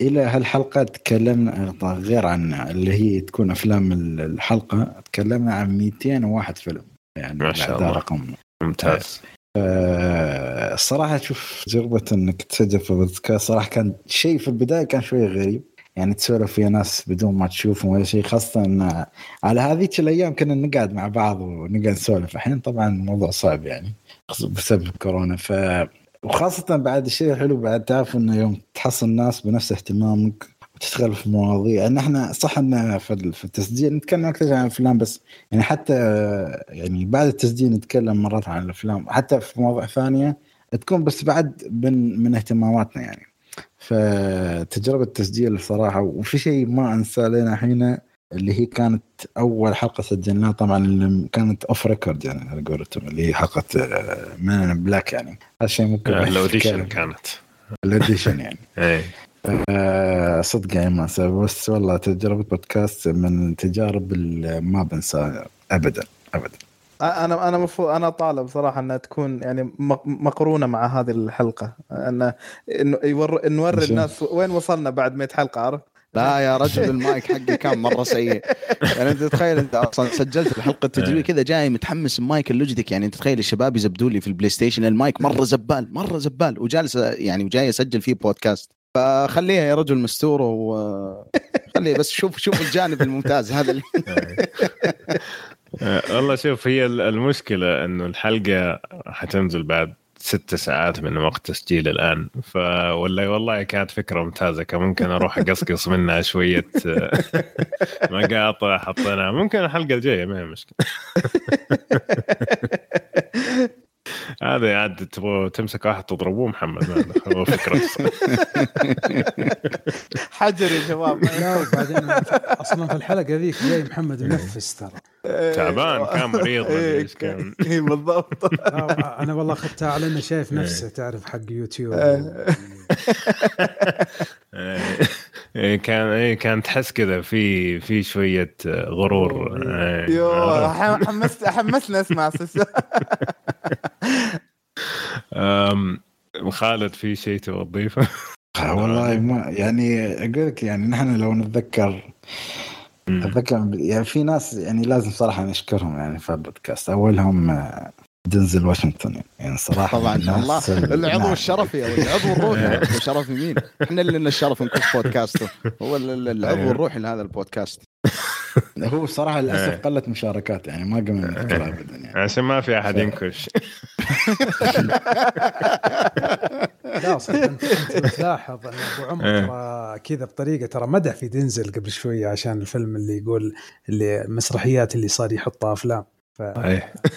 إلى هالحلقة تكلمنا غير عن اللي هي تكون أفلام الحلقة تكلمنا عن 201 فيلم. يعني ما شاء الله. رقم ممتاز. آه الصراحه شوف تجربة إنك تسجل في بودكاست صراحة كان شيء في البداية كان شوي غريب. يعني تسولف ويا ناس بدون ما تشوفهم ولا شيء خاصة أن على هذيك الأيام كنا نقعد مع بعض ونقعد نسولف. الحين طبعا الموضوع صعب يعني بسبب كورونا. ف وخاصة بعد الشيء الحلو بعد تعرف إنه يوم تحصل الناس بنفس اهتمامك وتشتغل في مواضيع. ان إحنا صح إن في التسجيل نتكلم أكثر عن الأفلام بس يعني حتى يعني بعد التسجيل نتكلم مرات عن الأفلام. حتى في مواضيع ثانية تكون بس بعد من من اهتماماتنا يعني. فتجربة تسجيل الصراحة وفي شيء ما انسى لنا الحين اللي هي كانت أول حلقة سجلناها. طبعا اللي كانت off record يعني على قولتهم اللي هي حلقة Man Black يعني. هذا الشيء ممكن ال audition كانت. ال audition يعني. *laughs* اي آه، صدق يعني ما انسى بس والله تجربة بودكاست من التجارب اللي ما بنساها ابدا ابدا. أنا أنا مفروض أنا طالب صراحة أنها تكون يعني مقرونة مع هذه الحلقة. أن انه يور نوري الناس وين وصلنا بعد 100 حلقة عرفت؟ لا يا رجل المايك حقي كان مرة سيء. يعني أنت تخيل أنت أصلا سجلت الحلقة التجريبيه كذا جاي متحمس ال mic ال Logitech. يعني أنت تخيل الشباب يزبدوا لي في ال PlayStation ال mic مرة زبال مرة زبال وجالس يعني وجاي أسجل فيه بودكاست. فخليها يا رجل مستور و خليه بس شوف شوف الجانب الممتاز هذا اللي آه، والله شوف هي المشكلة إنه الحلقة حتنزل بعد ست ساعات من وقت تسجيل الآن. ف ولا والله كانت فكرة ممتازة. كان ممكن أروح أقصقص منها شوية آه، *laughs* مقاطع حطيناها ممكن الحلقة الجاية ما هي مشكلة. *laughs* هذا عاد تبغى تمسك واحد تضربوه محمد هو فكرة. *laughs* حجر يا شباب لا وبعدين أصلا في الحلقة ذيك جاي محمد منفس ترى. تعبان كان مريض اي كان. *laughs* اي بالضبط. أنا والله أخذتها على إنه شايف نفسه تعرف حق يوتيوب. إيه. *laughs* كان إيه كان تحس كذا في في شوية غرور. أيوه حمست حمسنا اسمع *laughs* *laughs* خالد في شيء تبغى تضيفه؟ والله ما يعني أقول لك يعني نحن لو نتذكر اتذكر يعني في ناس يعني لازم صراحة نشكرهم يعني في البودكاست. أولهم دنزل واشنطن. يعني صراحة طبعا الله. العضو الشرفي أو العضو الروحي. العضو الشرفي مين؟ إحنا اللي لنا الشرف نكون بودكاسته هو العضو الروحي لهذا البودكاست. *laughs* هو الصراحه للأسف قلت مشاركات يعني ما قمنا نذكرها ابدا يعني. عشان ما في أحد ينكش. *laughs* لا صدق انت تلاحظ أن أبو عمر. ترى كذا بطريقة ترى مدح في دينزل قبل شوية عشان الفيلم اللي يقول اللي المسرحيات اللي صار يحطها أفلام. ف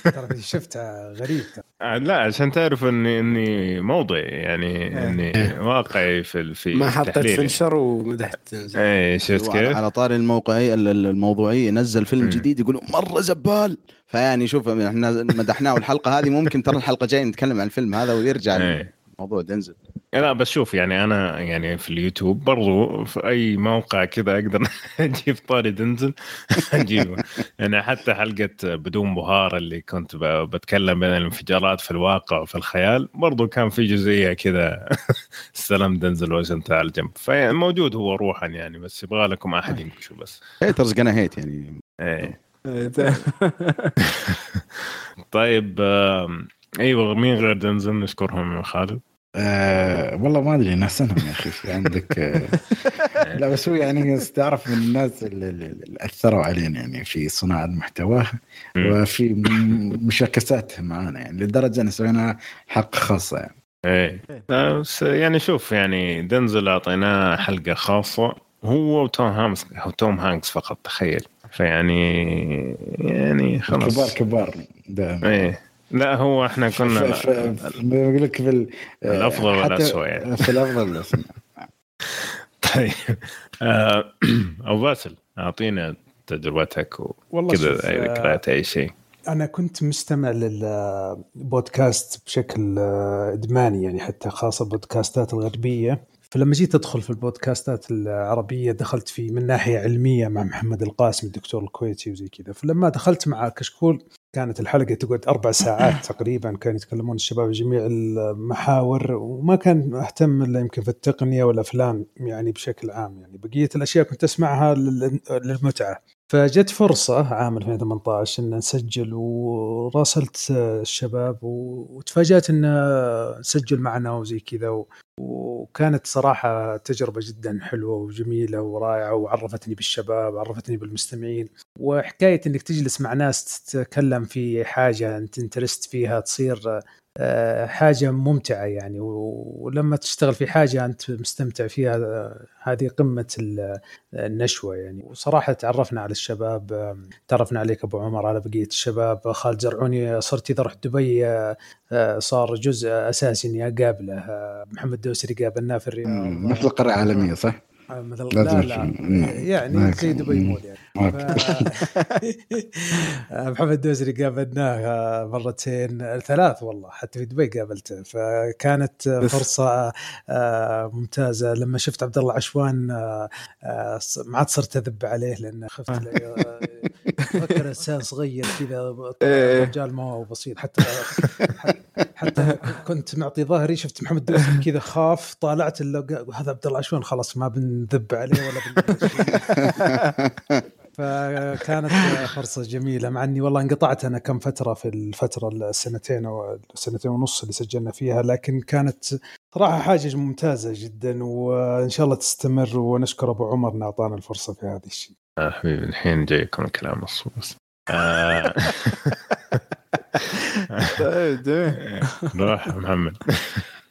ترى شفتها غريب. آه، لا عشان تعرف إني إني موضعي يعني إيه. إني واقعي في في ما حطيت فنشر ومدحت اي شفت كيف؟ على طاري الموقعي الموضوعيه نزل فيلم جديد يقولوا مرة زبال فيعني شوف إحنا مدحناه الحلقة هذه ممكن ترى الحلقة الجايه نتكلم عن الفيلم هذا ويرجع موضوع دنزل. لا بس شوف يعني أنا يعني في اليوتيوب برضو في أي موقع كذا أقدر *laughs* أجيب طاري دنزل *laughs* أجيبه. يعني حتى حلقة بدون بهار اللي كنت بتكلم بين الانفجارات في الواقع وفي الخيال برضو كان في جزئية كذا *laughs* السلام دنزل واشنطن على الجنب. فموجود هو روحا يعني بس يبغى لكم أحد ينكشوا بس. هيترز قنا هيت يعني. إيه. طيب أيوه مين غير دنزل نشكرهم خالد؟ أه والله ما أدري ناسنهم يا أخي. في عندك أه *laughs* لا بس هو يعني تعرف من الناس اللي, اللي أثروا علينا يعني في صناعة المحتوى وفي مشاكساتهم معنا يعني لدرجة إن سوينا حلقه خاصه يعني. إيه. بس يعني شوف يعني دنزل أعطيناه حلقة خاصة هو وتوم هانكس توم هانكس فقط تخيل. فيعني يعني خلاص. كبار كبار إيه. لا هو إحنا كنا بقول لك في الأفضل والاسوء يعني؟ في الأفضل والاسوء *laughs* طيب. آه، *clears throat* أبو باسل أعطينا تجربتك وكذا اي ذكريات أي شيء. أنا كنت مستمع للبودكاست بشكل آه، إدماني يعني حتى خاصة البودكاستات الغربية. فلما جيت أدخل في البودكاستات العربية دخلت في من ناحية علمية مع محمد القاسم الدكتور الكويتي وزي كذا. فلما دخلت مع كشكول كانت الحلقة تقعد أربع ساعات *laughs* تقريبا كانوا يتكلمون الشباب جميع المحاور وما كان اهتم إلا يمكن في التقنية والأفلام يعني بشكل عام. يعني بقية الأشياء كنت أسمعها للمتعة. فجت فرصة عام 2018 إن نسجل وراسلت الشباب وتفاجأت إن سجل معنا وزي كذا وكانت صراحة تجربة جدا حلوة وجميلة ورائعة وعرفتني بالشباب عرفتني بالمستمعين وحكاية إنك تجلس مع ناس تتكلم في حاجة انت انترست فيها تصير آه، حاجة ممتعة يعني. ولما تشتغل في حاجة أنت مستمتع فيها آه، هذه قمة النشوة يعني. وصراحة تعرفنا على الشباب تعرفنا عليك أبو عمر على بقية الشباب. خالد زرعوني صرت إذا رحت دبي آه، صار جزء أساسي إني أقابله. محمد دوسري قابلناه في الرياض. مثل القرية العالمية صح؟ مثل لا لا يعني زي دبي مول يعني. *laughs* محمد دوزري قابلناه مرتين ثلاث والله حتى في دبي قابلته. فكانت فرصة آه، ممتازة. لما شفت عبد الله عشوان آه، آه، ما عاد صرت أذب عليه لأن خفت *laughs* فكر إنسان صغير كذا إيه. رجال ما هو بسيط. حتى حتى كنت معطي ظهري شفت محمد دوسري كذا خاف طالعت هذا عبد الله عشوان خلاص ما بنذب عليه ولا *laughs* فكانت فرصة جميلة مع إني والله انقطعت أنا كم فترة في الفترة السنتين أو السنتين ونص اللي سجلنا فيها لكن كانت صراحة حاجة ممتازة جدا وإن شاء الله تستمر ونشكر أبو عمر إنه أعطانا الفرصة في هذا الشيء. آه حبيبي الحين جايكم الكلام مصوص. آه. *laughs* طيب *laughs* روح محمد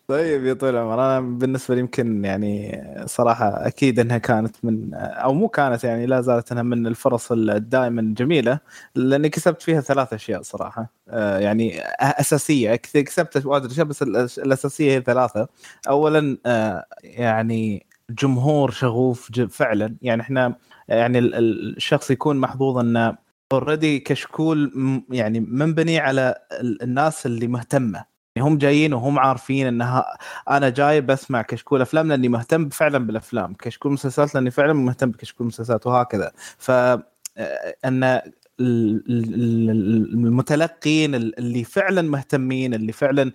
طيب يا طويل العمر أنا بالنسبة لي يمكن يعني صراحة أكيد إنها كانت من أو مو كانت يعني لا زالت إنها من الفرص دائما جميله لأني كسبت فيها ثلاث أشياء صراحة. آه، يعني أساسية كسبت وايد أشياء بس الأساسية هي ثلاثة. اولا آه، يعني جمهور شغوف فعلا. يعني إحنا يعني الشخص يكون محظوظ إنه اوريدي كشكول يعني منبني على الناس اللي مهتمة. هم جايين وهم عارفين إنها أنا جاي بسمع كشكول أفلام لأني مهتم فعلا بالأفلام. كشكول مسلسلات لأني فعلا مهتم بكشكول مسلسلات وهكذا. ف أن المتلقين اللي فعلا مهتمين اللي فعلا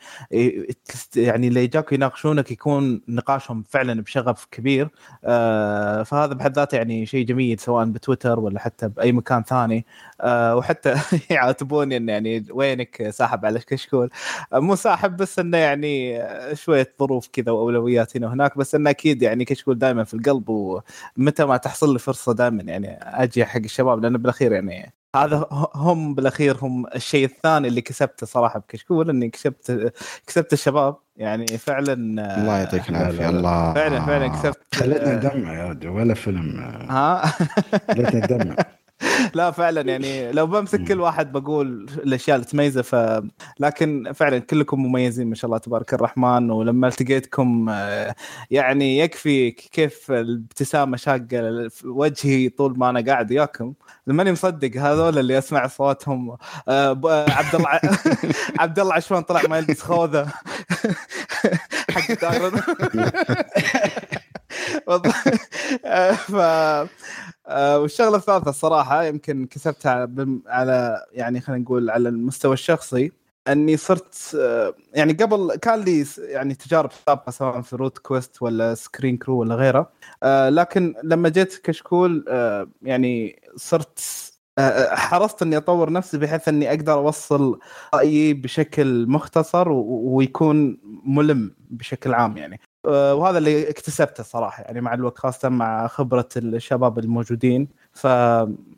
يعني اللي يجاك يناقشونك يكون نقاشهم فعلا بشغف كبير. آه، فهذا بحد ذاته يعني شيء جميل سواء بتويتر ولا حتى بأي مكان ثاني. آه، وحتى *laughs* يعاتبوني انه يعني وينك ساحب على كشكول. مو ساحب بس إنه يعني شوية ظروف كذا وأولويات هنا وهناك بس إنه أكيد يعني كشكول دائما في القلب ومتى ما تحصل لي فرصة دائما يعني أجي حق الشباب لأنه بالأخير يعني هذا هم بالأخير هم الشيء الثاني اللي كسبته صراحة. بكشكول إني كسبت كسبت الشباب. يعني فعلا الله يعطيك العافية. الله. فعلا فعلا كسبت خليتني ندمع يا ولد ولا فيلم. ها؟ خليتني ندمع *laughs* *laughs* لا فعلا يعني لو بمسك كل واحد بقول الأشياء اللي تميزه ف لكن فعلا كلكم مميزين ما شاء الله تبارك الرحمن. ولما التقيتكم آه، يعني يكفي كيف الابتسامة شاقة وجهي طول ما أنا قاعد وياكم. ماني مصدق هذول اللي أسمع صوتهم. آه، عبد الله *laughs* عبد الله عشوان طلع ما يلبس خوذة. *laughs* حق *laughs* ف آه والشغلة الثالثة الصراحة يمكن كسبتها على يعني خلينا نقول على المستوى الشخصي أني صرت آه يعني قبل كان لي يعني تجارب سابقة سواء في روت كويست ولا سكرين كرو ولا غيره آه لكن لما جيت كشكول يعني صرت حرصت إني أطور نفسي بحيث إني أقدر أوصل رأيي بشكل مختصر ويكون ملم بشكل عام يعني. وهذا اللي اكتسبته صراحة يعني مع الوقت خاصة مع خبرة الشباب الموجودين. ف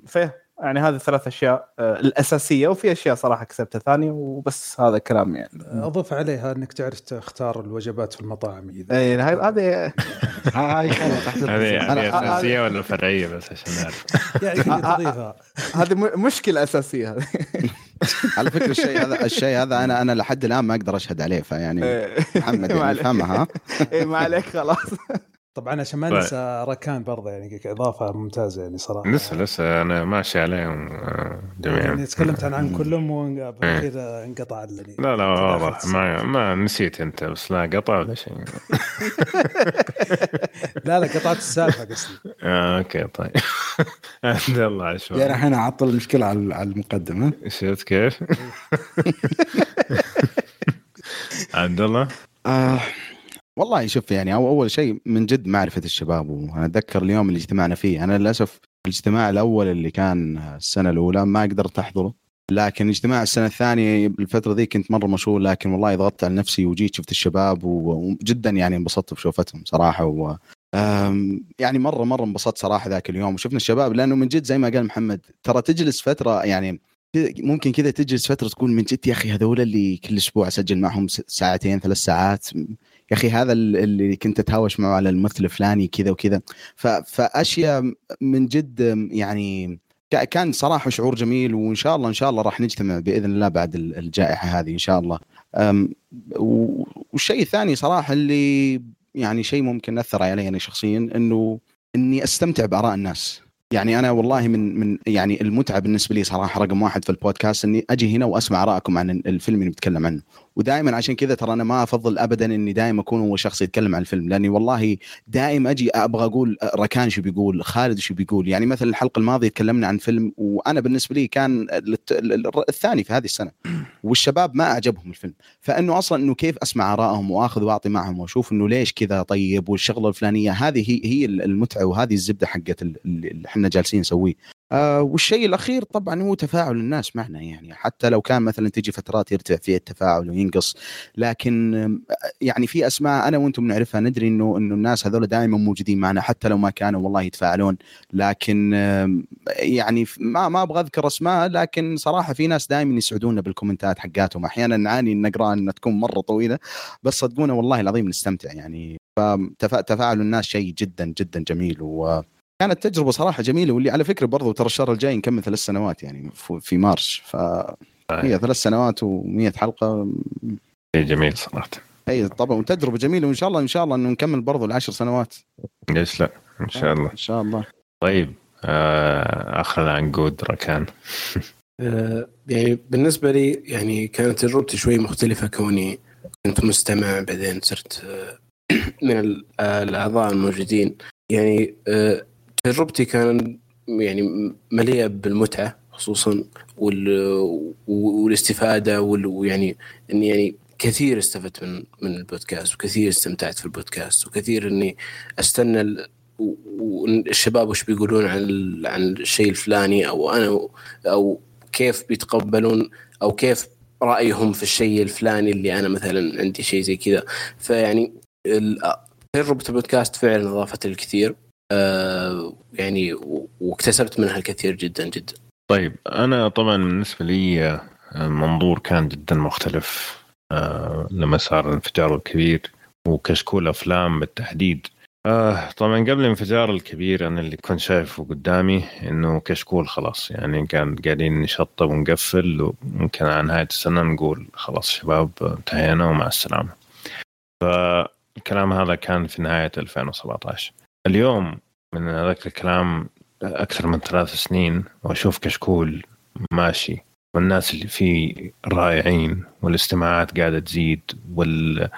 فيه. يعني هذه الثلاث أشياء آه، الأساسية وفي أشياء صراحة كسبتها ثانية وبس هذا كلام يعني. أضف عليها إنك تعرف تختار الوجبات في المطاعم إذا اي هذه هاي هذه *laughs* اساسيه ولا فرعيه بس عشان نعرف؟ *laughs* يعني *laughs* تضيفها. هذه مشكلة أساسية. على فكرة الشيء هذا الشيء هذا أنا أنا لحد الآن ما أقدر أشهد عليه فيعني إيه. محمد يعني فهمها. اي ما عليك خلاص. طبعا عشان ما ننسى ركان برضه يعني اضافه ممتازة يعني صراحة. لسه لسه أنا ماشي عليهم آه، جميعا. يعني تكلمت عن عنهم *laughs* كلهم وكذا إيه. انقطع لي لا لا واضح. ما ما نسيت أنت بس لا قطع ولا شيء. *laughs* لا لا قطعت السالفة قصدي. *laughs* آه أوكي طيب. عبد الله عشوائي. يعني الحين أعطل المشكلة على المقدمة. شفت كيف؟ عبد الله؟ آه والله شوف يعني أول شيء من جد معرفة الشباب وأنا أتذكر اليوم اللي اجتمعنا فيه أنا للأسف الاجتماع الأول اللي كان السنة الأولى ما قدرت أحضره لكن اجتماع السنة الثانية الفترة ذي كنت مرة مشغول لكن والله ضغطت على نفسي وجيت شفت الشباب وجدا يعني انبسطت بشوفتهم صراحة و يعني مرة مرة انبسطت صراحة ذاك اليوم وشفنا الشباب لأنه من جد زي ما قال محمد ترى تجلس فترة يعني ممكن كذا تجلس فترة تقول من جد يا أخي هذول اللي كل أسبوع أسجل معهم ساعتين ثلاث ساعات يا أخي هذا اللي كنت أتهاوش معه على الممثل الفلاني كذا وكذا. فأشياء من جد يعني كان صراحة شعور جميل وإن شاء الله إن شاء الله راح نجتمع بإذن الله بعد الجائحة هذه إن شاء الله. والشيء الثاني صراحة اللي يعني شيء ممكن أثر علي أنا شخصيا إنه إني أستمتع بآراء الناس. يعني أنا والله من من يعني المتعة بالنسبة لي صراحة رقم واحد في البودكاست إني أجي هنا وأسمع ارائكم عن الفيلم اللي بتكلم عنه. ودائما عشان كذا ترى أنا ما أفضل ابدا إني دائما أكون هو شخص يتكلم عن الفيلم لأني والله دائما أجي أبغى أقول ركان شو بيقول خالد شو بيقول. يعني مثلا الحلقة الماضية تكلمنا عن فيلم وأنا بالنسبة لي كان الثاني في هذه السنة. والشباب ما أعجبهم الفيلم. فإنه أصلا إنه كيف أسمع آرائهم وأخذ وأعطي معهم وأشوف إنه ليش كذا طيب والشغلة الفلانية. هذه هي هي المتعة وهذه الزبدة حقت اللي إحنا جالسين نسويه. آه والشيء الأخير طبعا هو تفاعل الناس معنا يعني حتى لو كان مثلا تجي فترات يرتفع فيها التفاعل وينقص لكن يعني في أسماء أنا وأنتم نعرفها ندري إنه إنه الناس هذول دائما موجودين معنا حتى لو ما كانوا والله يتفاعلون لكن يعني ما ما أبغى أذكر أسماء لكن صراحة في ناس دائما يسعدونا بالكومنتات حقاتهم أحيانا نعاني نقرأ انها تكون مرة طويلة بس صدقونا والله العظيم نستمتع يعني فتفاعل الناس شيء جدا جدا جميل و كانت تجربة صراحة جميلة واللي على فكرة برضو ترى الشهر الجاي نكمل ثلاث سنوات يعني في مارس ف هي ثلاث سنوات و100 حلقة. جميل صراحة. اي طبعا وتجربه جميلة وإن شاء الله إن شاء الله إنه نكمل برضو العشر سنوات. ليش لا إن شاء الله. إن شاء الله. طيب آه آخر العنقود ركان *laughs* آه يعني بالنسبة لي يعني كانت تجربتي شوي مختلفة كوني كنت مستمع بعدين صرت آه *clears throat* من آه، الأعضاء الموجودين. يعني آه تجربتي كان يعني مليئة بالمتعة خصوصا والاستفادة ويعني إني يعني كثير استفدت من من البودكاست وكثير استمتعت في البودكاست وكثير إني أستنى والشباب وش بيقولون عن عن الشيء الفلاني أو أنا أو كيف بيتقبلون أو كيف رأيهم في الشيء الفلاني اللي أنا مثلا عندي شيء زي كذا. فيعني تجربة البودكاست فعلا أضافت الكثير يعني واكتسبت منها الكثير جدا جدا طيب أنا طبعا بالنسبة لي المنظور كان جدا مختلف آه لما صار الانفجار الكبير وكشكول أفلام بالتحديد آه طبعا قبل الانفجار الكبير أنا اللي كنت شايفه قدامي إنه كشكول خلاص يعني كان قاعدين نشطب ونقفل وممكن على نهاية السنة نقول خلاص شباب انتهينا ومع السلامة. فالكلام هذا كان في نهاية 2017. اليوم من هذاك الكلام أكثر من ثلاث سنين وأشوف كشكول ماشي والناس اللي فيه رائعين والاستماعات قاعدة تزيد وال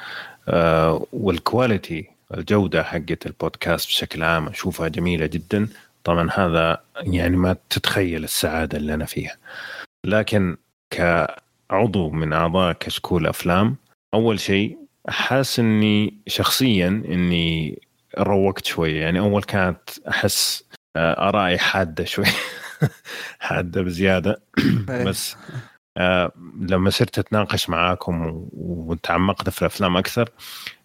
آه والكواليتي الجودة حقت البودكاست بشكل عام أشوفها جميلة جدا. طبعا هذا يعني ما تتخيل السعادة اللي أنا فيها. لكن كعضو من أعضاء كشكول أفلام أول شيء حاس إني شخصيا إني روقت شوية يعني أول كانت أحس آه، آرائي حادة شوي. *laughs* حادة بزيادة. *clears throat* إيه. بس آه لما صرت أتناقش معاكم وتعمقت في الأفلام أكثر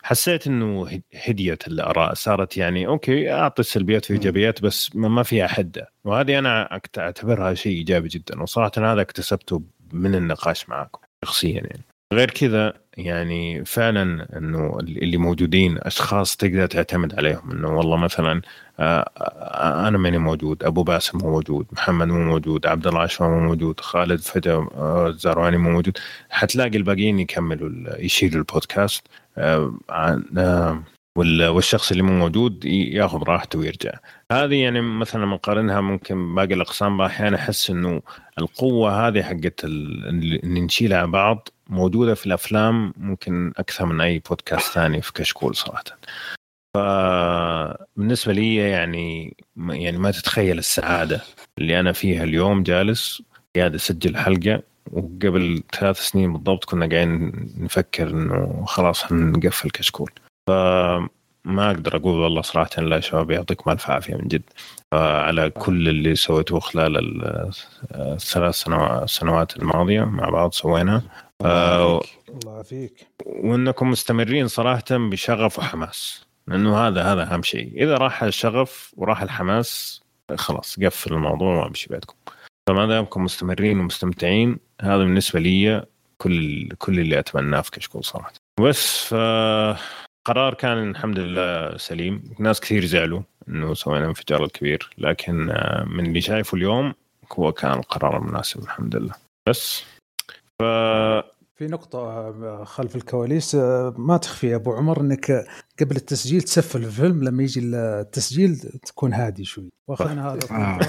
حسيت إنه هديت الآراء. صارت يعني أوكي أعطي سلبيات وايجابيات بس ما فيها حدة. وهذه أنا أعتبرها شيء إيجابي جدا. وصراحه هذا اكتسبته من النقاش معكم شخصيا يعني. غير كذا يعني فعلا إنه اللي موجودين أشخاص تقدر تعتمد عليهم إنه والله مثلا آه، آه، أنا ماني موجود أبو باسم مو موجود محمد مو موجود عبد الله عشوى مو موجود خالد فجاه الزرواني مو موجود. حتلاقي الباقيين يكملوا يشيلوا البودكاست آه، والشخص اللي مو موجود ياخذ راحته ويرجع. هذه يعني مثلا نقارنها ممكن باقي الأقسام أحيانا أحس إنه القوة هذه حقت اللي نشيلها بعض موجودة في الأفلام ممكن أكثر من أي بودكاست ثاني في كشكول صراحة. فبالنسبه لي يعني يعني ما تتخيل السعادة اللي أنا فيها اليوم جالس قاعد أسجل حلقة وقبل ثلاث سنين بالضبط كنا قاعدين نفكر إنه خلاص حنقفل كشكول. فما أقدر أقول والله صراحة لا يا شباب يعطيكم ألف عافية من جد. على كل اللي سويتوه خلال الثلاث سنوات الماضية مع بعض سويناه الله يعافيك. وإنكم مستمرين صراحة بشغف وحماس لأنه هذا هذا أهم شيء. إذا راح الشغف وراح الحماس خلاص قفل الموضوع وأمشي بعدكم. فما دامكم مستمرين ومستمتعين هذا بالنسبة لي كل كل اللي أتمناه في كشكول صراحة. بس قرار كان الحمد لله سليم. ناس كثير زعلوا إنه سوينا انفجار الكبير لكن من اللي شايفه اليوم هو كان القرار المناسب الحمد لله. بس ف في نقطة آه، خلف الكواليس آه، ما تخفي يا أبو عمر إنك قبل التسجيل تسفل الفيلم لما يجي التسجيل تكون هادي شوي. وأخذنا هذا آه.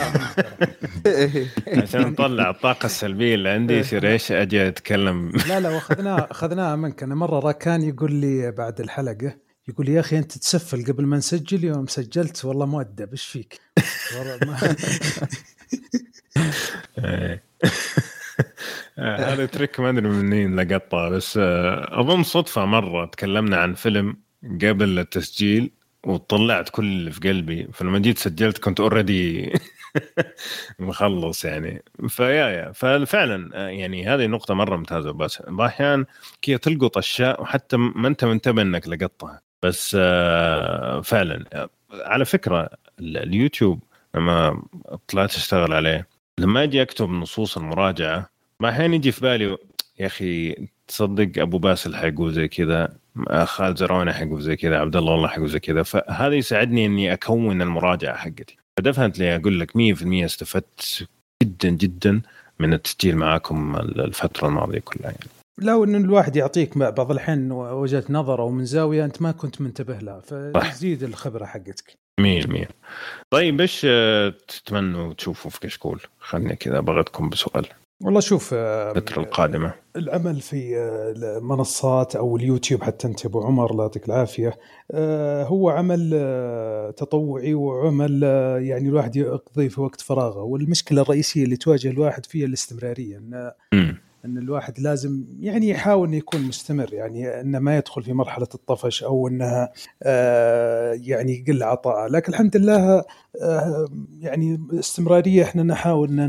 عشان نطلع الطاقة السلبية اللي عندي إيه. يصير إيش؟ أجي أتكلم. لا لا وأخذناها أخذناها منك. أنا مرة راكان يقول لي بعد الحلقة يقول لي يا أخي أنت تسفل قبل ما نسجل يوم سجلت والله مؤدب إيش فيك؟ آه، *laughs* *laughs* *laughs* هذا trick ما أدري من مين لقطه بس آه، أظن صدفة مرة تكلمنا عن فيلم قبل التسجيل وطلعت كل اللي في قلبي فلما جيت سجلت كنت already *laughs* مخلص يعني. فيا يا ففعلا آه، يعني هذه نقطة مرة ممتازة بس أحيانا كذا تلقط أشياء وحتى ما أنت منتبه إنك لقطتها بس فعلا على فكرة اليوتيوب لما طلعت اشتغل عليه لما أجي أكتب نصوص المراجعة ما أحيانا يجي في بالي يا أخي تصدق أبو باسل حيقول زي كذا خالد زرعوني حيقول زي كذا عبد الله والله حيقول زي كذا فهذا يساعدني إني أكون المراجعة حقتي. فدفنتلي أقول لك 100% استفدت جدا جدا من التسجيل معاكم الفترة الماضية كلها يعني. لو ان الواحد يعطيك بعض الحين وجهة نظر أو من زاوية أنت ما كنت منتبه لها فتزيد الخبرة حقتك. 100% طيب إيش تتمنوا تشوفوا في كشكول؟ خلني كذا بغيتكم بسؤال. والله شوف الفترة القادمة. العمل في المنصات أو اليوتيوب حتى أنت أبو عمر الله يعطيك العافية هو عمل تطوعي وعمل يعني الواحد يقضي في وقت فراغه والمشكلة الرئيسية اللي تواجه الواحد فيها الاستمرارية إن إن الواحد لازم يعني يحاول إنه يكون مستمر يعني إنه ما يدخل في مرحلة الطفش أو انها آه يعني يقل عطاءه. لكن الحمد لله آه يعني استمراريه إحنا نحاول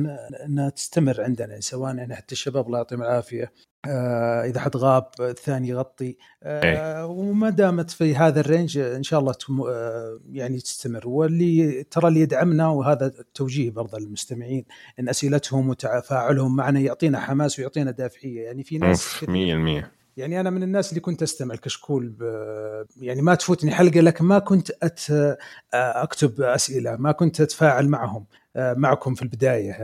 انها تستمر عندنا سواء يعني حتى الشباب الله يعطيهم العافية. آه إذا حد غاب الثاني يغطي. آه إيه. وما دامت في هذا الرينج إن شاء الله تم آه يعني تستمر. واللي ترى اللي يدعمنا وهذا التوجيه برضه للمستمعين إن أسئلتهم وتفاعلهم معنا يعطينا حماس ويعطينا دافعية. يعني في ناس 100% يعني أنا من الناس اللي كنت أستمع الكشكول يعني ما تفوتني حلقة لكن ما كنت أت أكتب أسئلة ما كنت أتفاعل معهم معكم في البداية.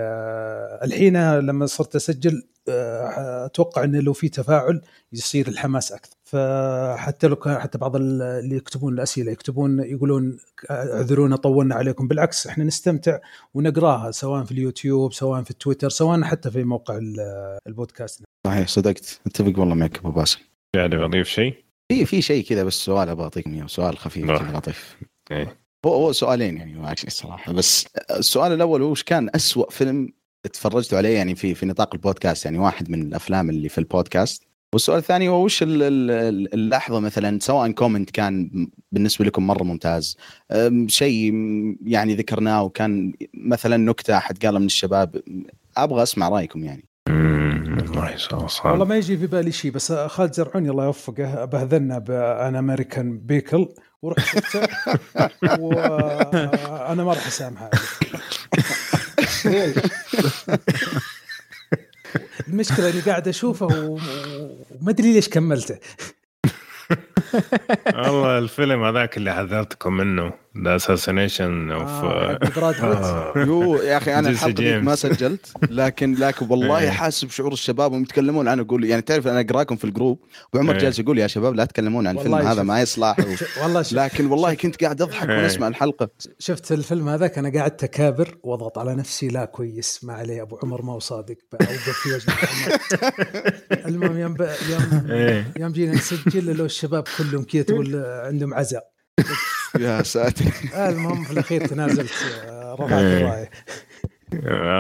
الحين لما صرت أسجل أتوقع انه لو في تفاعل يصير الحماس أكثر. فحتى لو كان حتى بعض اللي يكتبون الأسئلة يكتبون يقولون اعذرونا طولنا عليكم. بالعكس إحنا نستمتع ونقراها سواء في اليوتيوب سواء في التويتر سواء حتى في موقع البودكاست. صحيح صدقت. أتفق والله معك أبو باسل. يعني اضيف شيء؟ في في شيء كذا بس سؤال أبغى اعطيكم إياه سؤال خفيف لطيف. إيه. هو هو سؤالين يعني الصراحه بس السؤال الأول هو وش كان أسوأ فيلم تفرجتوا عليه؟ يعني في في نطاق البودكاست يعني واحد من الأفلام اللي في البودكاست. والسؤال الثاني هو وش اللحظة مثلا سواء comment كان بالنسبة لكم مرة ممتاز شيء يعني ذكرناه وكان مثلا نكتة أحد قالها من الشباب أبغى أسمع رأيكم يعني. والله ما يجي في بالي شيء بس خالد الزهراني الله يوفقه بهذلنا بـ An American Pickle ورحت شفته. *laughs* وأنا ما راح أسامحه. المشكلة إني قاعد أشوفه وما أدري ليش كملته. *laughs* والله الفيلم هذاك اللي حذرتكم منه. The Assassination of يو يا أخي أنا الحلقة ما سجلت لكن لكن والله إيه. حاسس بشعور الشباب وهم يتكلمون عنه. أقول يعني تعرف أنا أقراكم في الجروب وعمر إيه. جالس يقول يا شباب لا تتكلمون عن الفيلم هذا ما يصلح. والله لكن والله كنت قاعد أضحك وأنا اسمع الحلقة. شفت الفيلم هذاك أنا قعدت اكابر واضغط على نفسي لا كويس ما عليه أبو عمر ما هو صادق أوقف في وجه المهم يوم يوم إيه. يوم جينا نسجل لو الشباب كلهم كذا تقول عندهم عزاء. يا ساتر. المهم في الأخير تنازلت رفعت إيه. الرايه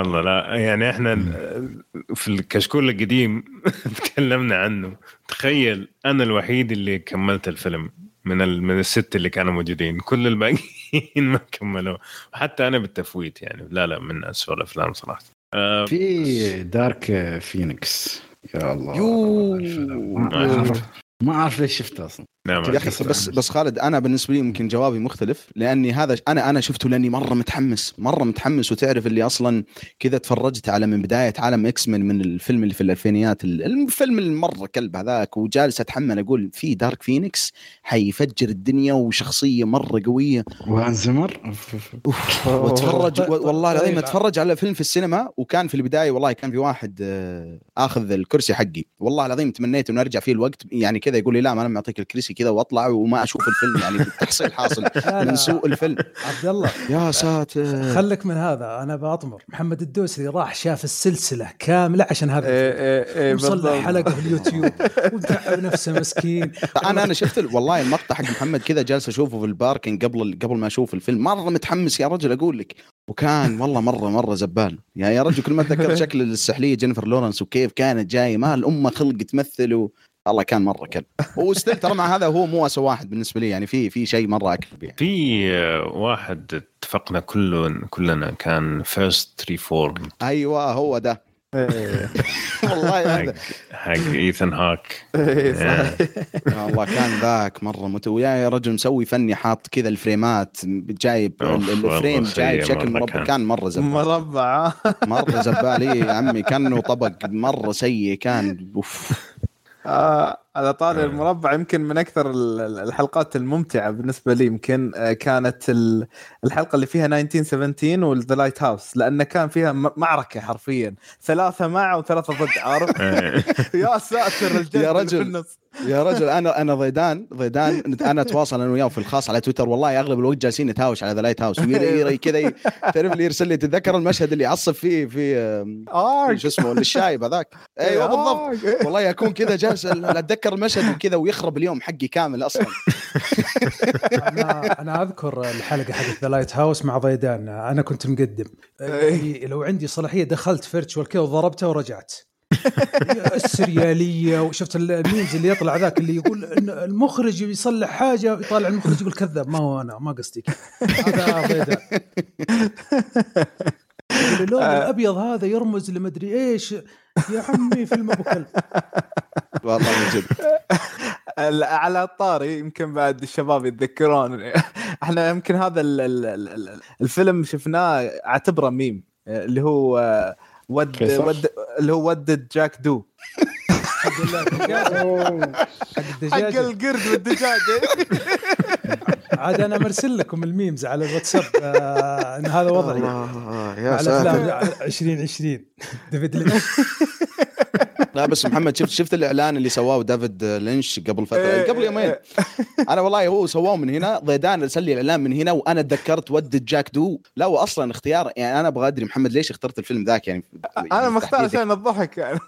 والله لا يعني إحنا في الكشكول القديم *laughs* تكلمنا عنه. تخيل أنا الوحيد اللي كملت الفيلم من من الست اللي كانوا موجودين. كل الباقيين *laughs* ما كملوا. وحتى أنا بالتفويت يعني. لا لا من اسوء الأفلام صراحة. آه في Dark Phoenix. يا الله. يو ما اعرف ليش شفته أصلا. نعم يا أخي بس بس خالد أنا بالنسبة لي يمكن جوابي مختلف لأني هذا أنا أنا شفته لأني مرة متحمس مرة متحمس وتعرف اللي أصلا كذا تفرجت على من بداية عالم إكس من من الفيلم اللي في الألفينيات الفيلم المرة كلب هذاك وجالس أتحمل أقول في Dark Phoenix حيفجر الدنيا وشخصية مرة قوية. وهانز زمر واتفرج والله العظيم طيب. أتفرج على فيلم في السينما وكان في البداية والله كان في واحد آه، آخذ الكرسي حقي. والله العظيم تمنيت إنه أرجع فيه الوقت يعني كذا يقول لي لا ما أنا معطيك الكرسي كذا واطلع وما أشوف الفيلم. يعني تحصيل حاصل *laughs* من سوء الفيلم. عبد الله. يا ساتر. خلك من هذا. أنا بأطمر. محمد الدوسري راح شاف السلسلة كاملة عشان هذا إيه إيه إيه وصل حلقة في اليوتيوب. *laughs* وتعب نفسه مسكين. أنا أنا شفت والله المقطع حق محمد كذا جالس أشوفه في ال parking قبل قبل ما أشوف الفيلم. مرة متحمس يا رجل أقول لك. وكان والله مره مرة زبال. يعني يا رجل كل ما أتذكر *laughs* شكل السحلية جينيفر لورنس وكيف كانت جاية ما الأمة خلق تمثل و... الله كان مرة كلب. *laughs* و still ترى مع هذا هو مو اسوء واحد بالنسبة لي يعني في في شيء مرة اكلب يعني. في واحد اتفقنا كله كلنا كان First Reformed أيوه هو ده. إيه. *laughs* والله هذا. حق ايثن هاك *laughs* والله كان ذاك مرة متو يا رجل مسوي فني حاط كذا ال frameات جايب ال frame جاي بشكل مربع. كان. مرة زبال. مربع. مرة زبال. يا عمي كأنه طبق. مرة سيء كان. أوف. آه على طاري المربع يمكن من أكثر الحلقات الممتعة بالنسبة لي. يمكن آه، كانت الحلقة اللي فيها 1917 وال The Lighthouse لأن كان فيها معركة حرفيا. ثلاثة مع وثلاثة ضد. عارف؟ *laughs* يا ساتر يا رجل. يا رجل أنا أنا ضيدان ضيدان أنا أتواصل أنا وياه في الخاص على تويتر. والله أغلب الوقت جالسين نتهاوش على The Lighthouse. كذا تعرف اللي يرسل لي تتذكر المشهد اللي يعصب فيه في آه. شو اسمه الشايب هذاك. أيوه بالضبط. والله اكون كذا جالس أتذكر المشهد وكذا ويخرب اليوم حقي كامل أصلا. أنا أنا أذكر الحلقة حقت The Lighthouse مع ضيدان. أنا كنت مقدم. إيه. لو عندي صلاحية دخلت virtual كذا وضربته ورجعت. السريالية وشفت ال memes اللي يطلع ذاك اللي يقول إن المخرج يصلح حاجة يطالع المخرج يقول كذاب. ما هو أنا ما قصدي هذا بيضاء اللون آه. الأبيض هذا يرمز لمدري إيش. يا عمي فيلم ابو كلب والله من جد. على الطاري يمكن بعد الشباب يتذكرون. إحنا يمكن هذا الفيلم شفناه اعتبره ميم اللي هو ود ود اللي هو ود جاك دو حق القرد والدجاج عاد أنا مرسل لكم ال memes على الواتساب آه إن هذا وضعي. على أفلام 2020 ديفيد لينش. *laughs* لا بس محمد شفت شفت الإعلان اللي سواه دافيد لينش قبل فترة؟ إيه قبل يومين. أنا والله هو سواه من هنا ضيدان ارسل لي الإعلان من هنا وأنا تذكرت What Did Jack Do. لا واصلا اختيار يعني أنا أبغى أدري محمد ليش اخترت الفيلم ذاك يعني. أنا مختار عشان الضحك يعني.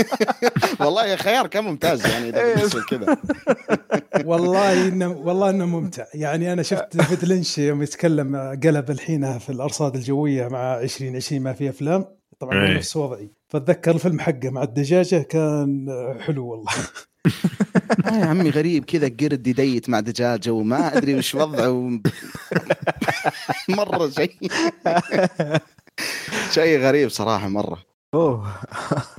*laughs* والله خيار كان ممتاز يعني إذا إيه. كذا. والله انه والله إنه ممتع. يعني أنا *laughs* شفت ديفيد لينش يوم يتكلم قلب الحين في الأرصاد الجوية مع 2020 ما في أفلام. طبعا أيه. نفس وضعي. فأتذكر الفيلم حقه مع الدجاجة كان حلو والله. *laughs* آه يا عمي غريب كذا قرد يديت مع دجاجة وما أدري وش وضعه. و... *laughs* مرة شيء. شيء غريب صراحة مرة. أوه.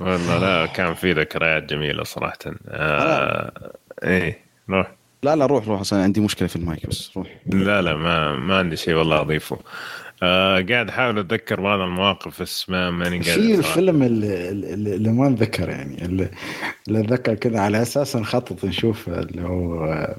والله لا كان في ذكريات جميلة صراحة. آه إيه روح لا لا روح روح أصلا عندي مشكلة في المايك بس روح. لا لا ما ما عندي شيء والله أضيفه. آه قاعد أحاول أتذكر بعض المواقف بس ما ماني قاعد في الفيلم اللي, اللي ما نذكر يعني اللي, أتذكر كذا على أساس نخطط نشوف اللي هو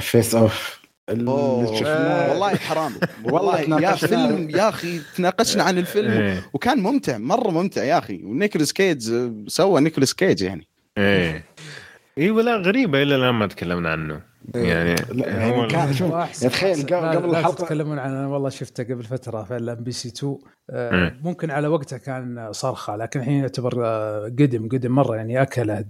Face/Off والله حرام. *laughs* والله يا فيلم يا أخي تناقشنا عن الفيلم. إيه. وكان ممتع مرة ممتع يا أخي. ونيكولاس كيج سوى نيكولاس كيج يعني. إيه. اي ولا غريبة إلى الآن ما تكلمنا عنه إيه. يعني لا يعني هو كان شوف تخيل قبل الحلقة تتكلمون عنه أنا والله شفته قبل فترة في ال MBC 2 آه ممكن على وقتها كان صرخة لكن الحين يعتبر آه، قدم قدم مرة يعني أكله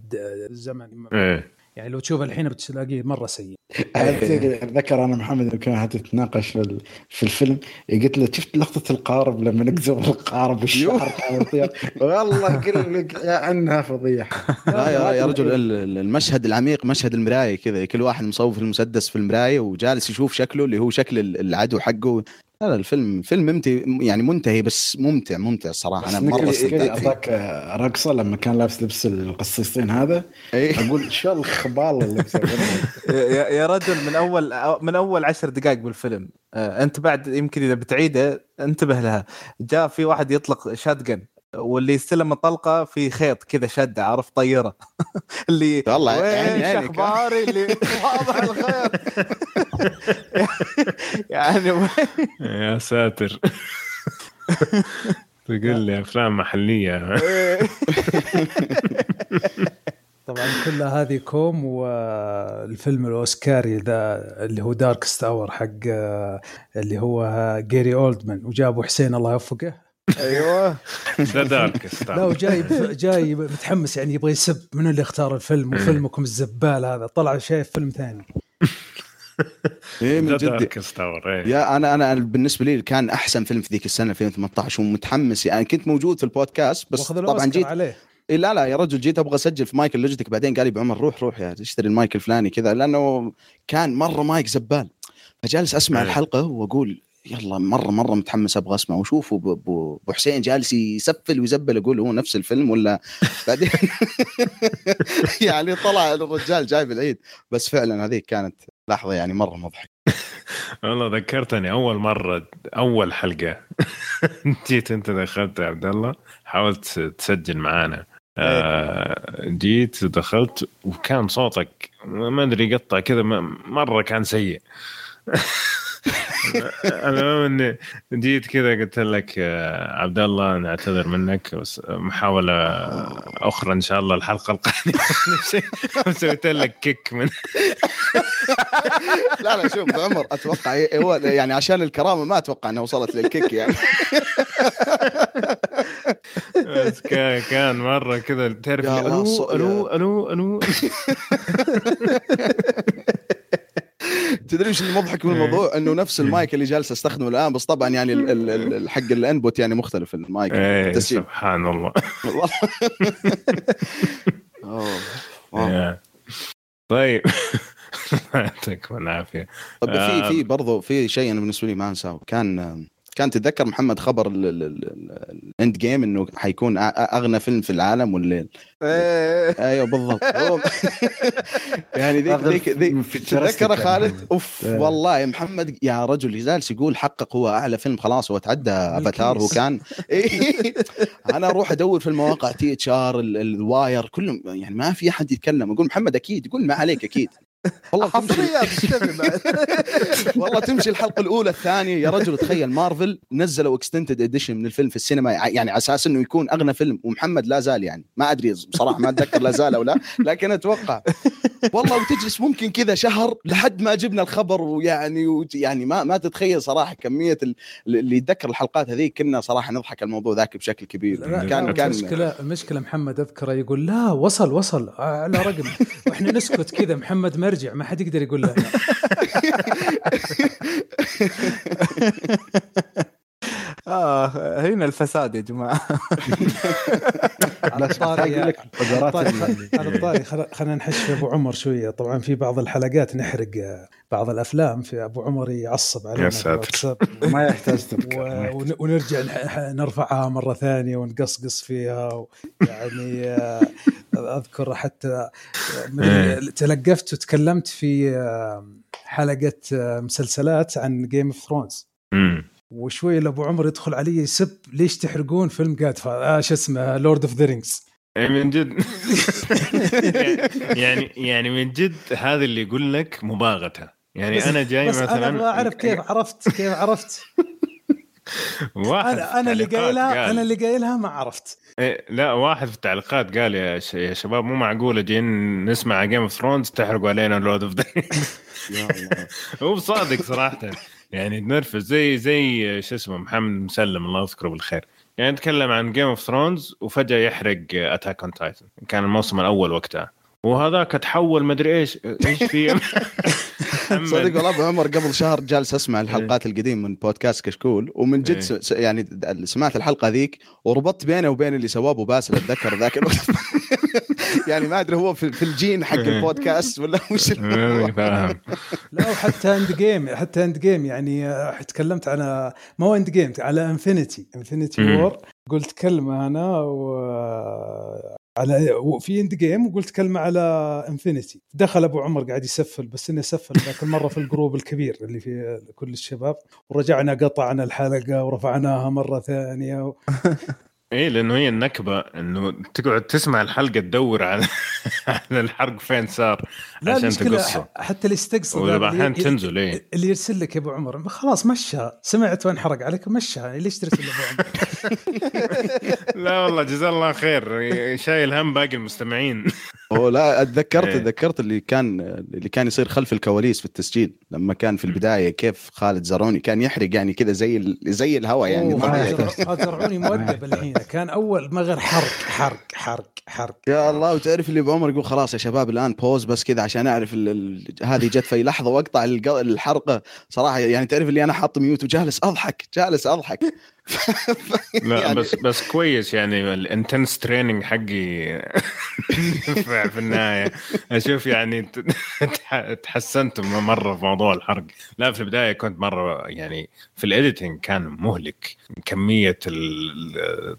الزمن إيه. يعني لو تشوفه الحين بتلاقيه مرة سيء. أتذكر أنا محمد كانت تتناقش في, في الفيلم قلت له شفت لقطة القارب لما نقزم القارب والشعر؟ *laughs* والله لك عنها فضيحة. لا يا, يا رجل المشهد العميق مشهد المراية كذا كل واحد مصوف المسدس في المراية وجالس يشوف شكله اللي هو شكل العدو حقه. لا لا الفيلم فيلم ممتع يعني منتهي بس ممتع ممتع الصراحة. أنا مرة استمتعت اعطاك رقصة لما كان لابس لبس القصيصين هذا؟ أيه؟ أقول شو الخبال اللي يا, يا رجل من أول من أول عشر دقائق بالفيلم. آه، أنت بعد يمكن إذا بتعيده انتبه لها. جاء في واحد يطلق شاتجن. واللي يستلم الطلقة في خيط كذا شدة عارف؟ طيرة. *laughs* اللي والله وين اخباري اللي واضح الخيط؟ *laughs* يعني يا ساتر. *laughs* تقول لي أفلام محلية. طبعا كلها هذه كوم والفيلم الأوسكاري ذا اللي هو Darkest Hour حق اللي هو جيري اولدمان وجابوا حسين الله يوفقه. أيوه. The Dark لا وجاي جاي متحمس يعني يبغى يسب. منو اللي اختار الفيلم؟ وفيلمكم الزبال هذا. طلع شايف فيلم ثاني. إيه من جد. إيه. يا أنا أنا بالنسبة لي كان أحسن فيلم في ذيك السنة 2018 ومتحمس يعني. كنت موجود في البودكاست بس طبعا جيت عليه. إيه لا لا يا رجل جيت أبغى أسجل في مايك Logitech. بعدين قال لي بعمر روح روح يا اشتري المايك الفلاني كذا لأنه كان مرة مايك زبال. فجالس أسمع إيه. الحلقة وأقول يلا مرة مرة متحمس أبغى اسمع وشوف ابو حسين جالس يسفل ويزبل أقول هو نفس الفيلم ولا *laughs* بعدين؟ *laughs* يعني طلع الرجال جايب العيد بس فعلا هذيك كانت لحظة يعني مرة مضحك *laughs* والله ذكرتني أول مرة أول حلقة. جيت أنت دخلت يا عبد الله حاولت تسجل معانا. آه جيت دخلت وكان صوتك ما أدري قطع كذا مرة كان سيء. أنا اني جيت كذا قلت لك عبد الله نعتذر منك بس محاولة أخرى إن شاء الله الحلقة القادمة. *laughs* سويت لك كيك من لا لا شوف عمر أتوقع هو يعني عشان الكرامة ما أتوقع إنها وصلت للكيك يعني. بس كان مرة كذا تعرف ألو ألو ألو ألو تدري إيش المضحك من الموضوع؟ إنه نفس إيه. المايك اللي جالس أستخدمه الآن بس طبعا يعني حق ال input يعني مختلف المايك. إيه سبحان الله. *laughs* طيب. *laughs* يعطيكم العافية. طب في في برضه في شيء أنا بالنسبة لي ما أنساه. كان كان تتذكر محمد خبر ال Endgame إنه حيكون أغنى فيلم في العالم والليل إيه. أيوه بالضبط. *laughs* يعني ذيك ذيك ذيك تتذكر خالد؟ أوف إيه. والله محمد يا رجل جالس يقول حقق هو أعلى فيلم خلاص هو تعدى أفاتار هو كان. إيه. أنا أروح أدور في المواقع THR ال Wire كلهم يعني ما في أحد يتكلم. أقول محمد أكيد يقول ما عليك أكيد. والله حصريات *laughs* والله تمشي الحلقة الأولى الثانية. يا رجل تخيل مارفل نزلوا extended edition من الفيلم في السينما يعني على أساس إنه يكون أغنى فيلم ومحمد لا زال يعني. ما أدري بصراحة ما أتذكر لا زال أو لا لكن أتوقع. والله وتجلس ممكن كذا شهر لحد ما جبنا الخبر ويعني يعني ما ما تتخيل صراحة كمية اللي يتذكر الحلقات هذيك كنا صراحة نضحك الموضوع ذاك بشكل كبير. كان كان مشكله مشكله محمد أذكره يقول لا وصل وصل على رقم. *laughs* وإحنا نسكت كذا محمد مرجع مرجع ما حد يقدر يقول له. *laughs* آه هنا الفساد يا جماعة. على الطاري على الطاري خلينا نحش في أبو عمر شوية. طبعا في بعض الحلقات نحرق بعض يعني في أبو عمر يعصب علينا يا ساتر. *laughs* ما يحتاج ونرجع نرفعها مرة ثانية ونقصقص فيها يعني أذكر حتى إيه. تلقفت وتكلمت في حلقة مسلسلات عن Game of Thrones وشوي ابو عمر يدخل علي يسب ليش تحرقون فيلم؟ جاد آه شو اسمه Lord of the Rings من جد. *laughs* يعني يعني من جد هذا اللي يقول لك مباغته يعني أنا جاي بس مثلا أنا اعرف كيف عرفت كيف عرفت؟ *laughs* واحد أنا أنا اللي قايلها أنا اللي قايلها ما عرفت. إيه لا واحد في التعليقات قال يا, يا شباب مو معقولة جايين نسمع Game of Thrones تحرقوا علينا Lord of the هو صادق صراحة. يعني نرفز زي زي شو اسمه محمد مسلم الله يذكره بالخير. يعني نتكلم عن Game of Thrones وفجأة يحرق Attack on Titan كان الموسم الأول وقتها. وهذاك تحول مدري إيش إيش في *laughs* صدق والله ابو عمر قبل شهر جالس أسمع إيه. الحلقات القديمة من بودكاست كشكول ومن جد إيه. يعني سمعت الحلقة ذيك وربطت بينه وبين اللي سواه أبو باسل أتذكر ذاك الوقت *laughs* يعني ما أدري هو في الجين حق إيه. البودكاست ولا وش *laughs* *laughs* لا وحتى Endgame حتى Endgame يعني تكلمت على ما هو Endgame على Infinity Infinity War قلت كلمة أنا و على في Endgame وقلت كلمة على Infinity دخل أبو عمر قاعد يسفل بس إنه سفل ذاك المرة في ال group الكبير اللي في كل الشباب. ورجعنا قطعنا الحلقة ورفعناها مرة ثانية و... *laughs* إيه لأنه هي النكبة إنه تقعد تسمع الحلقة تدور على *laughs* على الحرق فين صار عشان تقصه. حتى اللي استقصد وبعدين تنزل إيه. اللي يرسل لك يا أبو عمر خلاص مشى سمعت وين حرق عليك مشى ليش ترسل ابو عمر؟ *laughs* لا والله جزاه الله خير شايل هم باقي المستمعين. هو لا تذكرت إيه. تذكرت اللي كان اللي كان يصير خلف الكواليس في التسجيل لما كان في البداية كيف خالد زرعوني كان يحرق يعني كذا زي زي الهواء يعني زرعوني مؤدب *laughs* الحين كان أول ما غير حرق حرق حرق حرق. يا الله وتعرف اللي بعمر يقول خلاص يا شباب الآن بوز بس كذا عشان أعرف هذه جت في لحظة وأقطع الحلقة صراحة يعني تعرف اللي أنا حاط mute وجالس أضحك جالس أضحك. لا يعني. بس بس كويس يعني ال intense training حقي *laughs* في النهاية. أشوف يعني تحسنت مرة في موضوع الحرق. لا في البداية كنت مرة يعني في ال editing كان مهلك. كمية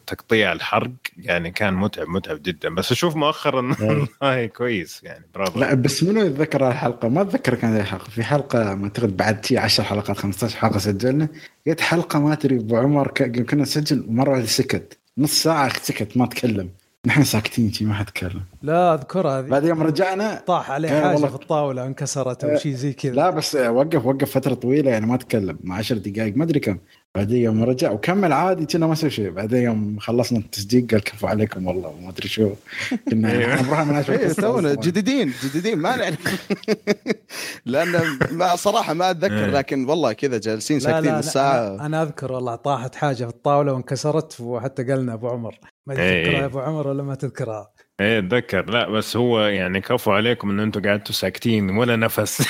تقطيع الحرق يعني كان متعب متعب جدا. بس أشوف مؤخرا والله *laughs* كويس يعني برافو لا بس منو يتذكر الحلقة ما أتذكر كان الحلقة. في حلقة ما أعتقد بعد 10 حلقات 15 حلقة سجلنا. جت حلقة ما أدري أبو عمر كنا نسجل مره واحدة سكت. نص ساعة سكت ما تكلم نحن ساكتين شي ما حد تكلم لا أذكرها هذه. بعد يوم رجعنا طاح عليه حاجة في الطاولة انكسرت أو شيء زي كذا. لا بس وقف وقف فترة طويلة يعني ما تكلم مع 10 دقائق ما أدري كم. بعدين يوم رجع وكمل عادي كنا ما سوى شيء. بعدين يوم خلصنا التسجيل قال كفو عليكم والله وما أدري شو. *laughs* كنا نروح من تونا جديدين جديدين ما نعرف. *laughs* لأن ما صراحة ما أتذكر لكن والله كذا جالسين ساكتين الساعة. أنا أذكر والله طاحت حاجة في الطاولة وانكسرت وحتى قالنا أبو عمر. ما تذكرها يا إيه. أبو عمر ولا ما تذكرها؟ إيه أتذكر. لا بس هو يعني كفو عليكم إن أنتم قعدتوا ساكتين ولا نفس. *laughs*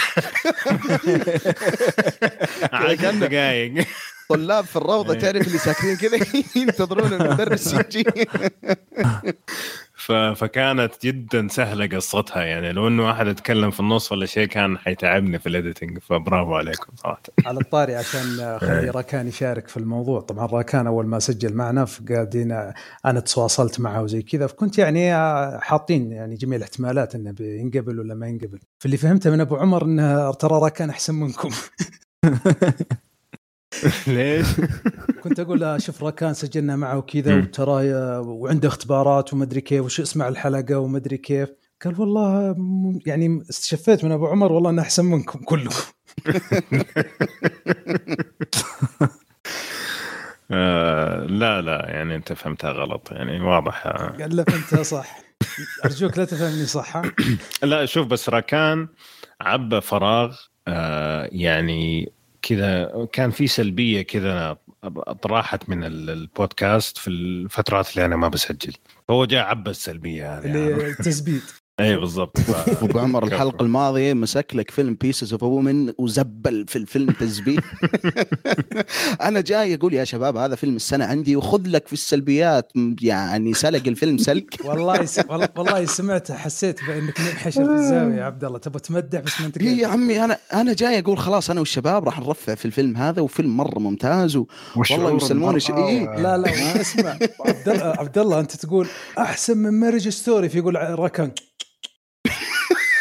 عشر دقائق طلاب في الروضة إيه. تعرف اللي ساكنين كذا *laughs* ينتظرون المدرس يجي. فكانت جدا سهلة قصتها يعني. لو إنه واحد اتكلم في النص ولا شيء كان حيتعبني في الايديتنج فبرافو عليكم صراحة. على الطاري عشان خلي إيه. راكان يشارك في الموضوع. طبعا راكان أول ما سجل معنا فقاعدين أنا تواصلت معه وزي كذا. فكنت يعني حاطين يعني جميع الاحتمالات إنه بينقبل ولا ما ينقبل. فاللي فهمته من أبو عمر إنه ترى راكان أحسن منكم. *laughs* *laughs* ليش؟ كنت أقول له شوف راكان سجلنا معه وكذا وترى وعنده اختبارات ومدري كيف وش اسمع الحلقة ومدري كيف. قال والله يعني استشفيت من أبو عمر والله إنه أحسن منكم كلكم. *laughs* آه لا لا يعني أنت فهمتها غلط يعني واضح. قال له فهمتها صح. أرجوك لا تفهمني صح *coughs* لا شوف بس راكان عبى فراغ آه يعني كذا كان في سلبية كذا طراحت من البودكاست في الفترات اللي أنا ما بسجل. هو جاء عبى السلبية هذه. اللي التثبيت اي بالضبط. *laughs* أبو عمر الحلقة الماضية مسك لك فيلم Pieces of Woman وزبل في الفيلم تزبيط *laughs* أنا جاي أقول يا شباب هذا فيلم السنة عندي وخذ لك في السلبيات يعني سلق الفيلم سلك. *laughs* والله س... والله سمعت حسيت بأنك منحشر في الزاوية يا عبد الله. تبغى تمدح بس ما أنت إيه يا عمي أنا أنا جاي أقول خلاص أنا والشباب راح نرفع في الفيلم هذا وفيلم مرة ممتاز و... والله يسلمون ش... إيه؟ لا لا أسمع. عبد الله أنت تقول أحسن من Marriage Story في يقول ركن.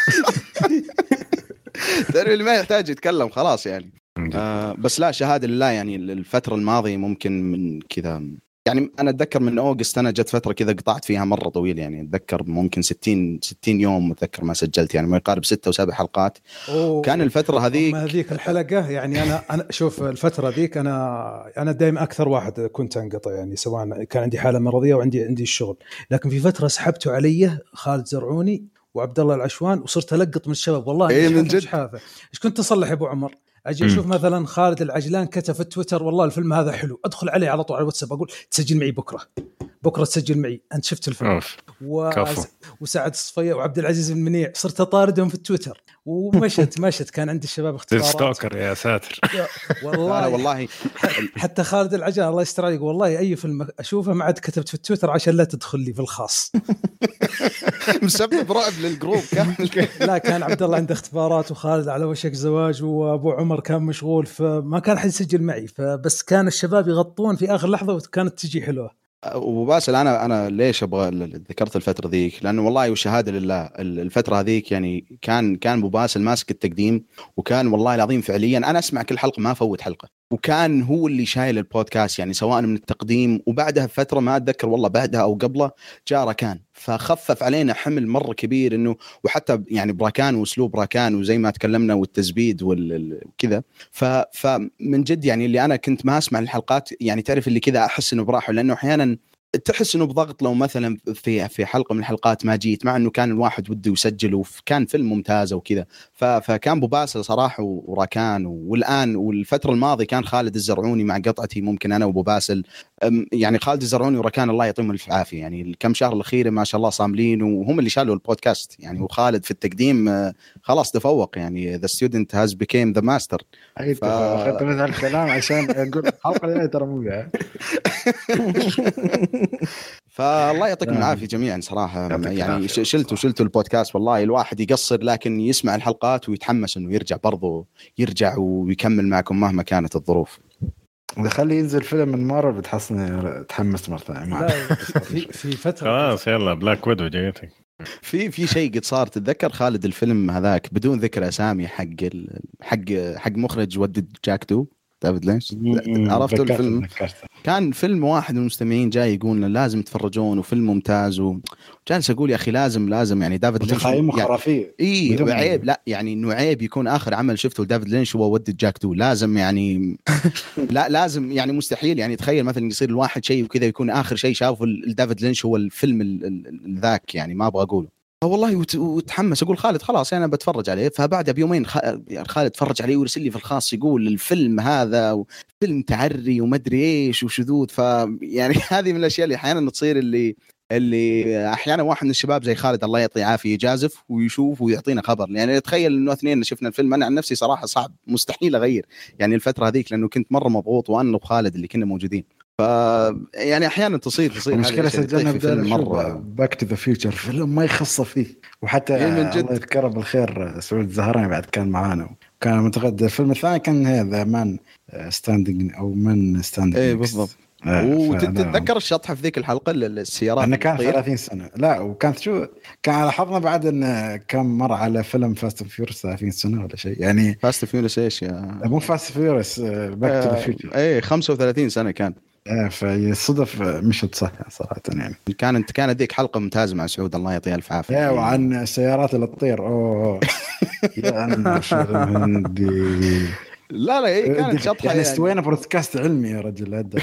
*laughs* اللي ما يحتاج يتكلم خلاص يعني. آه بس لا شهادة لله يعني الفترة الماضية ممكن من كذا. يعني أنا أتذكر من أوغست أنا جت فترة كذا قطعت فيها مرة طويل يعني. أتذكر ممكن 60 60 يوم أتذكر ما سجلت يعني. ما يقارب ستة وسبع حلقات. أوه. كان الفترة هذيك هذيك الحلقة. يعني أنا أنا شوف الفترة ذيك أنا أنا دائما أكثر واحد كنت أنقطع يعني. سواء كان عندي حالة مرضية وعندي عندي الشغل. لكن في فترة سحبتوا علي خالد زرعوني وعبد الله العشوان وصرت ألقط من الشباب. والله اي من جد. إيش كنت تصلح يا أبو عمر؟ أجي أشوف مثلا خالد العجلان كتب في تويتر والله الفيلم هذا حلو أدخل عليه على طول على الواتساب أقول تسجل معي بكرة. بكرة تسجل معي. أنت شفت الفيلم. و... وسعد الصفية وعبد العزيز بن منيع صرت أطاردهم في التويتر ومشت *laughs* مشت. كان عندي الشباب اختبارات stalker يا ساتر. والله. والله *laughs* حتى خالد العجلان الله يستر عليك. والله أي فيلم أشوفه ما عاد كتبت في التويتر عشان لا تدخل لي في الخاص. *laughs* مسبب رعب لل group كامل. لا كان عبد الله عنده اختبارات وخالد على وشك زواج وأبو عمر كان مشغول فما كان حد يسجل معي. فبس كان الشباب يغطون في آخر لحظة وكانت تجي حلوة. وباسل أنا أنا ليش أبغى ذكرت الفترة ذيك؟ لأنه والله وشهاده لله الفترة هذيك يعني كان كان أبو باسل ماسك التقديم وكان والله العظيم فعليا أنا أسمع كل حلقة ما أفوت حلقة وكان هو اللي شايل البودكاست يعني سواء من التقديم وبعدها بفترة ما أتذكر والله بعدها أو قبله جاء ركان فخفف علينا حمل مرة كبير إنه وحتى يعني براكان وأسلوب راكان وزي ما تكلمنا والتزبيد وكذا فمن جد يعني اللي أنا كنت ما أسمع الحلقات يعني تعرف اللي كذا أحس إنه براحه لأنه أحيانا تحس إنه بضغط لو مثلا في في حلقة من الحلقات ما جيت مع إنه كان الواحد وده يسجل وكان فيلم ممتاز وكذا فكان أبو باسل صراحة وراكان والآن والفترة الماضية كان خالد الزرعوني مع قطعتي ممكن أنا وأبو باسل. يعني خالد الزرعوني وراكان الله يعطيهم الف عافية. يعني الكم شهر الاخيره ما شاء الله صاملين وهم اللي شالوا البودكاست. يعني وخالد في التقديم أه، خلاص تفوق. يعني the student has become the master أخذت من هالكلام عشان أقول الحلقة اللي ترى مو *laughs* فالله يعطيكم العافية جميعا صراحة. يعني شلتوا شلتوا البودكاست والله الواحد يقصر لكن يسمع الحلقات ويتحمس إنه يرجع برضه يرجع ويكمل معكم مهما كانت الظروف. اذا خلي ينزل فيلم من مره بتحسني تحمست مره ثانية في في فترة خلاص يلا بلاك ويدو جيتك في في شيء قد صار تتذكر خالد الفيلم هذاك بدون ذكر أسامي حق حق حق مخرج What Did Jack Do دافيد لينش عرفت الفيلم؟ كان فيلم واحد من المستمعين جاي يقول لازم تفرجون وفيلم ممتاز وجالس أقول يا أخي لازم لازم يعني دافيد لينش تقييمه يعني خرافيه إي عيب. لا يعني إنه عيب يكون آخر عمل شفته لدافيد لينش هو What Did Jack Do. لازم يعني *laughs* لا لازم يعني مستحيل يعني تخيل مثلا يصير الواحد شيء وكذا يكون آخر شيء شافه لدافيد لينش هو الفيلم ذاك يعني ما أبغى أقوله. والله وتحمس. أقول خالد خلاص أنا بتفرج عليه. فبعدها بيومين يعني خالد تفرج عليه ويرسل لي في الخاص يقول الفيلم هذا فيلم تعري ومدري إيش وشذوذ. فيعني *laughs* هذه من الأشياء اللي أحيانا تصير اللي اللي أحيانا واحد من الشباب زي خالد الله يعطيه عافيه يجازف ويشوف ويعطينا خبر. يعني تخيل إنه اثنين شفنا الفيلم. أنا عن نفسي صراحة صعب مستحيل أغير يعني الفترة هذيك لأنه كنت مرة مضغوط وأنا وخالد اللي كنا موجودين. ف يعني أحيانا تصير تصير المشكلة سجلنا فيلم مرة. Back to the Future فيلم ما يخص فيه. وحتى إيه، من جد. الله يذكره بالخير سعود الزهراني بعد كان معانا. كان متغدى الفيلم الثاني كان هذا مان ستاندنج أو مان ستاندنج اي بالضبط. آه، وتتذكر الشطحه في ذيك الحلقة السيارات أنه كان 30 سنة. لا وكانت شو كان لاحظنا بعد انه كان مر على فيلم Fast and Furious 30 سنة ولا شيء. يعني Fast Furious إيش يا؟ مو Fast Furious Back to the Future إيه 35 سنة كان. إيه فهي صدف مشت صح صراحة يعني. كانت كانت ذيك حلقة ممتازة مع سعود الله يعطيه الف عافية. إيه وعن السيارات اللي تطير أوه. *laughs* يا هندي لا لا هي كانت شطحة يعني, استوينا بودكاست علمي يا رجل *laughs*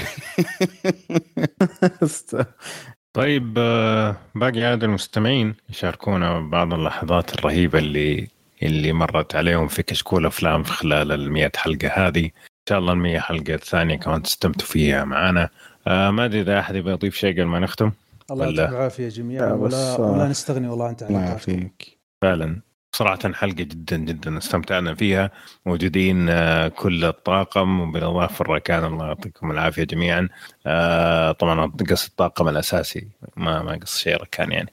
طيب آه، باقي عاد المستمعين يشاركونا بعض اللحظات الرهيبة اللي اللي مرت عليهم في كشكول أفلام في خلال ال حلقة هذه. شاء الله ال حلقة الثانية كمان تستمتعوا فيها معنا آه ما أدري إذا أحد يبغى يضيف شيء قبل ما نختم؟ الله يعطيك العافية جميعا ولا ولا نستغني والله انت الله يعافيك. فعلا. صراحة حلقة جدا جدا استمتعنا فيها. موجودين آه، كل الطاقم وبالإضافة الركان الله يعطيكم العافية جميعا. آه، طبعا قص الطاقم الأساسي ما ما قص شيء ركان يعني.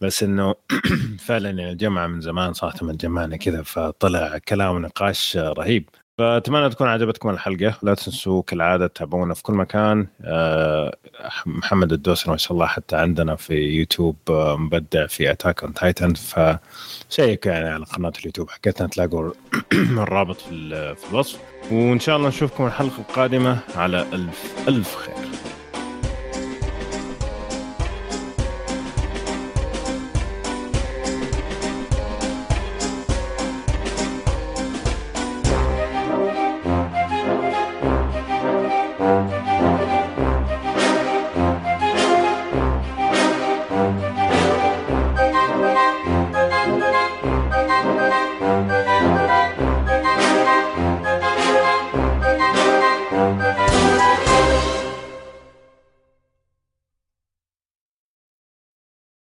بس إنه *clears throat* فعلا الجمعة من زمان صراحة من جمعنا كذا فطلع كلام ونقاش رهيب. فأتمنى تكون عجبتكم الحلقة. لا تنسوا كالعادة تتابعونا في كل مكان. آه، محمد الدوسري ما شاء الله حتى عندنا في يوتيوب آه، مبدع في Attack on Titan فشيكوا يعني على قناة اليوتيوب. حقتنا تلاقوا *clears throat* الرابط في الوصف. وإن شاء الله نشوفكم الحلقة القادمة على ألف ألف خير.